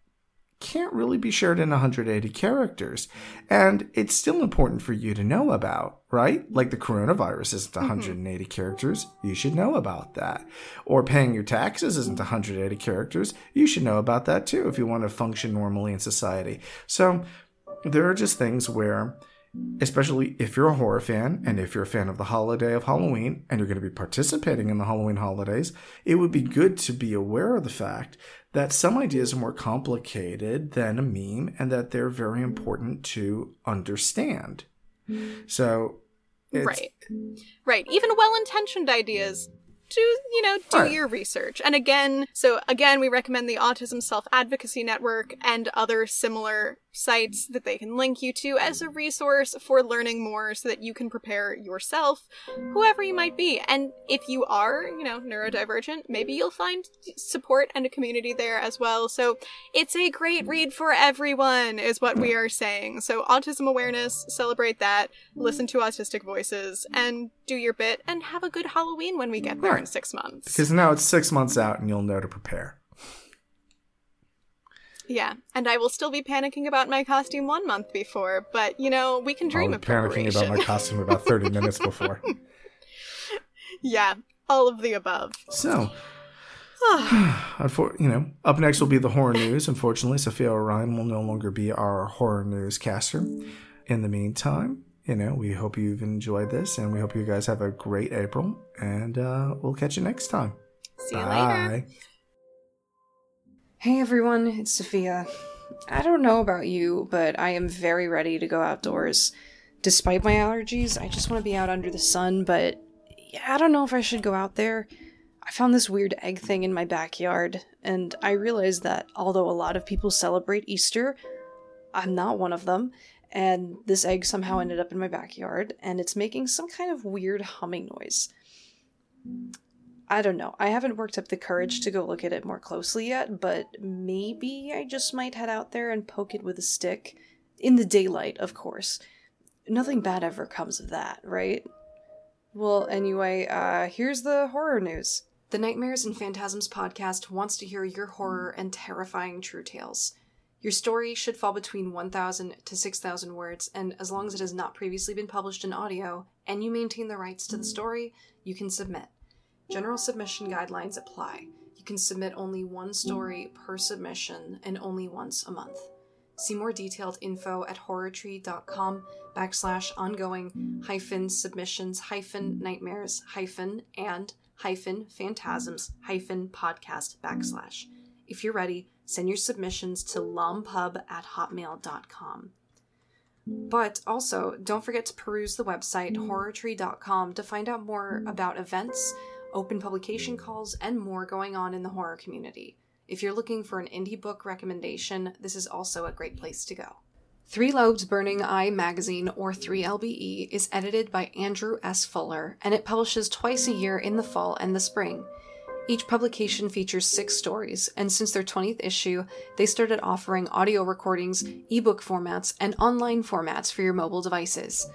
can't really be shared in 180 characters. And it's still important for you to know about, right? Like the coronavirus isn't 180 mm-hmm. characters. You should know about that. Or paying your taxes isn't 180 characters. You should know about that too if you want to function normally in society. So there are just things where especially if you're a horror fan and if you're a fan of the holiday of Halloween and you're going to be participating in the Halloween holidays, it would be good to be aware of the fact that some ideas are more complicated than a meme and that they're very important to understand. So, Right. Right. Even well intentioned ideas. Do, you know, do Right. your research. And again, so again, we recommend the Autism Self Advocacy Network and other similar sites that they can link you to as a mm. resource for learning more so that you can prepare yourself, whoever you might be. And if you are, you know, neurodivergent, maybe you'll find support and a community there as well. So it's a great mm. read for everyone, is what we are saying. So, autism awareness, celebrate that, listen to autistic voices, and do your bit, and have a good Halloween when we get there in six months. because now it's six months out and you'll know to prepare. Yeah, and I will still be panicking about my costume one month before, but you know, we can dream I'm of panicking about my costume about 30 minutes before. yeah, all of the above. So, you know, up next will be the horror news. Unfortunately, Sophia Orion will no longer be our horror newscaster. In the meantime, you know, we hope you've enjoyed this, and we hope you guys have a great April. And uh, we'll catch you next time. See you later. Hey everyone, it's Sophia. I don't know about you, but I am very ready to go outdoors. Despite my allergies, I just want to be out under the sun, but I don't know if I should go out there. I found this weird egg thing in my backyard, and I realized that although a lot of people celebrate Easter, I'm not one of them, and this egg somehow ended up in my backyard, and it's making some kind of weird humming noise. I don't know. I haven't worked up the courage to go look at it more closely yet, but maybe I just might head out there and poke it with a stick. In the daylight, of course. Nothing bad ever comes of that, right? Well, anyway, uh, here's the horror news. The Nightmares and Phantasms podcast wants to hear your horror and terrifying true tales. Your story should fall between 1,000 to 6,000 words, and as long as it has not previously been published in audio, and you maintain the rights to the story, you can submit. General submission guidelines apply. You can submit only one story per submission and only once a month. See more detailed info at horrortree.com backslash ongoing hyphen submissions hyphen nightmares hyphen and hyphen phantasms hyphen podcast backslash. If you're ready, send your submissions to lompub at hotmail.com. But also, don't forget to peruse the website horrortree.com to find out more about events, open publication hmm. calls, and more going on in the horror community. If you're looking for an indie book recommendation, this is also a great place to go. Three Lobed Burning Eye magazine, or 3LBE, is edited by Andrew S. Fuller, and it publishes twice a year in the fall and the spring. Each publication features six stories, and since their 20th issue, they started offering audio recordings, ebook formats, and online formats for your mobile devices.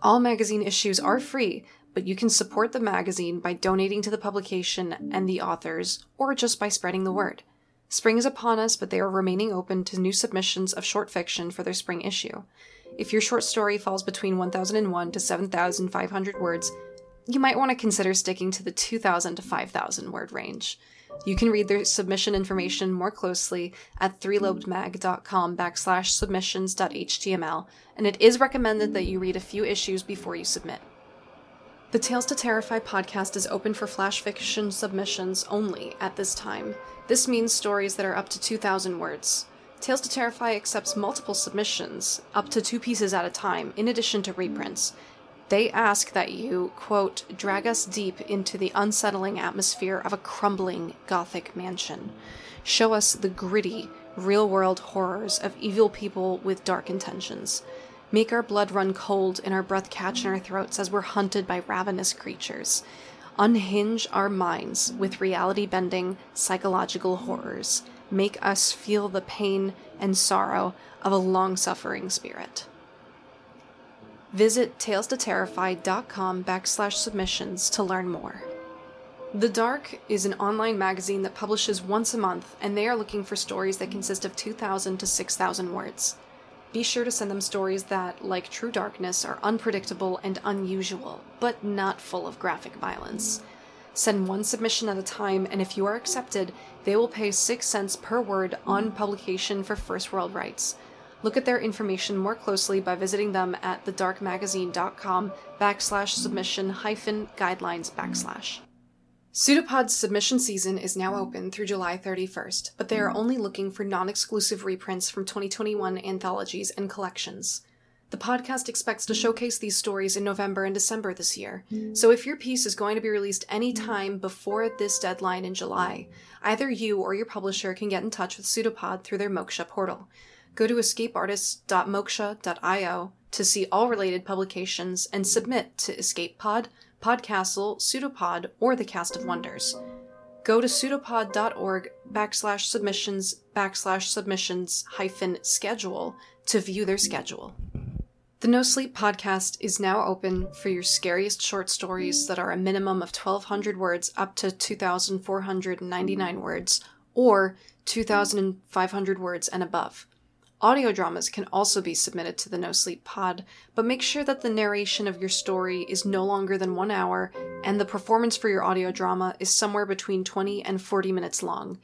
All magazine issues are free, but you can support the magazine by donating to the publication and the authors, or just by spreading the word. Spring is upon us, but they are remaining open to new submissions of short fiction for their spring issue. If your short story falls between 1001 to 7500 words, you might want to consider sticking to the 2000 to 5000 word range. You can read their submission information more closely at threelobedmag.com backslash submissions.html, and it is recommended that you read a few issues before you submit. The Tales to Terrify podcast is open for flash fiction submissions only at this time. This means stories that are up to 2,000 words. Tales to Terrify accepts multiple submissions, up to two pieces at a time, in addition to reprints. They ask that you, quote, drag us deep into the unsettling atmosphere of a crumbling Gothic mansion. Show us the gritty, real world horrors of evil people with dark intentions. Make our blood run cold and our breath catch in our throats as we're hunted by ravenous creatures. Unhinge our minds with reality bending psychological horrors. Make us feel the pain and sorrow of a long suffering spirit. Visit talestoterrify.com backslash submissions to learn more. The Dark is an online magazine that publishes once a month, and they are looking for stories that consist of 2,000 to 6,000 words. Be sure to send them stories that, like True Darkness, are unpredictable and unusual, but not full of graphic violence. Send one submission at a time, and if you are accepted, they will pay 6 cents per word on publication for first world rights. Look at their information more closely by visiting them at thedarkmagazine.com backslash submission hyphen guidelines backslash. Pseudopod's submission season is now hmm. open through July 31st, but they are hmm. only looking for non exclusive reprints from 2021 anthologies and collections. The podcast expects to hmm. showcase these stories in November and December this year, so if your piece is going to be released any time before this deadline in July, either you or your publisher can get in touch with Pseudopod through their Moksha portal. Go to escapeartists.moksha.io to see all related publications and submit to EscapePod, Podcastle, Pseudopod, or the Cast of Wonders. Go to pseudopod.org backslash submissions backslash submissions hyphen schedule to view their schedule. The No Sleep podcast is now open for your scariest short stories that are a minimum of 1,200 words up to 2,499 words, or 2,500 words and above. Audio dramas can also be submitted to the No Sleep Pod, but make sure that the narration of your story is no longer than one hour and the performance for your audio drama is somewhere between 20 and 40 minutes long.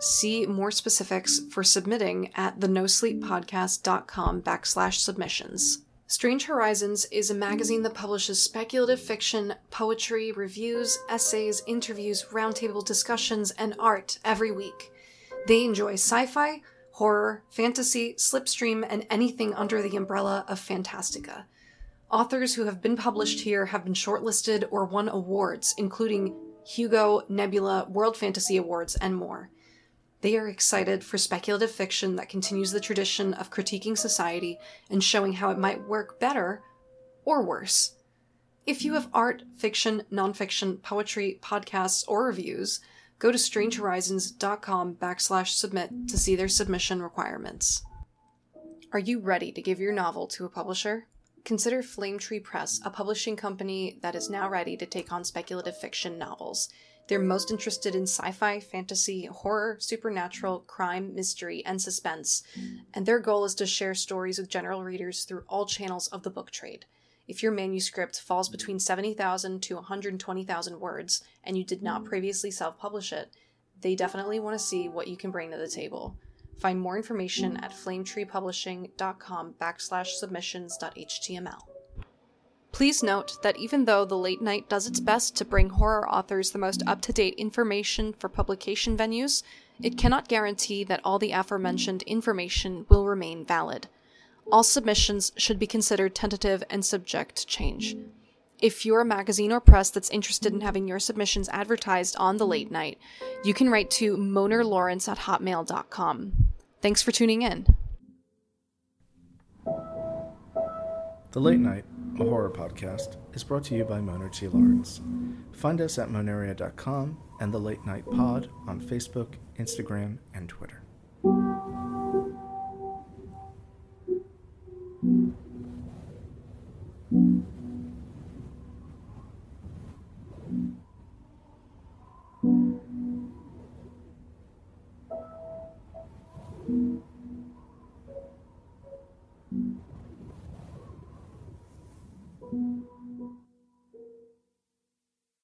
See more specifics for submitting at thenosleeppodcast.com backslash submissions. Strange Horizons is a magazine that publishes speculative fiction, poetry, reviews, essays, interviews, roundtable discussions, and art every week. They enjoy sci fi, horror, fantasy, slipstream, and anything under the umbrella of Fantastica. Authors who have been published here have been shortlisted or won awards, including Hugo, Nebula, World Fantasy Awards, and more. They are excited for speculative fiction that continues the tradition of critiquing society and showing how it might work better or worse. If you have art, fiction, nonfiction, poetry, podcasts, or reviews, go to strangehorizons.com backslash submit to see their submission requirements. Are you ready to give your novel to a publisher? Consider Flame Tree Press, a publishing company that is now ready to take on speculative fiction novels. They're most interested in sci fi, fantasy, horror, supernatural, crime, mystery, and suspense, and their goal is to share stories with general readers through all channels of the book trade. If your manuscript falls mm-hmm. between 70,000 to 120,000 words and you did not mm. previously self publish it, they definitely want to see what you can bring to the table. Find more information mm. at flametreepublishing.com backslash submissions.html. Please note that even though The Late Night does its mm. best to bring horror authors the most up to date information for publication venues, it cannot guarantee that all the aforementioned information will remain valid all submissions should be considered tentative and subject to change. If you're a magazine or press that's interested in having your submissions advertised on the late night, you can write to monerlawrence at hotmail.com. Thanks for tuning in. The Late Night a horror podcast, is brought to you by Moner T. Lawrence. Find us at monaria.com and The Late Night Pod on Facebook, Instagram, and Twitter.